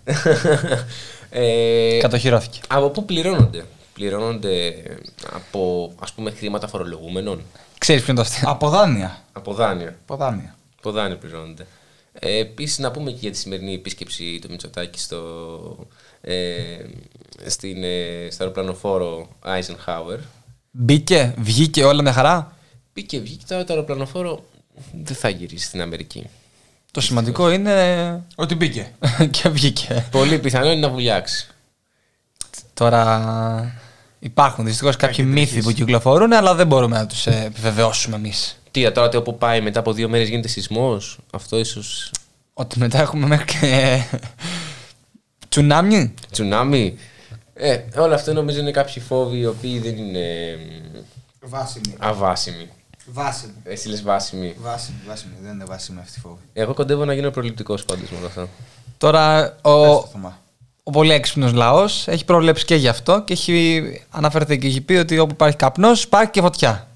ε, Κατοχυρώθηκε. από πού πληρώνονται; Πληρώνονται από ας πούμε χρήματα φορολογούμενων, Ξέρεις ποιο είναι το αστείο. Από δάνεια. από δάνεια. Από δάνεια. Από δάνεια πληρώνονται. Ε, Επίσης, να πούμε και για τη σημερινή επίσκεψη του Μητσοτάκη στο, ε, στην, ε, στο αεροπλανοφόρο Eisenhower. Μπήκε, βγήκε όλα μια χαρά; Πήγε, βγήκε τώρα το αεροπλανοφόρο δεν θα γυρίσει στην Αμερική. Το σημαντικό είναι Ότι μπήκε. και βγήκε. Πολύ πιθανό είναι να βουλιάξει. Τώρα υπάρχουν δυστυχώς κάποιοι μύθοι που κυκλοφορούν, αλλά δεν μπορούμε να τους επιβεβαιώσουμε εμείς. Τι είδα τώρα ότι όπου πάει μετά από δύο μέρες γίνεται σεισμός. Αυτό ίσω. Ότι μετά έχουμε μέχρι και. τσουνάμι. Τσουνάμι. Ε, όλα αυτά νομίζω είναι κάποιοι φόβοι οι οποίοι δεν είναι μ, Βάσιμη. αβάσιμοι. Βάσιμη. Εσύ λες βάσιμοι. Βάσιμη, βάσιμη. Δεν είναι βάσιμη αυτή η φόβη. Εγώ κοντεύω να γίνω προληπτικός πάντως με όλα αυτά. Τώρα Πες ο, το, Θωμά. ο πολύ έξυπνος λαός έχει προβλέψει και γι' αυτό και έχει αναφερθεί και έχει πει ότι όπου υπάρχει καπνός υπάρχει και φωτιά.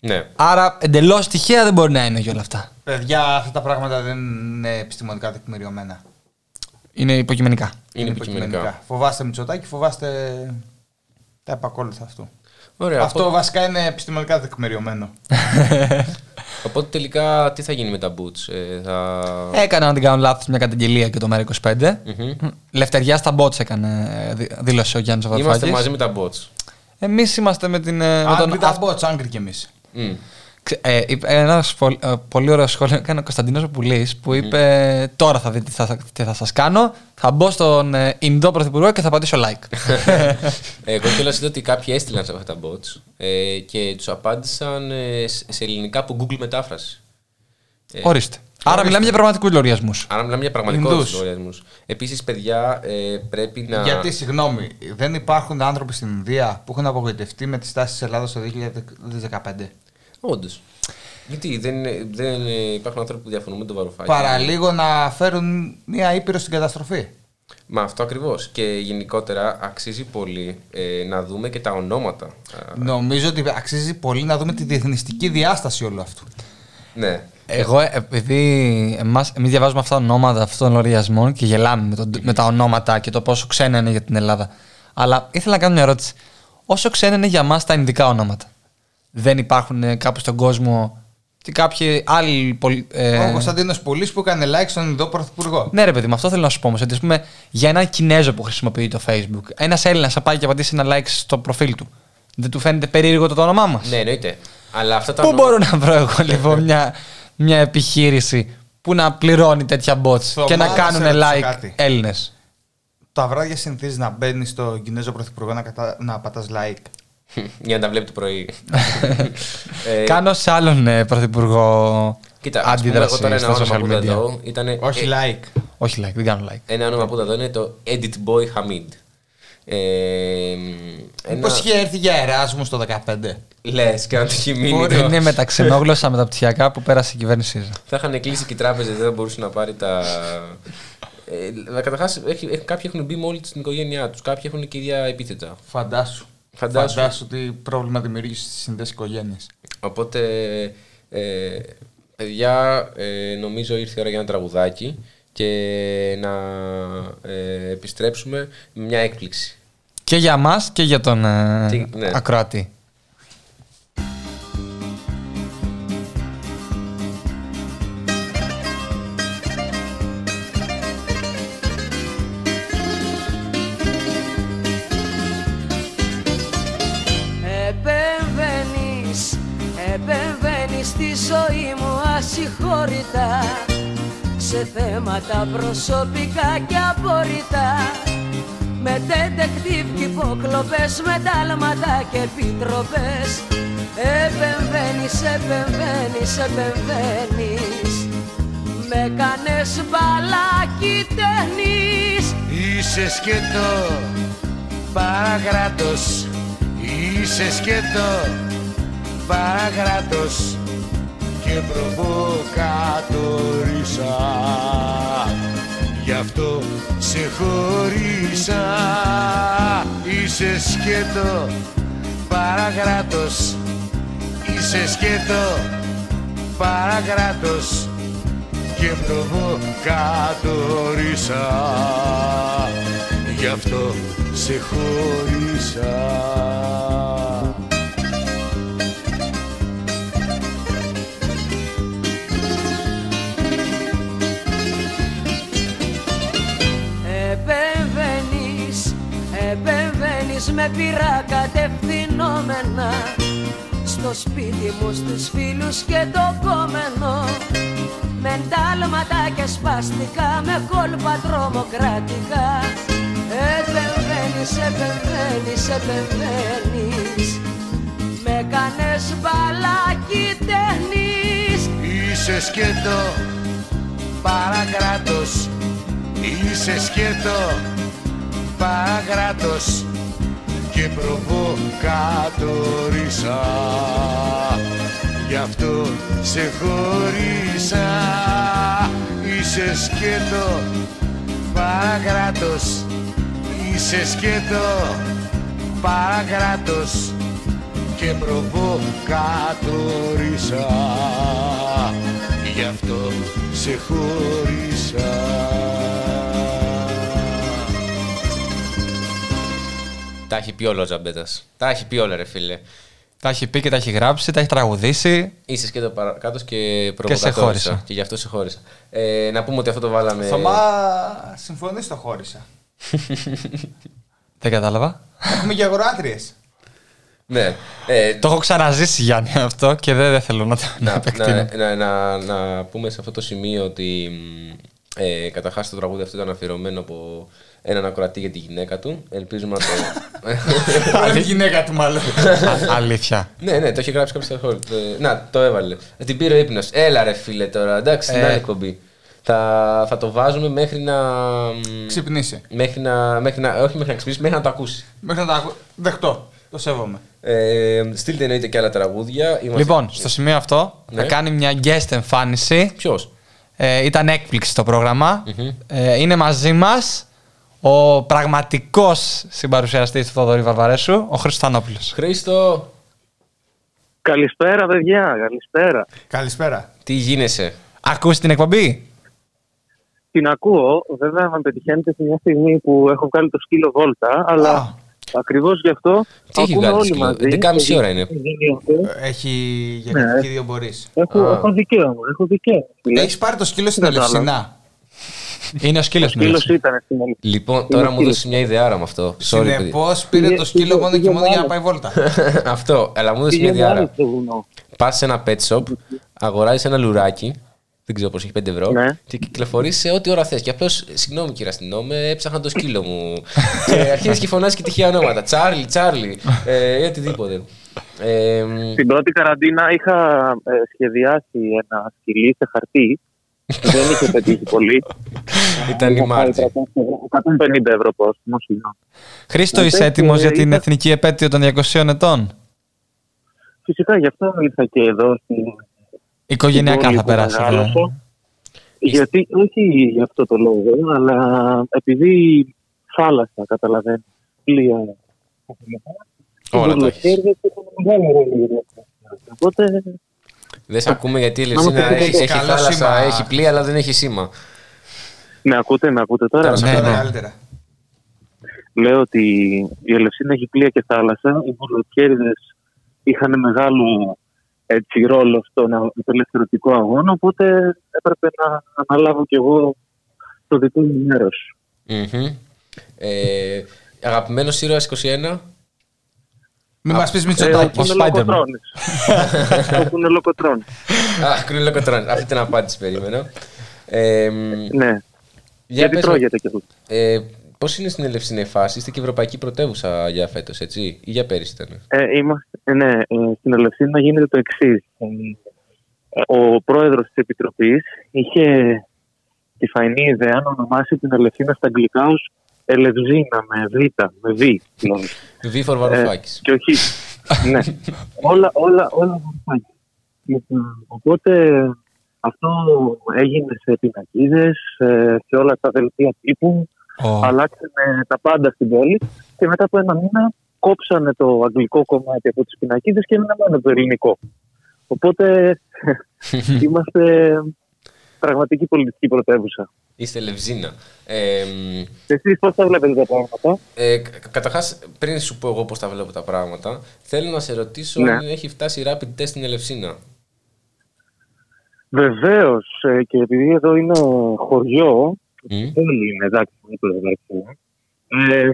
Ναι. Άρα εντελώς τυχαία δεν μπορεί να είναι για όλα αυτά. Παιδιά, αυτά τα πράγματα δεν είναι επιστημονικά τεκμηριωμένα. Είναι υποκειμενικά. Είναι υποκειμενικά. Φοβάστε Μητσοτάκη, φοβάστε τα επακόλουθα αυτού. Ωραία. Αυτό οπότε- βασικά είναι επιστημονικά τεκμηριωμένο. Οπότε τελικά τι θα γίνει με τα boots. Ε, θα... Έκανα, αν δεν κάνω λάθος, μια καταγγελία και το ΜΕΡΑ25. Μμμ. Λευτεριά στα bots έκανε, ε, δη- δήλωσε ο Γιάννης Είμαστε Βαρουφάκης. μαζί με τα bots. Εμείς είμαστε με, την, ε, με Αν τον. πει τα αυ- bots, άγκρι κι εμείς. Μμ. Ξε- ε, είπε- ένα σπο- ε, πολύ ωραίο σχόλιο έκανε ο Κωνσταντίνος Πουλή που είπε: Τώρα θα δείτε τι θα, τι θα σας κάνω. Θα μπω στον ε, Ινδό Πρωθυπουργό και θα πατήσω like. Εγώ κιόλας είδα ότι κάποιοι έστειλαν σε αυτά τα bots ε, και τους απάντησαν ε, σε σε ελληνικά από Google μετάφραση. Ε, Ορίστε. Άρα μιλάμε για πραγματικούς λογαριασμούς. Άρα μιλάμε για πραγματικούς Ινδούς. λογαριασμούς. Επίσης, παιδιά, ε, πρέπει να. Γιατί, συγγνώμη, δεν υπάρχουν άνθρωποι στην Ινδία που έχουν απογοητευτεί με τη στάση της Ελλάδα το 2015. Όντως. Γιατί δεν, είναι- δεν είναι- υπάρχουν άνθρωποι που διαφωνούν με τον Βαρουφάκη. Παραλίγο να φέρουν μια ήπειρο στην καταστροφή. Μα αυτό ακριβώς. Και γενικότερα αξίζει πολύ ε, να δούμε και τα ονόματα. Α, Νομίζω ότι αξίζει πολύ να δούμε τη διεθνιστική διάσταση όλου αυτού. ναι. Εγώ, ε, επειδή εμάς, εμείς διαβάζουμε αυτά τα ονόματα αυτών των λογαριασμών και γελάμε με, το- με τα ονόματα και το πόσο ξένα είναι για την Ελλάδα. Αλλά ήθελα να κάνω μια ερώτηση. Όσο ξένα είναι για μας τα ειδικά ονόματα, δεν υπάρχουν ε, κάπου στον κόσμο και κάποιοι άλλοι. πολι- ε, Ο Κωνσταντίνος Πουλής που έκανε like στον Ινδό Πρωθυπουργό. Ναι, ρε παιδί, με αυτό θέλω να σου πω όμως. Ότι ας πούμε, για έναν Κινέζο που χρησιμοποιεί το Facebook, ένας Έλληνας θα πάει και απαντήσει ένα like στο προφίλ του. Δεν του φαίνεται περίεργο το, το όνομά μας. Ναι, εννοείται. Αλλά αυτά τα Πού ονόματα- μπορώ να βρω εγώ λοιπόν μια, μια επιχείρηση που να πληρώνει τέτοια bots Στο και να μάνα κάνουν σε ρωτήσω like κάτι. Έλληνες; Τα βράδια συνηθίζεις να μπαίνεις στο Κινέζο Πρωθυπουργό να, κατα... να πατάς like; Για να τα βλέπει το πρωί. Ε, Κάνω σε άλλον ε, πρωθυπουργό Κοίτα, ας πούμε, αντίδραση εγώ τώρα ένα στα όνομα social που θα media. δω ήταν. Όχι ε, like. Όχι like, δεν κάνω like. Ένα όνομα που θα δω είναι το Edit Boy Hamid. Ε, ένα... Πώς είχε έρθει για Εράσμους το 15. Λες, και να του έχει μείνει. Μπορεί το- είναι μεταξενόγλωσσα μεταπτυχιακά που πέρασε η κυβέρνησή ΣΥΡΙΖΑ. Θα είχαν κλείσει και οι τράπεζες, δεν θα μπορούσε να πάρει τα. Ε, Καταρχάς, κάποιοι έχουν μπει με όλη την οικογένειά τους. Κάποιοι έχουν και ίδια επίθετα. Φαντάσου. Φαντάσου. Φαντάσου τι πρόβλημα δημιουργήσει στις συνδέσεις οικογένειε. Οπότε, ε, παιδιά, ε, νομίζω ήρθε η ώρα για ένα τραγουδάκι και να ε, επιστρέψουμε με μια έκπληξη. Και για μας και για τον ε, Τι- ναι. ακροατή. Ασυγχώρητα Σε θέματα προσωπικά και απόρριτα Με detective και υποκλοπές, με τάλματα και επιτροπές. Επεμβαίνεις, επεμβαίνεις, επεμβαίνεις. Με κάνες μπαλάκι ταινίς Είσαι σκέτο, παραγράτος Είσαι σκέτο, παραγράτος Και προβοκατορίσα Γι' αυτό σε χωρίσα. Είσαι σκέτο, παραγράτος. Είσαι σκέτο, παραγράτος. Και προβοκατορίσα Γι' αυτό σε χωρίσα με πειρά κατευθυνόμενα. Στο σπίτι μου, στους φίλους και το κόμενο. Με εντάλματα και σπαστικά, με κόλπα τρομοκρατικά Επεμβαίνεις, επεμβαίνεις, επεμβαίνεις. Με κάνες μπαλάκι ταινίς Είσαι σκέτο, παραγράτος Είσαι σκέτο, παραγράτος και προβοκατορίσα Γι' αυτό σε χωρίσα. Είσαι σκέτο, παραγράτος Είσαι σκέτο, παραγράτος και προβοκατορίσα Γι' αυτό σε χωρίσα Τα έχει πει όλα ο Τζαμπέτας. Τα έχει πει όλα, ρε φίλε. Τα έχει πει και τα έχει γράψει, τα έχει τραγουδήσει. Είσαι σκέτο παρακάτω και σε προβοκατόρισα. χώρισα. Και γι' αυτό σε χώρισα. Ε, να πούμε ότι αυτό το βάλαμε. Θωμά, συμφωνείς το χώρισα. Δεν κατάλαβα. Έχουμε και αγοράτριε. Ναι. Ε, Το έχω ξαναζήσει Γιάννη αυτό και δεν, δεν θέλω να το να να, επεκτείνω. να, να, να, να πούμε σε αυτό το σημείο ότι μ, ε, καταρχάς το τραγούδι αυτό ήταν αφιερωμένο από έναν ακροατή για τη γυναίκα του. Ελπίζουμε να το. Άλλη γυναίκα του μάλλον. Α- Αλήθεια. ναι, ναι, το έχει γράψει κάποιος στο ε, Να, το έβαλε. Ε, Την πήρε ο ύπνος. Έλα, ρε φίλε τώρα. Εντάξει, την Ε. άλλη εκπομπή. Θα, θα το βάζουμε μέχρι να. μ, Ξυπνήσει. Μέχρι να, μέχρι να, όχι μέχρι να ξυπνήσει, μέχρι να το ακούσει. Μέχρι να τα ακού. Δεχτώ. Το σέβομαι. Ε, στείλτε εννοείται και άλλα τραγούδια. Είμαστε- Λοιπόν, στο σημείο αυτό Ναι. θα κάνει μια guest εμφάνιση. Ποιος; Ε, ήταν έκπληξη το πρόγραμμα. Ε, είναι μαζί μας ο πραγματικός συμπαρουσιαστής του Θοδωρή Βαρβαρέσου, ο Χρήστος Θανόπουλος. Χρήστο. Καλησπέρα, παιδιά. Καλησπέρα. Καλησπέρα. Τι γίνεσαι; Ακούς την εκπομπή; Την ακούω. Βέβαια, με πετυχαίνετε σε μια στιγμή που έχω βγάλει το σκύλο βόλτα, αλλά ακριβώς γι' αυτό Τι έχει ακούμε βγάλει το όλοι σκύλο; μαζί. 11.30 ώρα είναι. Έχει Ναι. γενετική δύο μπορείς. Έχω, έχω δικαίωμα. Έχω δικαίωμα. Έχεις πάρει το σκύλο στην Δεν το Ελευσινά. Είναι ο σκύλος Ο σκύλος ήταν στην Ελευσινά. Λοιπόν, τώρα μου έδωσε μια ιδέα με αυτό. Sorry, παιδί. Συνεπώ πήρε το σκύλο μόνο και μόνο για να πάει βόλτα. αυτό, αλλά μου έδωσε μια Πήγαινε ιδέα. άλλο στο βουνό. Πας σε ένα pet shop, αγοράζεις ένα λουράκι, δεν ξέρω πώς έχει 5 ευρώ, Ναι. και κυκλοφορείς σε ό,τι ώρα θες. Και απλώς, συγγνώμη κύριε αστυνόμε, έψαχνα το σκύλο μου. και αρχίζεις και φωνάζει και τυχαία ονόματα. Τσάρλι, Τσάρλι, ε, ή οτιδήποτε. Ε, μ, Στην πρώτη καραντίνα είχα ε, σχεδιάσει ένα σκυλί σε χαρτί. Δεν είχε πετύχει πολύ. Ήταν η Είχα πάρει Μάρτζη. 150 ευρώ πρόστιμο, συγγνώμη. Χρήστο, Ε, είσαι και έτοιμος για την ήρθα- εθνική επέτειο των 200 ετών; Φυσικά γι' αυτό ήρθα και εδώ στην Οικογενειακά πόλη θα που περάσετε. μεγάλωσα. Γιατί, όχι για αυτό το λόγο, αλλά επειδή θάλασσα, καταλαβαίνω, πλοία. Όλα τα έχεις. έχουν μεγάλο ρόλο για αυτό. Οπότε, δεν σε ακούμε γιατί η Να Ελευσίνα μου πείτε έχει, το έχει καλό θάλασσα, σήμα. έχει πλοία, αλλά δεν έχει σήμα. με ακούτε, με ακούτε τώρα; Τώρα σε Ναι, ακούω. ναι. Καλύτερα. Λέω ότι η Ελευσίνα έχει πλοία και θάλασσα. Οι βουλοκαίριδες είχαν μεγάλο έτσι, ρόλο στον α- απελευθερωτικό αγώνα, οπότε έπρεπε να αναλάβω κι εγώ το δικό μου μέρος. Μμμ. Ε, Αγαπημένος ήρωας 21. Μην μας πεις Ε, Μητσοτάκη. ο Κουνελοκοτρώνης. Ο Κουνελοκοτρώνης. Α, κρύλο κοτρόν. Αυτή την απάντηση περίμενα. Ε, μ, Ναι. για Γιατί πες μου, τρώγεται κι αυτό. Ε, Πώς είναι στην Ελευσίνα η φάση, είστε και ευρωπαϊκή πρωτεύουσα για φέτος, έτσι, ή για πέρυσι ήταν; Ε, είμαστε, ε, ναι, ε, στην Ελευσίνα γίνεται το εξής. Ο πρόεδρος της Επιτροπής είχε τη φαϊνή ιδέα να ονομάσει την Ελευσίνα στα αγγλικά ως Ελευζίνα με Β, με Β. δηλαδή. Β for Varoufakis. και όχι. ναι. όλα, όλα, όλα Varoufakis. Λοιπόν, Οπότε αυτό έγινε σε πινακίδες, ε, σε όλα τα δελτία τύπου. Ω. Αλλάξανε τα πάντα στην πόλη και μετά από ένα μήνα κόψανε το αγγλικό κομμάτι από τις πινακίδες και έμεινε μόνο το ελληνικό. Οπότε είμαστε πραγματική πολιτική πρωτεύουσα. Είστε Λευζίνα. Ε, μ, Εσείς πώς τα βλέπετε τα πράγματα; Ε, Καταρχάς, πριν σου πω εγώ πώς τα βλέπω τα πράγματα, θέλω να σε ρωτήσω Ναι. αν έχει φτάσει rapid test στην Ελευσίνα. Βεβαίως και επειδή εδώ είναι χωριό, Μμ. όλοι είναι εντάξει, δεν το εντάξει, ε,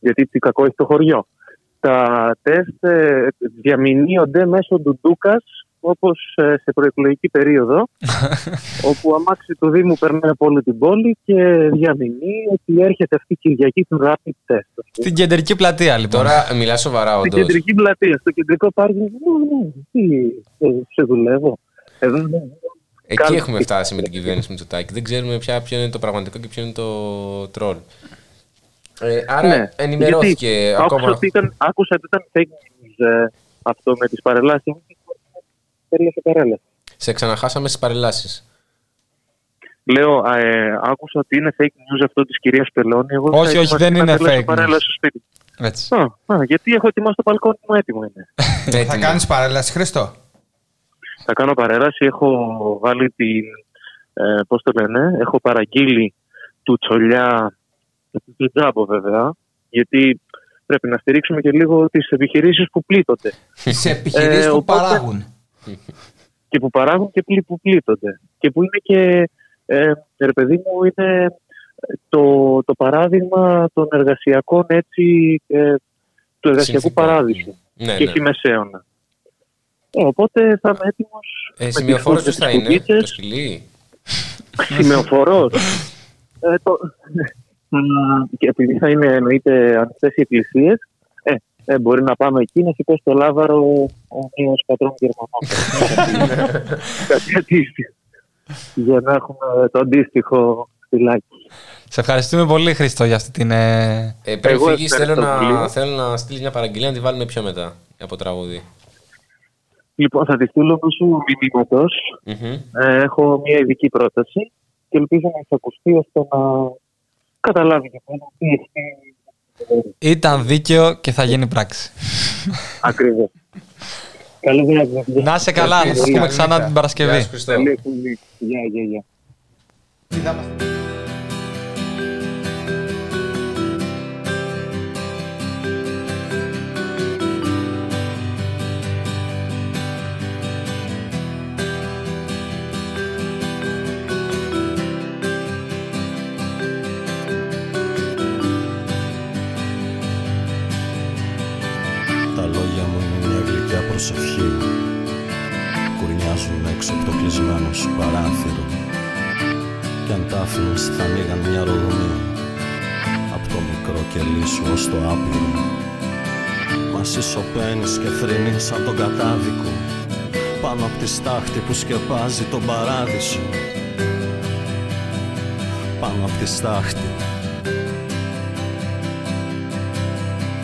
γιατί τι κακό έχει το χωριό. Τα τεστ ε, διαμηνύονται μέσω του Ντούκας όπως ε, σε προεκλογική περίοδο όπου αμάξι του Δήμου περνάει από όλη την πόλη και διαμηνύει ότι έρχεται αυτή η Κυριακή του rapid test. Στην κεντρική πλατεία, λοιπόν. Τώρα μιλάς σοβαρά, Στην όντως. κεντρική πλατεία, στο κεντρικό πάρκινγκ, ναι, ναι, τι, ε, σε δουλεύω. Εδώ, ναι, Εκεί Κάνε- έχουμε φτάσει με την κυβέρνηση Μητσοτάκη. Δεν ξέρουμε πια ποιο είναι το πραγματικό και ποιο είναι το τρόλ. Ε, άρα Ναι. ενημερώθηκε Γιατί ακόμα. Άκουσα ότι ήταν, άκουσα ότι ήταν fake news ε, αυτό με τις παρελάσεις. Περίλασε παρέλαση. Σε ξαναχάσαμε στις παρελάσεις. Λέω, ε, άκουσα ότι είναι fake news αυτό της κυρίας Πελώνη. Εγώ θα Όχι, όχι, ετοιμαστεί δεν να είναι τελέσω fake παρέλαση news. στο σπίτι. Έτσι. Α, α, γιατί έχω ετοιμάσει το μπαλκόνι μου έτοιμο είναι. Θα κάνεις παρέλαση, Χριστό. Θα κάνω παρέλαση, έχω βάλει την, ε, πώς το λένε, έχω παραγγείλει του τσολιά, του τζάμπο βέβαια, γιατί πρέπει να στηρίξουμε και λίγο τις επιχειρήσεις που πλήττονται. Σε επιχειρήσεις Ε, που οπότε- παράγουν. και που παράγουν και πλή- που πλήττονται. Και που είναι και, ε, ρε παιδί μου, είναι το, το παράδειγμα των εργασιακών έτσι, ε, του εργασιακού Συνθήκων. παράδεισου Ναι, και ναι. στη μεσαίωνα. Ε, οπότε θα είμαι έτοιμος. Ε, Σημειοφόρος ποιος θα είναι, το σκυλί; Σημειοφορός. ε, το, ε, και επειδή θα είναι εννοείται ανοιχτές οι εκκλησίες, ε, ε, μπορεί να πάμε εκεί να σηκώσει το λάβαρο ο νέος πατρόν Γερμανών. Κάτι αντίστοιχο. Για να έχουμε το αντίστοιχο φυλάκι. Σε ευχαριστούμε πολύ, Χρήστο, για αυτή την. ε, Ε, πριν Εγώ φύγεις, θέλω, ευχαριστώ να, πολύ. θέλω να στείλεις μια παραγγελία να τη βάλουμε πιο μετά από τραγούδι. Λοιπόν, θα τη στείλω μέσω μηνύματος. Μμμ. Ε, έχω μια ειδική πρόταση και ελπίζω να εισακουστεί ώστε να καταλάβει και πέρα τι έχει Ήταν δίκαιο και θα γίνει πράξη. ακριβώς. Καλό βράδυ. Να είσαι καλά, να σας πούμε ξανά την Παρασκευή. Γεια σου, Χριστό. Καλή εκπομπή. Γεια, γεια, προσευχή. Κουρνιάζουν έξω από το κλεισμένο σου παράθυρο. Κι αν τα άφηνες θα ανοίγαν μια ρογμή Απ' το μικρό κελί σου ως το άπειρο. Μα εσύ σωπαίνεις και θρυνείς σαν τον κατάδικο. Πάνω απ' τη στάχτη που σκεπάζει τον παράδεισο. Πάνω απ' τη στάχτη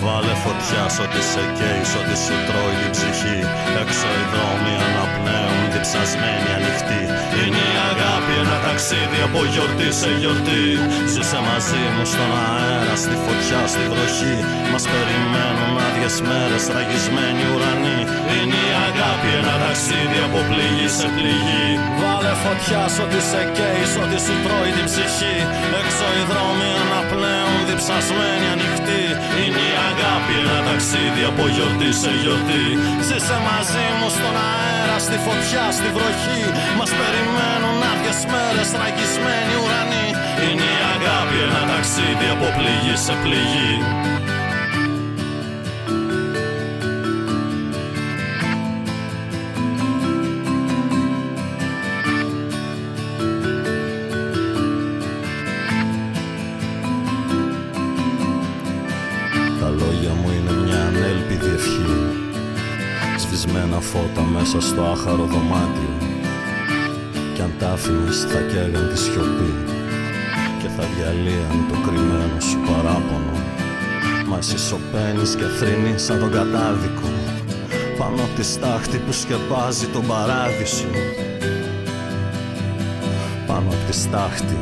Βάλε φωτιά σ' ό,τι σε καίει, σ' ό,τι σου τρώει την ψυχή. Έξω οι δρόμοι αναπνέουν, διψασμένοι ανοιχτοί. Είναι η αγάπη ένα ταξίδι από γιορτή σε γιορτή. Ζήσε μαζί μου στον αέρα, στη φωτιά, στη βροχή. Μας περιμένουν άδειες μέρες, ραγισμένοι ουρανοί. Είναι η αγάπη ένα ταξίδι από πληγή σε πληγή. Βάλε φωτιά σ' ό,τι σε καίει, σ' ό,τι σου τρώει την ψυχή. Έξω οι δρόμοι αναπνέουν, διψασμένοι ανοιχτοί. Είναι η αγάπη ένα ταξίδι από γιορτή σε γιορτή. Ζήσε μαζί μου στον αέρα, στη φωτιά, στη βροχή. Μας περιμένουν άδειες μέρες, ραγισμένοι ουρανοί. Είναι η αγάπη ένα ταξίδι από πληγή σε πληγή. Τα λόγια μου είναι μια ανέλπιδη ευχή. Σβησμένα φώτα μέσα στο άχαρο δωμάτιο Κι αν τα άφηνες θα καίγαν της σιωπή Και θα διαλύαν το κρυμμένο σου παράπονο. Μα εσύ σωπαίνεις και θρυνείς σαν τον κατάδικο Πάνω απ' τη στάχτη που σκεπάζει τον παράδεισο. Πάνω απ' τη στάχτη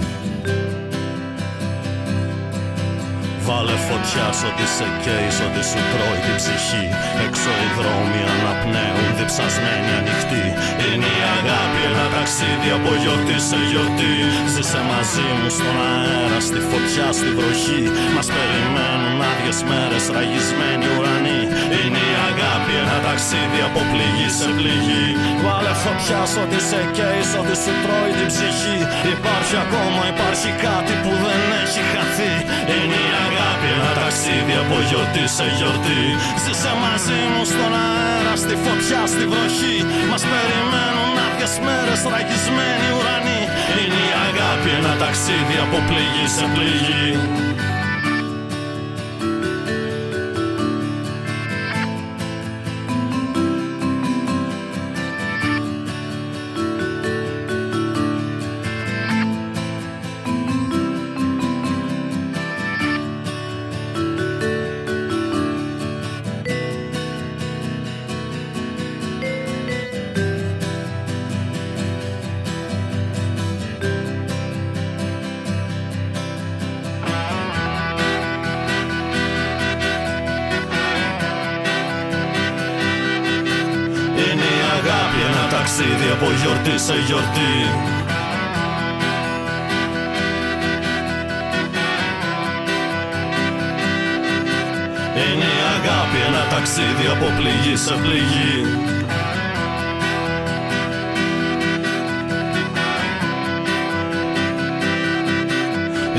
Βάλε φωτιά σ' ό,τι σε καίει, σ' ό,τι σου τρώει την ψυχή. Έξω οι δρόμοι αναπνέουν, διψασμένοι ανοιχτοί. Είναι η αγάπη ένα ταξίδι από γιορτή σε γιορτή. Ζήσε μαζί μου στον αέρα, στη φωτιά, στη βροχή. Μας περιμένουν άδειες μέρες, ραγισμένοι ουρανοί. Είναι η αγάπη ένα ταξίδι από πληγή σε πληγή. Βάλε φωτιά σ' ό,τι σε καίει, σ' ό,τι σου τρώει την ψυχή. Υπάρχει ακόμα, υπάρχει κάτι που δεν έχει χαθεί. Είναι η αγάπη ένα ταξίδι από γιορτή σε γιορτή. Ζήσε μαζί μου στον αέρα, στη φωτιά, στη βροχή. Μας περιμένουν άδειες μέρες, ραγισμένοι ουρανοί. Είναι η αγάπη ένα ταξίδι από πληγή σε πληγή γιορτή. Σε γιορτή Είναι η αγάπη ένα ταξίδι από πληγή σε πληγή.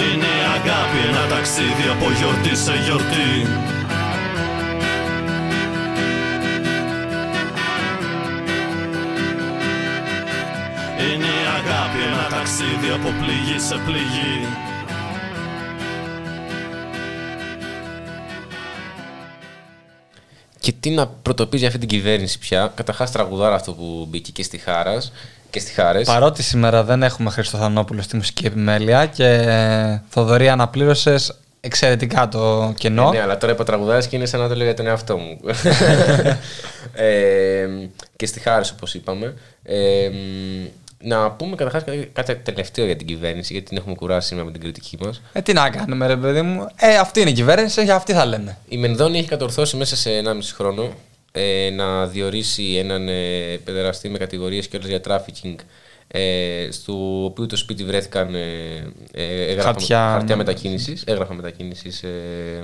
Είναι η αγάπη ένα ταξίδι από γιορτή σε γιορτή ταξίδι από πληγή σε πληγή Και τι να πρωτοποιήσει για αυτή την κυβέρνηση πια. Καταρχάς, τραγουδάρα αυτό που μπήκε και στη Χάρας και στη Χάρες. Παρότι σήμερα δεν έχουμε Χρήστο Θανόπουλο στη μουσική επιμέλεια και ε, Θοδωρή αναπλήρωσες εξαιρετικά το κενό. Ε, ναι, αλλά τώρα είπα τραγουδάρα και είναι σαν να το λέω για τον εαυτό μου. ε, και στη Χάρες, όπως είπαμε. Ε, να πούμε καταρχάς κάτι τελευταίο για την κυβέρνηση, γιατί την έχουμε κουράσει σήμερα με την κριτική μας. Ε, τι να κάνουμε, ρε παιδί μου. Ε, αυτή είναι η κυβέρνηση, για αυτή θα λέμε. Η Μενδώνη έχει κατορθώσει μέσα σε 1,5 χρόνο ε, να διορίσει έναν ε, παιδεραστή με κατηγορίες και όλες για τράφικινγκ ε, στο οποίο το σπίτι βρέθηκαν ε, ε, έγγραφα, Χαρτιά, χαρτιά ναι. μετακίνησης, έγγραφα μετακίνησης ε,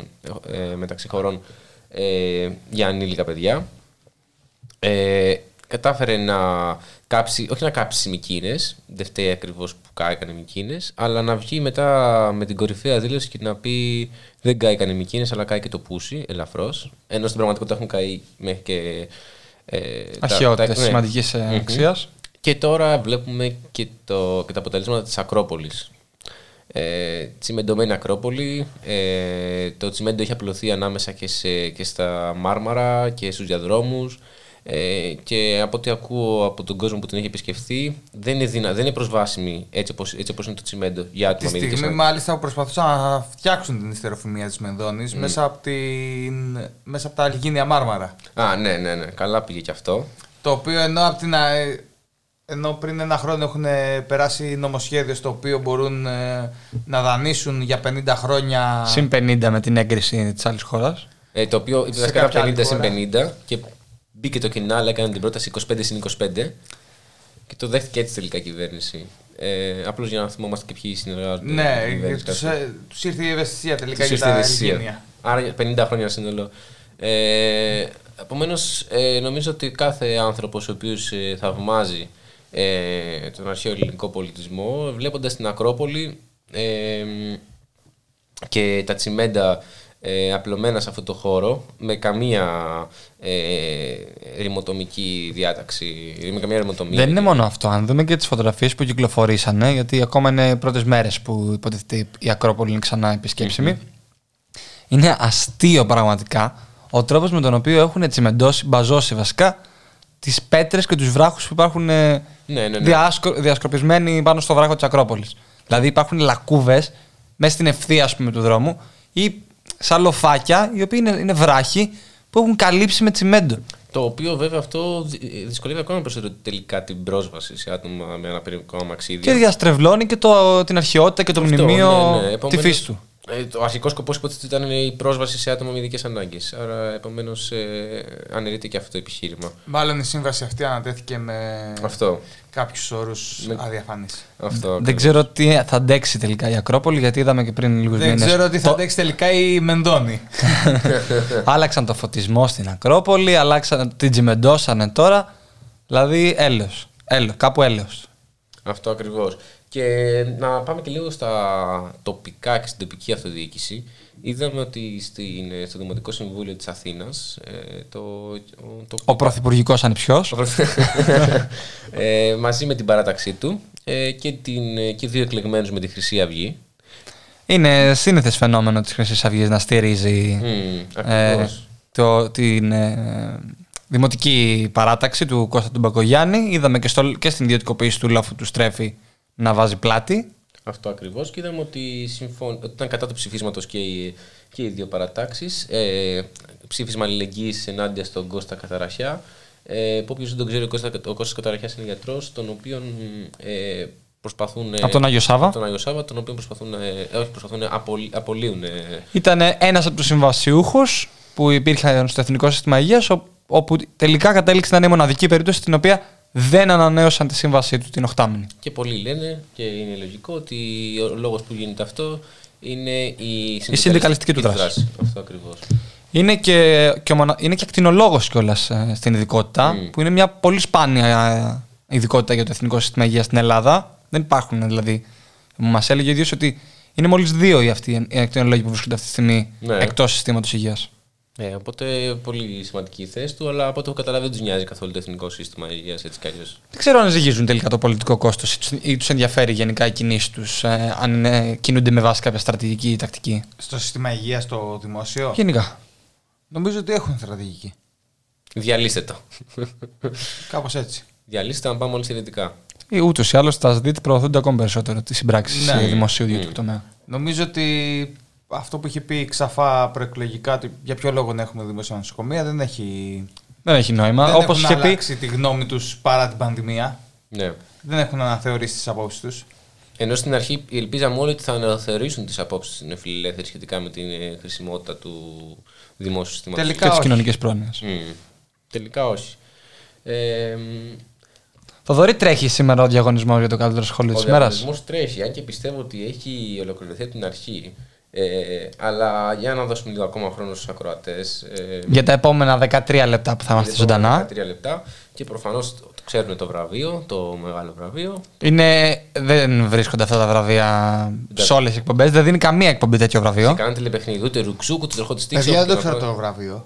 ε, μεταξύ χωρών ε, για ανήλικα παιδιά. Ε, κατάφερε να κάψει, όχι να κάψει μηκίνε, δεν φταίει ακριβώς που κάηκαν οι μηκίνε, αλλά να βγει μετά με την κορυφαία δήλωση και να πει δεν κάηκαν οι μηκίνε, αλλά κάει και το πούσι, ελαφρώς. Ενώ στην πραγματικότητα έχουν καεί μέχρι και. Ε, τα- Αρχαιότητες τα- ναι. σημαντικής, ε, Μμμ. αξίας. Και τώρα βλέπουμε και, το, και τα αποτελέσματα της Ακρόπολης. Ε, τσιμεντωμένη Ακρόπολη. Ε, το τσιμέντο έχει απλωθεί ανάμεσα και, σε, και στα μάρμαρα και στους διαδρόμους. Ε, και από ό,τι ακούω από τον κόσμο που την έχει επισκεφθεί, δεν είναι, δυνα, δεν είναι προσβάσιμη έτσι όπως, έτσι όπως είναι το τσιμέντο για Τη άτομα με ειδικές στιγμή ανάγκες. μάλιστα που προσπαθούσαν να φτιάξουν την ιστεροφημία της Μενδώνης Μμ. μέσα, από την... μέσα από τα Αλγίνια Μάρμαρα. Α, ναι, ναι, ναι. Καλά πήγε και αυτό. Το οποίο ενώ, από την, α- ενώ πριν ένα χρόνο έχουν περάσει νομοσχέδιο στο οποίο μπορούν ε, να δανείσουν για 50 χρόνια. Συν 50 με την έγκριση της άλλης χώρας. Ε, το οποίο είπε Σε βασικά κάποια 50 άλλη συν χώρα. 50 και μπήκε το κοινάλ, έκανε την πρόταση 25 συν 25 και το δέχτηκε έτσι τελικά η κυβέρνηση. Ε, Απλώς για να θυμόμαστε και ποιοι συνεργάζονται. με Ναι, την κυβέρνηση, τους, κάτι. ε, τους ήρθε η ευαισθησία τελικά Τους για ήρθε η τα ευαισθησία. Αλγίνια. Άρα 50 χρόνια σύνολο. Ε, Επομένως, ε, νομίζω ότι κάθε άνθρωπος ο οποίος θαυμάζει ε, τον αρχαίο ελληνικό πολιτισμό, βλέποντας την Ακρόπολη ε, και τα τσιμέντα ε, απλωμένα σε αυτό το χώρο, με καμία ε, ρημοτομική διάταξη, με καμία ρημοτομία. Δεν είναι μόνο αυτό. Αν δούμε και τις φωτογραφίες που κυκλοφορήσανε, γιατί ακόμα είναι οι πρώτες μέρες που υποτίθεται η Ακρόπολη είναι ξανά επισκέψιμη. Είναι αστείο πραγματικά ο τρόπος με τον οποίο έχουν τσιμεντώσει, μπαζώσει βασικά τις πέτρες και τους βράχους που υπάρχουν ε, Ναι, ναι, ναι. διάσκο- διασκορπισμένοι πάνω στο βράχο της Ακρόπολης. Δηλαδή υπάρχουν λακκούβες μέσα στην ευθεία ας πούμε, του δρόμου ή σαν λοφάκια οι οποίοι είναι, είναι βράχοι που έχουν καλύψει με τσιμέντο. Το οποίο βέβαια αυτό δυ- δυσκολεύει ακόμα περισσότερο τελικά την πρόσβαση σε άτομα με αναπηρικό αμαξίδιο. Και διαστρεβλώνει και το, την αρχαιότητα και το Αυτό, μνημείο ναι, ναι. τη Επομένως, φύση του. Ε, το αρχικό σκοπός υποτίθεται ήταν η πρόσβαση σε άτομα με ειδικές ανάγκες. Άρα, επομένως, ε, αναιρείται και αυτό το επιχείρημα. Μάλλον η σύμβαση αυτή ανατέθηκε με Αυτό. κάποιους όρους Με- αδιαφανεί. Αυτό. Δεν ξέρω τι θα αντέξει τελικά η Ακρόπολη, γιατί είδαμε και πριν λίγους Δεν μήνες. ξέρω τι θα αντέξει τελικά η Μενδώνη. άλλαξαν το φωτισμό στην Ακρόπολη, άλλαξαν, την τσιμεντώσανε τώρα. Δηλαδή, έλεος. Έλεος, κάπου έλεος. Αυτό ακριβώς. Και να πάμε και λίγο στα τοπικά και στην τοπική αυτοδιοίκηση. Είδαμε ότι στην, στο Δημοτικό Συμβούλιο της Αθήνας ε, το, το, Ο πρωθυπουργικός ανιψιό. ε, μαζί με την παράταξή του ε, και, την, ε, και δύο εκλεγμένους με τη Χρυσή Αυγή. Είναι σύνηθες φαινόμενο της Χρυσής Αυγής να στηρίζει Μμμ, ε, ακριβώς. το, την ε, δημοτική παράταξη του Κώστα του Μπακογιάννη. Είδαμε και, στο, και στην ιδιωτικοποίηση του λόφου του Στρέφη να βάζει πλάτη. Αυτό ακριβώς και είδαμε ότι, συμφων... ότι ήταν κατά του ψηφίσματος και οι, και οι δύο παρατάξεις. Ε, ψήφισμα αλληλεγγύης ενάντια στον Κώστα Καταραχιά. Ε, που όποιος δεν τον ξέρει, ο Κώστας, ο Κώστας Καταραχιάς είναι γιατρός, τον οποίον ε, προσπαθούν... Από τον Άγιο Σάβα. Από τον Άγιο Σάβα, τον οποίον προσπαθούν, ε, όχι προσπαθούν, απολύ, απολύουν. ε, Ήταν ένας από τους συμβασιούχους που υπήρχαν στο Εθνικό Σύστημα Υγείας, όπου τελικά κατέληξε να είναι η μοναδική περίπτωση στην οποία δεν ανανέωσαν τη σύμβασή του την οχτάμινη. Και πολλοί λένε, και είναι λογικό, ότι ο λόγος που γίνεται αυτό είναι η, Η συνδικαλιστική του δράση. Αυτό ακριβώς. Είναι και, και, ο μονα- είναι και ακτινολόγος κιόλας στην ειδικότητα, Μμ. που είναι μια πολύ σπάνια ε, ειδικότητα για το Εθνικό Σύστημα Υγείας στην Ελλάδα. Δεν υπάρχουν δηλαδή. Μας έλεγε ο ίδιος ότι είναι μόλις δύο οι αυτοί οι ακτινολόγοι που βρίσκονται αυτή τη στιγμή Ναι. εκτός συστήματος υγείας. Ε, οπότε πολύ σημαντική η θέση του, αλλά από ό,τι έχω καταλάβει δεν τους νοιάζει καθόλου το εθνικό σύστημα υγεία έτσι κι αλλιώς. Δεν ξέρω αν ζυγίζουν τελικά το πολιτικό κόστος ή τους ενδιαφέρει γενικά η κινήση τους, αν είναι, κινούνται με βάση κάποια στρατηγική ή τακτική. Στο σύστημα υγείας, στο δημόσιο; Γενικά. Νομίζω ότι έχουν στρατηγική. Διαλύστε το. Κάπως έτσι. Διαλύστε να πάμε όλοι στα δυτικά. Ή ούτως ή άλλως τα ΣΔΙΤ προωθούνται ακόμη περισσότερο τις συμπράξεις Ναι. δημοσίου ιδιωτικού τομέα. Νομίζω ότι αυτό που είχε πει ξαφά προεκλογικά, ότι για ποιο λόγο να έχουμε δημόσια νοσοκομεία, δεν έχει. Δεν έχει νόημα. δεν Όπως έχουν είχε πει. αλλάξει τη γνώμη τους παρά την πανδημία. Ναι. Δεν έχουν αναθεωρήσει τις απόψεις τους. Ενώ στην αρχή ελπίζαμε όλοι ότι θα αναθεωρήσουν τις απόψεις των νεοφιλελεύθερων σχετικά με την ε, χρησιμότητα του δημόσιου συστήματος. Τελικά Και τις όχι. κοινωνικές πρόνοιες. τελικά όχι. Ε, μ, Θοδωρή τρέχει σήμερα ο διαγωνισμός για το καλύτερο σχόλιο ο της ημέρας. διαγωνισμός τρέχει, αν και πιστεύω ότι έχει ολοκληρωθεί από την αρχή. Ε, αλλά για να δώσουμε λίγο ακόμα χρόνο στους ακροατές. Ε, Για τα επόμενα 13 λεπτά που θα είμαστε για τα επόμενα ζωντανά. 13 λεπτά και προφανώς το, το ξέρουν το βραβείο, το μεγάλο βραβείο. Είναι, δεν βρίσκονται αυτά τα βραβεία σε όλες τις εκπομπές. Δεν δίνει καμία εκπομπή τέτοιο βραβείο. Σε κανένα τηλεπαιχνίδι, ούτε Ρουκ Ζουκ, ούτε τροχό της τύχης. Παιδιά, δεν το ούτε ξέρω να- το βραβείο.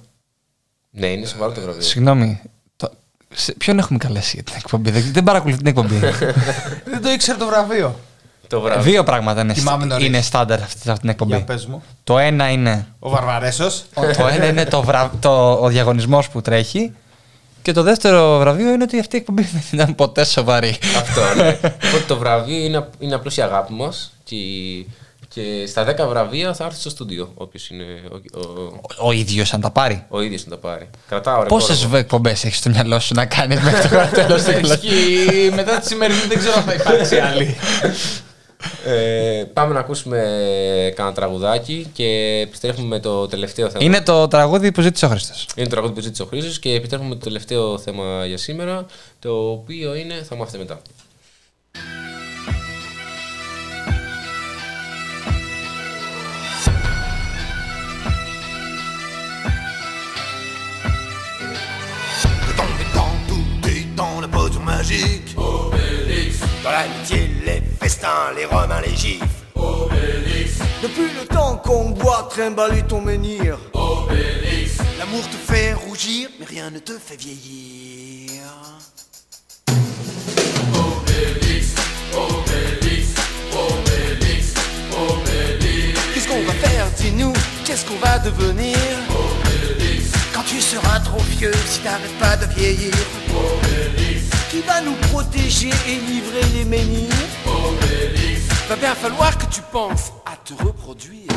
Ναι, είναι σοβαρό το βραβείο. Συγγνώμη. Το... σε- Ποιον έχουμε καλέσει για την εκπομπή; Δεν, δεν παρακολουθεί την εκπομπή. Δεν το ήξερε το βραβείο. Το βραβείο. Δύο πράγματα είναι, Θυμάμαι νωρίς. είναι στάνταρ αυτή, σε αυτή την εκπομπή. Για πες μου. Το ένα είναι. Ο Βαρβαρέσος. το ένα είναι το βρα... το... ο διαγωνισμός που τρέχει. Και το δεύτερο βραβείο είναι ότι αυτή η εκπομπή δεν ήταν ποτέ σοβαρή. Αυτό, ναι. Οπότε το βραβείο είναι, είναι απλώς η αγάπη μα. Και, και στα 10 βραβεία θα έρθει στο στούντιο. Όποιος είναι. Ο, ο, Ο ίδιος αν τα πάρει. ο ίδιος να τα πάρει. Κρατάω ρεκόρ. Πόσες εκπομπές έχεις στο μυαλό σου να κάνεις μέχρι το τέλος Ισχύει. Μετά τη σημερινή δεν ξέρω αν θα υπάρξει άλλη. Ε, πάμε να ακούσουμε κάνα τραγουδάκι και επιστρέφουμε με το τελευταίο θέμα. Είναι το τραγούδι που ζήτησε ο Χρήστος. Είναι το τραγούδι που ζήτησε ο Χρήστος και επιστρέφουμε με το τελευταίο θέμα για σήμερα, το οποίο είναι, θα μάθετε μετά. Dans Dans l'amitié, les festins, les romains, les gifs. Obélix. Depuis le temps qu'on doit trimballer ton menhir. Obélix. L'amour te fait rougir, mais rien ne te fait vieillir. Obélix, Obélix, Obélix, Obélix. Qu'est-ce qu'on va faire, dis-nous? Qu'est-ce qu'on va devenir? Obélix. Quand tu seras trop vieux, si t'arrêtes pas de vieillir. Obélix. Qui va nous protéger et livrer les menhirs Obélix. Va bien falloir que tu penses à te reproduire.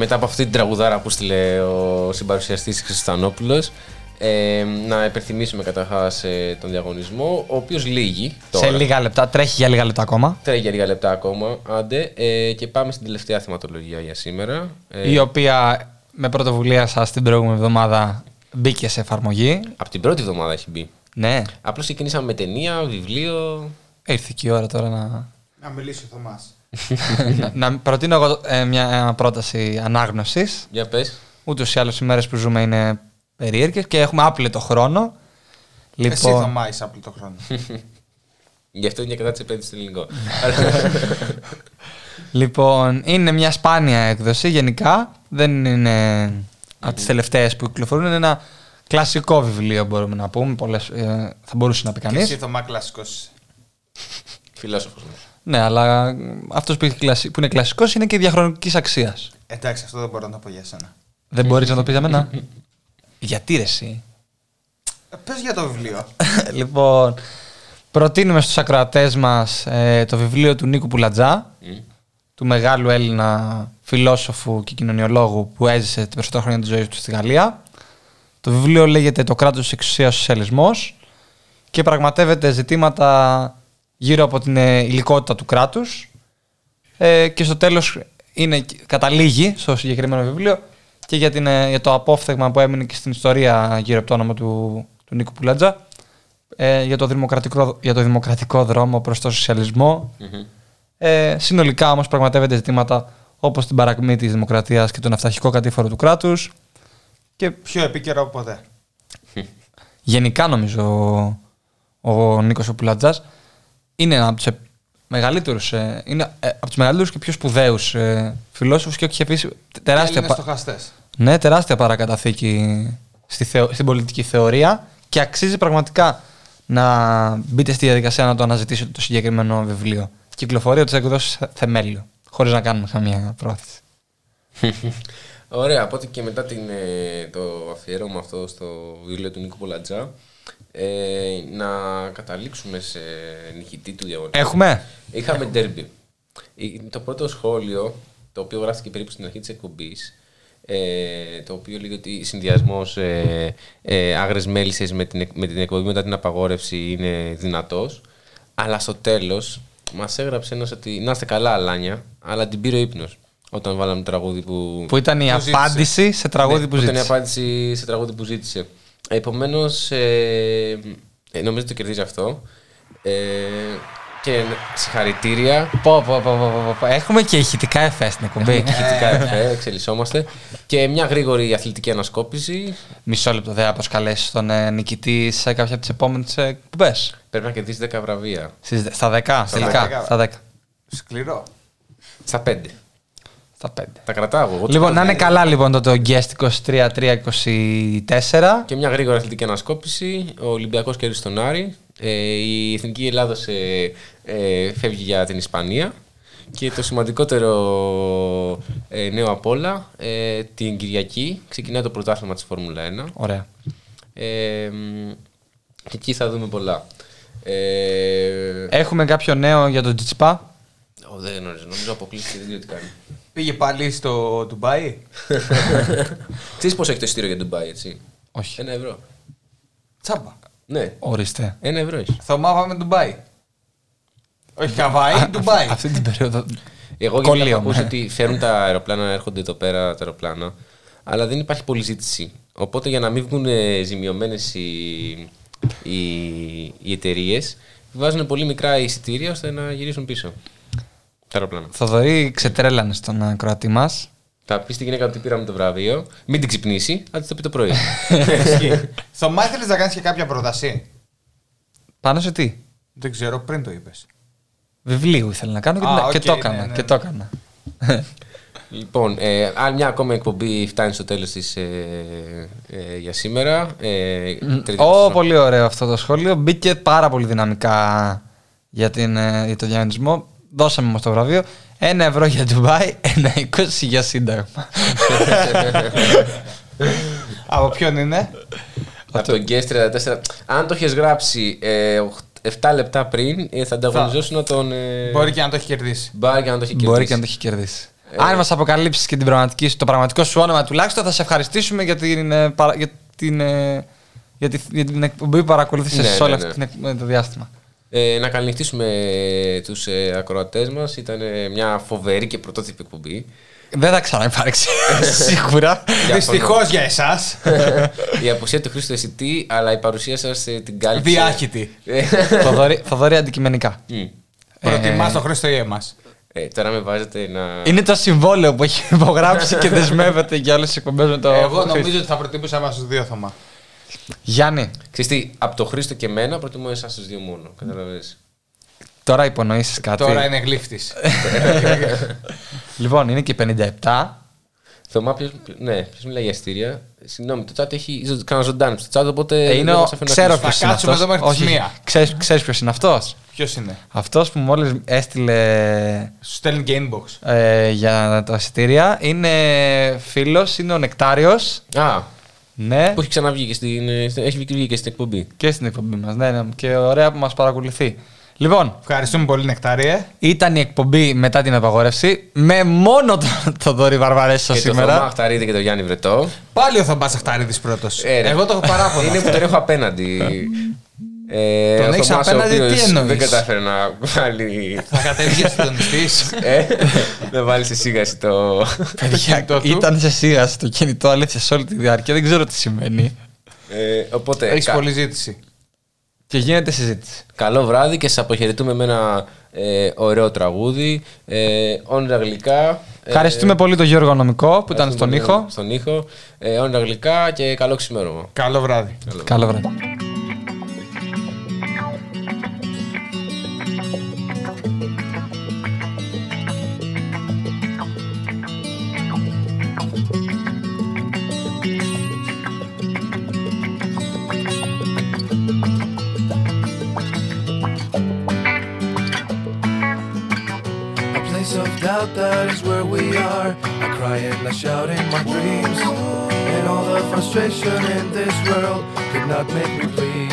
Μετά από αυτή την τραγουδάρα που στείλε ο συμπαρουσιαστής Χρυστανόπουλος, Ε, να υπενθυμίσουμε καταρχάς τον διαγωνισμό, ο οποίος λύγει τώρα. Σε λίγα λεπτά, τρέχει για λίγα λεπτά ακόμα. Τρέχει για λίγα λεπτά ακόμα. Άντε. Ε, και πάμε στην τελευταία θεματολογία για σήμερα. Ε, Η οποία με πρωτοβουλία σας την προηγούμενη εβδομάδα μπήκε σε εφαρμογή. Από την πρώτη εβδομάδα έχει μπει. Ναι. Απλώς ξεκινήσαμε με ταινία, βιβλίο. Ήρθε και η ώρα τώρα να. Να μιλήσει ο Θωμάς. Να, να προτείνω εγώ ε, μια πρόταση ανάγνωσης. Για πες. Ούτως ή άλλως οι μέρες που ζούμε είναι περίεργες και έχουμε άπλετο χρόνο. Εσύ Θωμά είσαι άπλετο χρόνο. Γι' αυτό είναι και κατά τη επένδυση στο ελληνικό. λοιπόν, είναι μια σπάνια έκδοση γενικά. Δεν είναι από τις τελευταίες που κυκλοφορούν. Είναι ένα κλασικό βιβλίο, μπορούμε να πούμε. Πολλές, ε, θα μπορούσε να πει Και κανείς. εσύ Θωμά κλασικός. Φιλόσοφος. Ναι, αλλά αυτός που, έχει κλασι- που είναι κλασικός είναι και διαχρονικής αξίας. Εντάξει, αυτό δεν μπορώ να το πω για σένα. Δεν μπορείς να το πεις για μένα; Γιατί ρε εσύ; Ε, Πες για το βιβλίο. λοιπόν, προτείνουμε στους ακροατές μας ε, το βιβλίο του Νίκου Πουλατζά, του μεγάλου Έλληνα φιλόσοφου και κοινωνιολόγου που έζησε την περισσότερα χρόνια της ζωής του στη Γαλλία. Το βιβλίο λέγεται «Το κράτος εξουσίας σοσιαλισμός» και πραγματεύεται ζητήματα γύρω από την ε, υλικότητα του κράτους ε, και στο τέλος είναι, καταλήγει στο συγκεκριμένο βιβλίο και για, την, ε, για το απόφθεγμα που έμεινε και στην ιστορία γύρω από το όνομα του, του Νίκου Πουλάτζα ε, για, το δημοκρατικό, για το δημοκρατικό δρόμο προς το σοσιαλισμό. Ε, συνολικά όμως πραγματεύεται ζητήματα όπως την παρακμή της δημοκρατίας και τον αυταρχικό κατήφορο του κράτους και Πιο επίκαιρο από ποτέ. γενικά νομίζω ο, ο Νίκος ο Πουλατζάς είναι από τους ε, μεγαλύτερους, ε, είναι ε, από τους μεγαλύτερους και πιο σπουδαίους ε, φιλόσοφους και έχει αφήσει τεράστια, Έλληνες πα- στοχαστές. ναι, τεράστια παρακαταθήκη στη θεω- στην πολιτική θεωρία και αξίζει πραγματικά να μπείτε στη διαδικασία να το αναζητήσετε το συγκεκριμένο βιβλίο. Κυκλοφορεί από τι εκδόσει Θεμέλιο, χωρίς να κάνουμε καμία πρόθεση. Ωραία, οπότε και μετά την, ε, το αφιέρωμα αυτό στο βιβλίο του Νίκου Πολατζά, ε, να καταλήξουμε σε νικητή του διαγωνισμού. Έχουμε; Είχαμε ντέρμπι. Η- Το πρώτο σχόλιο, το οποίο γράφτηκε περίπου στην αρχή της εκπομπής, ε, το οποίο λέει ότι συνδυασμός ε, ε, άγρες μέλισσες με την, εκ- με την εκπομπή μετά την απαγόρευση είναι δυνατός, αλλά στο τέλος μας έγραψε ένας ότι να είστε καλά Αλάνια, αλλά την πήρε ο ύπνος όταν βάλαμε το τραγούδι που... Που ήταν η που ζήτησε. απάντηση σε τραγούδι Ναι, που Ήταν η ζήτησε. απάντηση σε τραγούδι που ζήτησε. Επομένως, ε, ε, νομίζω ότι το κερδίζει αυτό. Ε, και συγχαρητήρια. Πω, πω, πω, πω, πω, πω. Έχουμε και ηχητικά εφές στην εκπομπή. Έχουμε και ηχητικά εφέ, εξελισσόμαστε. Και μια γρήγορη αθλητική ανασκόπηση. Μισό λεπτό, δεν θα προσκαλέσεις τον ε, νικητή σε κάποια από τις επόμενες εκπομπές. Πρέπει να κερδίσεις 10 βραβεία. Στα 10, τελικά. 10. Στα 10. Σκληρό. Στα 5. Στα 5. Τα κρατάω εγώ. τους Λοιπόν, να βάζω. είναι καλά λοιπόν το, το Guest 23-3-24. Και μια γρήγορη αθλητική ανασκόπηση. Ο Ολυμπιακός κέρδισε τον Άρη. Ε, η Εθνική Ελλάδος ε, ε, φεύγει για την Ισπανία. Και το σημαντικότερο ε, νέο απ' όλα, ε, την Κυριακή ξεκινάει το πρωτάθλημα της Φόρμουλα 1. Ωραία. Ε, μ, και εκεί θα δούμε πολλά. Ε, Έχουμε κάποιο νέο για τον Τζιτσπά; Ω, δεν γνωρίζω, νομίζω αποκλείστηκε, δεν ξέρω τι κάνει. Πήγε πάλι στο Ντουμπάι; Ξέρεις πόσο έχει το ειστήριο για Ντουμπάι, έτσι; Όχι. Ένα ευρώ. Τσάμπα. Ναι. Ορίστε. Ένα ευρώ έχεις. Θωμά πάμε Ντουμπάι. Όχι Χαβάη, Ντουμπάι. Αυτή την περίοδο. Εγώ γιατί Κολλείο, έχω ακούσει ναι. ότι φέρουν τα αεροπλάνα, έρχονται εδώ πέρα τα αεροπλάνα, αλλά δεν υπάρχει πολλή ζήτηση. Οπότε για να μην βγουν ζημιωμένες οι, οι, οι εταιρείες, βάζουν πολύ μικρά εισιτήρια ώστε να γυρίσουν πίσω. Τα αεροπλάνα. Θοδωρή, ξετρέλανε στον ε, Κροατή μας. Θα πεις στη γυναίκα ότι πήραμε το βραβείο, μην την ξυπνήσει, θα της το πει το πρωί. Ισχύει. Θωμά ήθελε να κάνεις και κάποια πρόταση; Πάνω σε τι; Δεν ξέρω, πριν το είπες. Βιβλίου ήθελα να κάνω και, Α, την- οκ, και το ναι, έκανα. ναι, και ναι. το έκανα. λοιπόν, ε, άλλη μια ακόμα εκπομπή φτάνει στο τέλος της ε, ε, για σήμερα. Ε, τρίτη Ω, πολύ ωραίο αυτό το σχόλιο. Μπήκε πάρα πολύ δυναμικά για, την, ε, για το διαγωνισμό. Δώσαμε όμω το βραβείο. Ένα ευρώ για Ντουμπάι, ένα είκοσι για Σύνταγμα. Από ποιον είναι; Από τον Guest 34. Αν το έχεις γράψει ε, 7 λεπτά πριν, ε, θα ανταγωνιζόσουν να τον. Ε... Μπορεί και να το έχει κερδίσει. Μπορεί και να το έχει κερδίσει. Μπορεί και να το έχει κερδίσει. Ε, Αν μας αποκαλύψεις και την πραγματική, σου- το πραγματικό σου όνομα τουλάχιστον, θα σε ευχαριστήσουμε για την, ε, παρα- για την ε, για, τη, για την εκπομπή που παρακολούθησες Ναι, σε όλο ναι, αυτό ναι. την εκ- το διάστημα. Ε, να καληνυχτήσουμε τους ε, ακροατές μας. Ήταν ε, μια φοβερή και πρωτότυπη εκπομπή. Δεν θα ξαναυπάρξει. Σίγουρα. Δυστυχώς για εσάς. η απουσία του Χρήστο Εσιτή, αλλά η παρουσία σας ε, την κάλυψε. Διάχυτη. Ε, Θοδωρή, Θοδωρή αντικειμενικά. μμ. Προτιμάς το Χρήστο ή εμάς; Ε, τώρα με βάζετε να... Είναι το συμβόλαιο που έχει υπογράψει και δεσμεύεται για όλες τις εκπομπές με το. Εγώ Χρήστο. νομίζω ότι θα προτιμούσα εμάς τους δύο Θωμά. Γιάννη, Ξέρεις τι, από το Χρήστο και εμένα προτιμώ εσάς τους δύο μόνο. Καταλαβαίνεις. τώρα υπονοήσεις κάτι. Τώρα είναι γλύφτης. Λοιπόν, είναι και 57. Θωμά, ποιος, ναι, ποιος μιλάει για αστήρια; Συγγνώμη, το chat έχει ζω- κανένα ζωντάνι στο chat, οπότε. Ε, είναι δεν ο... μας αφήνω να Ξέρω κλείσουμε. ποιος είναι κάτσουμε αυτός. εδώ μέχρι τις μία. Ξέρεις, ξέρεις ποιος είναι αυτός; Ποιος είναι; Αυτός που μόλις έστειλε Σου στέλνει και inbox. ε, για τα εισιτήρια είναι φίλος, είναι ο Νεκτάριος. Α, Ναι, που έχει ξαναβγεί και στην, ε, στην- έχει βγει και στην εκπομπή. και στην εκπομπή μας. Ναι, ναι, και ωραία που μας παρακολουθεί. Λοιπόν, Ευχαριστούμε πολύ, Νεκτάριε. ήταν η εκπομπή μετά την απαγόρευση με μόνο τον Θοδωρή Βαρβαρέσο Και το Θωμά σήμερα. Αχταρίδη και το Γιάννη Βρετό. Πάλι ο Θωμάς Αχταρίδης πρώτος. Ε, ρε. Εγώ το έχω παράπονο. Είναι που τον έχω απέναντι. Ε, Τον ο έχεις Θωμάς, ο απέναντι, τι οποίος εννοείς; Δεν κατάφερε να βάλει. Θα κατέβει συντονιστή. ε, να βάλει σε σίγαση το. Παιδιά, κινητό του. ήταν σε σίγαση το κινητό αλήθεια σε όλη τη διάρκεια. Δεν ξέρω τι σημαίνει. Ε, οπότε. Έχεις κα- πολλή ζήτηση. Και γίνεται συζήτηση. Καλό βράδυ και σας αποχαιρετούμε με ένα ε, ωραίο τραγούδι. Ε, όνειρα γλυκά. Ε, Ευχαριστούμε πολύ τον Γιώργο Νομικό που ήταν στον ευχαριστούμε ήχο. Στον ήχο. Ε, όνειρα γλυκά και καλό ξημέρωμα. Καλό βράδυ. Καλό βράδυ. A that is where we are. I cry and I shout in my dreams. And all the frustration in this world could not make me bleed.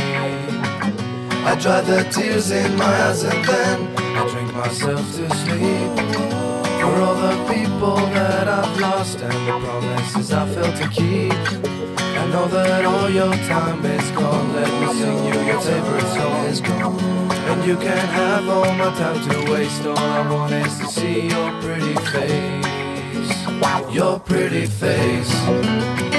I dry the tears in my eyes and then I drink myself to sleep. For all the people that I've lost and the promises I failed to keep. Know that all your time is gone. Let me sing you your favorite song. Is gone. And you can't have all my time to waste. All I want is to see your pretty face. Your pretty face.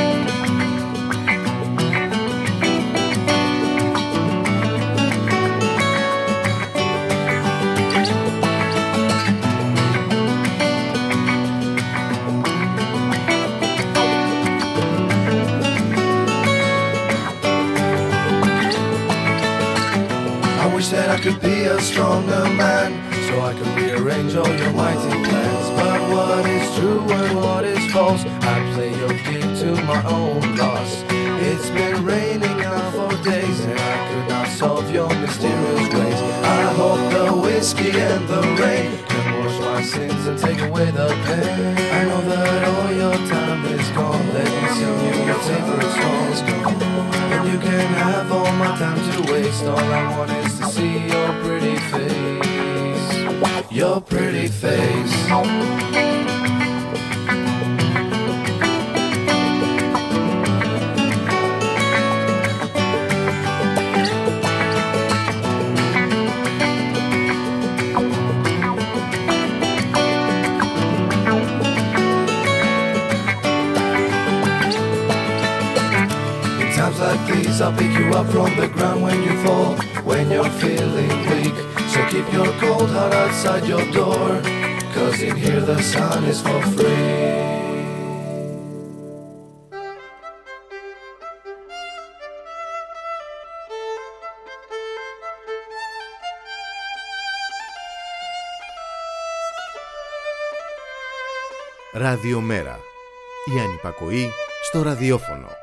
Could be a stronger man. So I could rearrange all your mighty plans. But what is true and what is false I play your game to my own loss. It's been raining now for days And I could not solve your mysterious ways. I hope the whiskey and the rain Can wash my sins and take away the pain. I know that all your time is gone. Let me sing you your favorite songs and you can have all my time to waste. All I want is to see your pretty face. Your pretty face. Like these, I'll pick you up from the ground when you fall, when you're feeling weak. So keep your cold heart outside your door, cause in here the sun is for free. Ραδιομέρα. Η ανυπακοή στο ραδιόφωνο.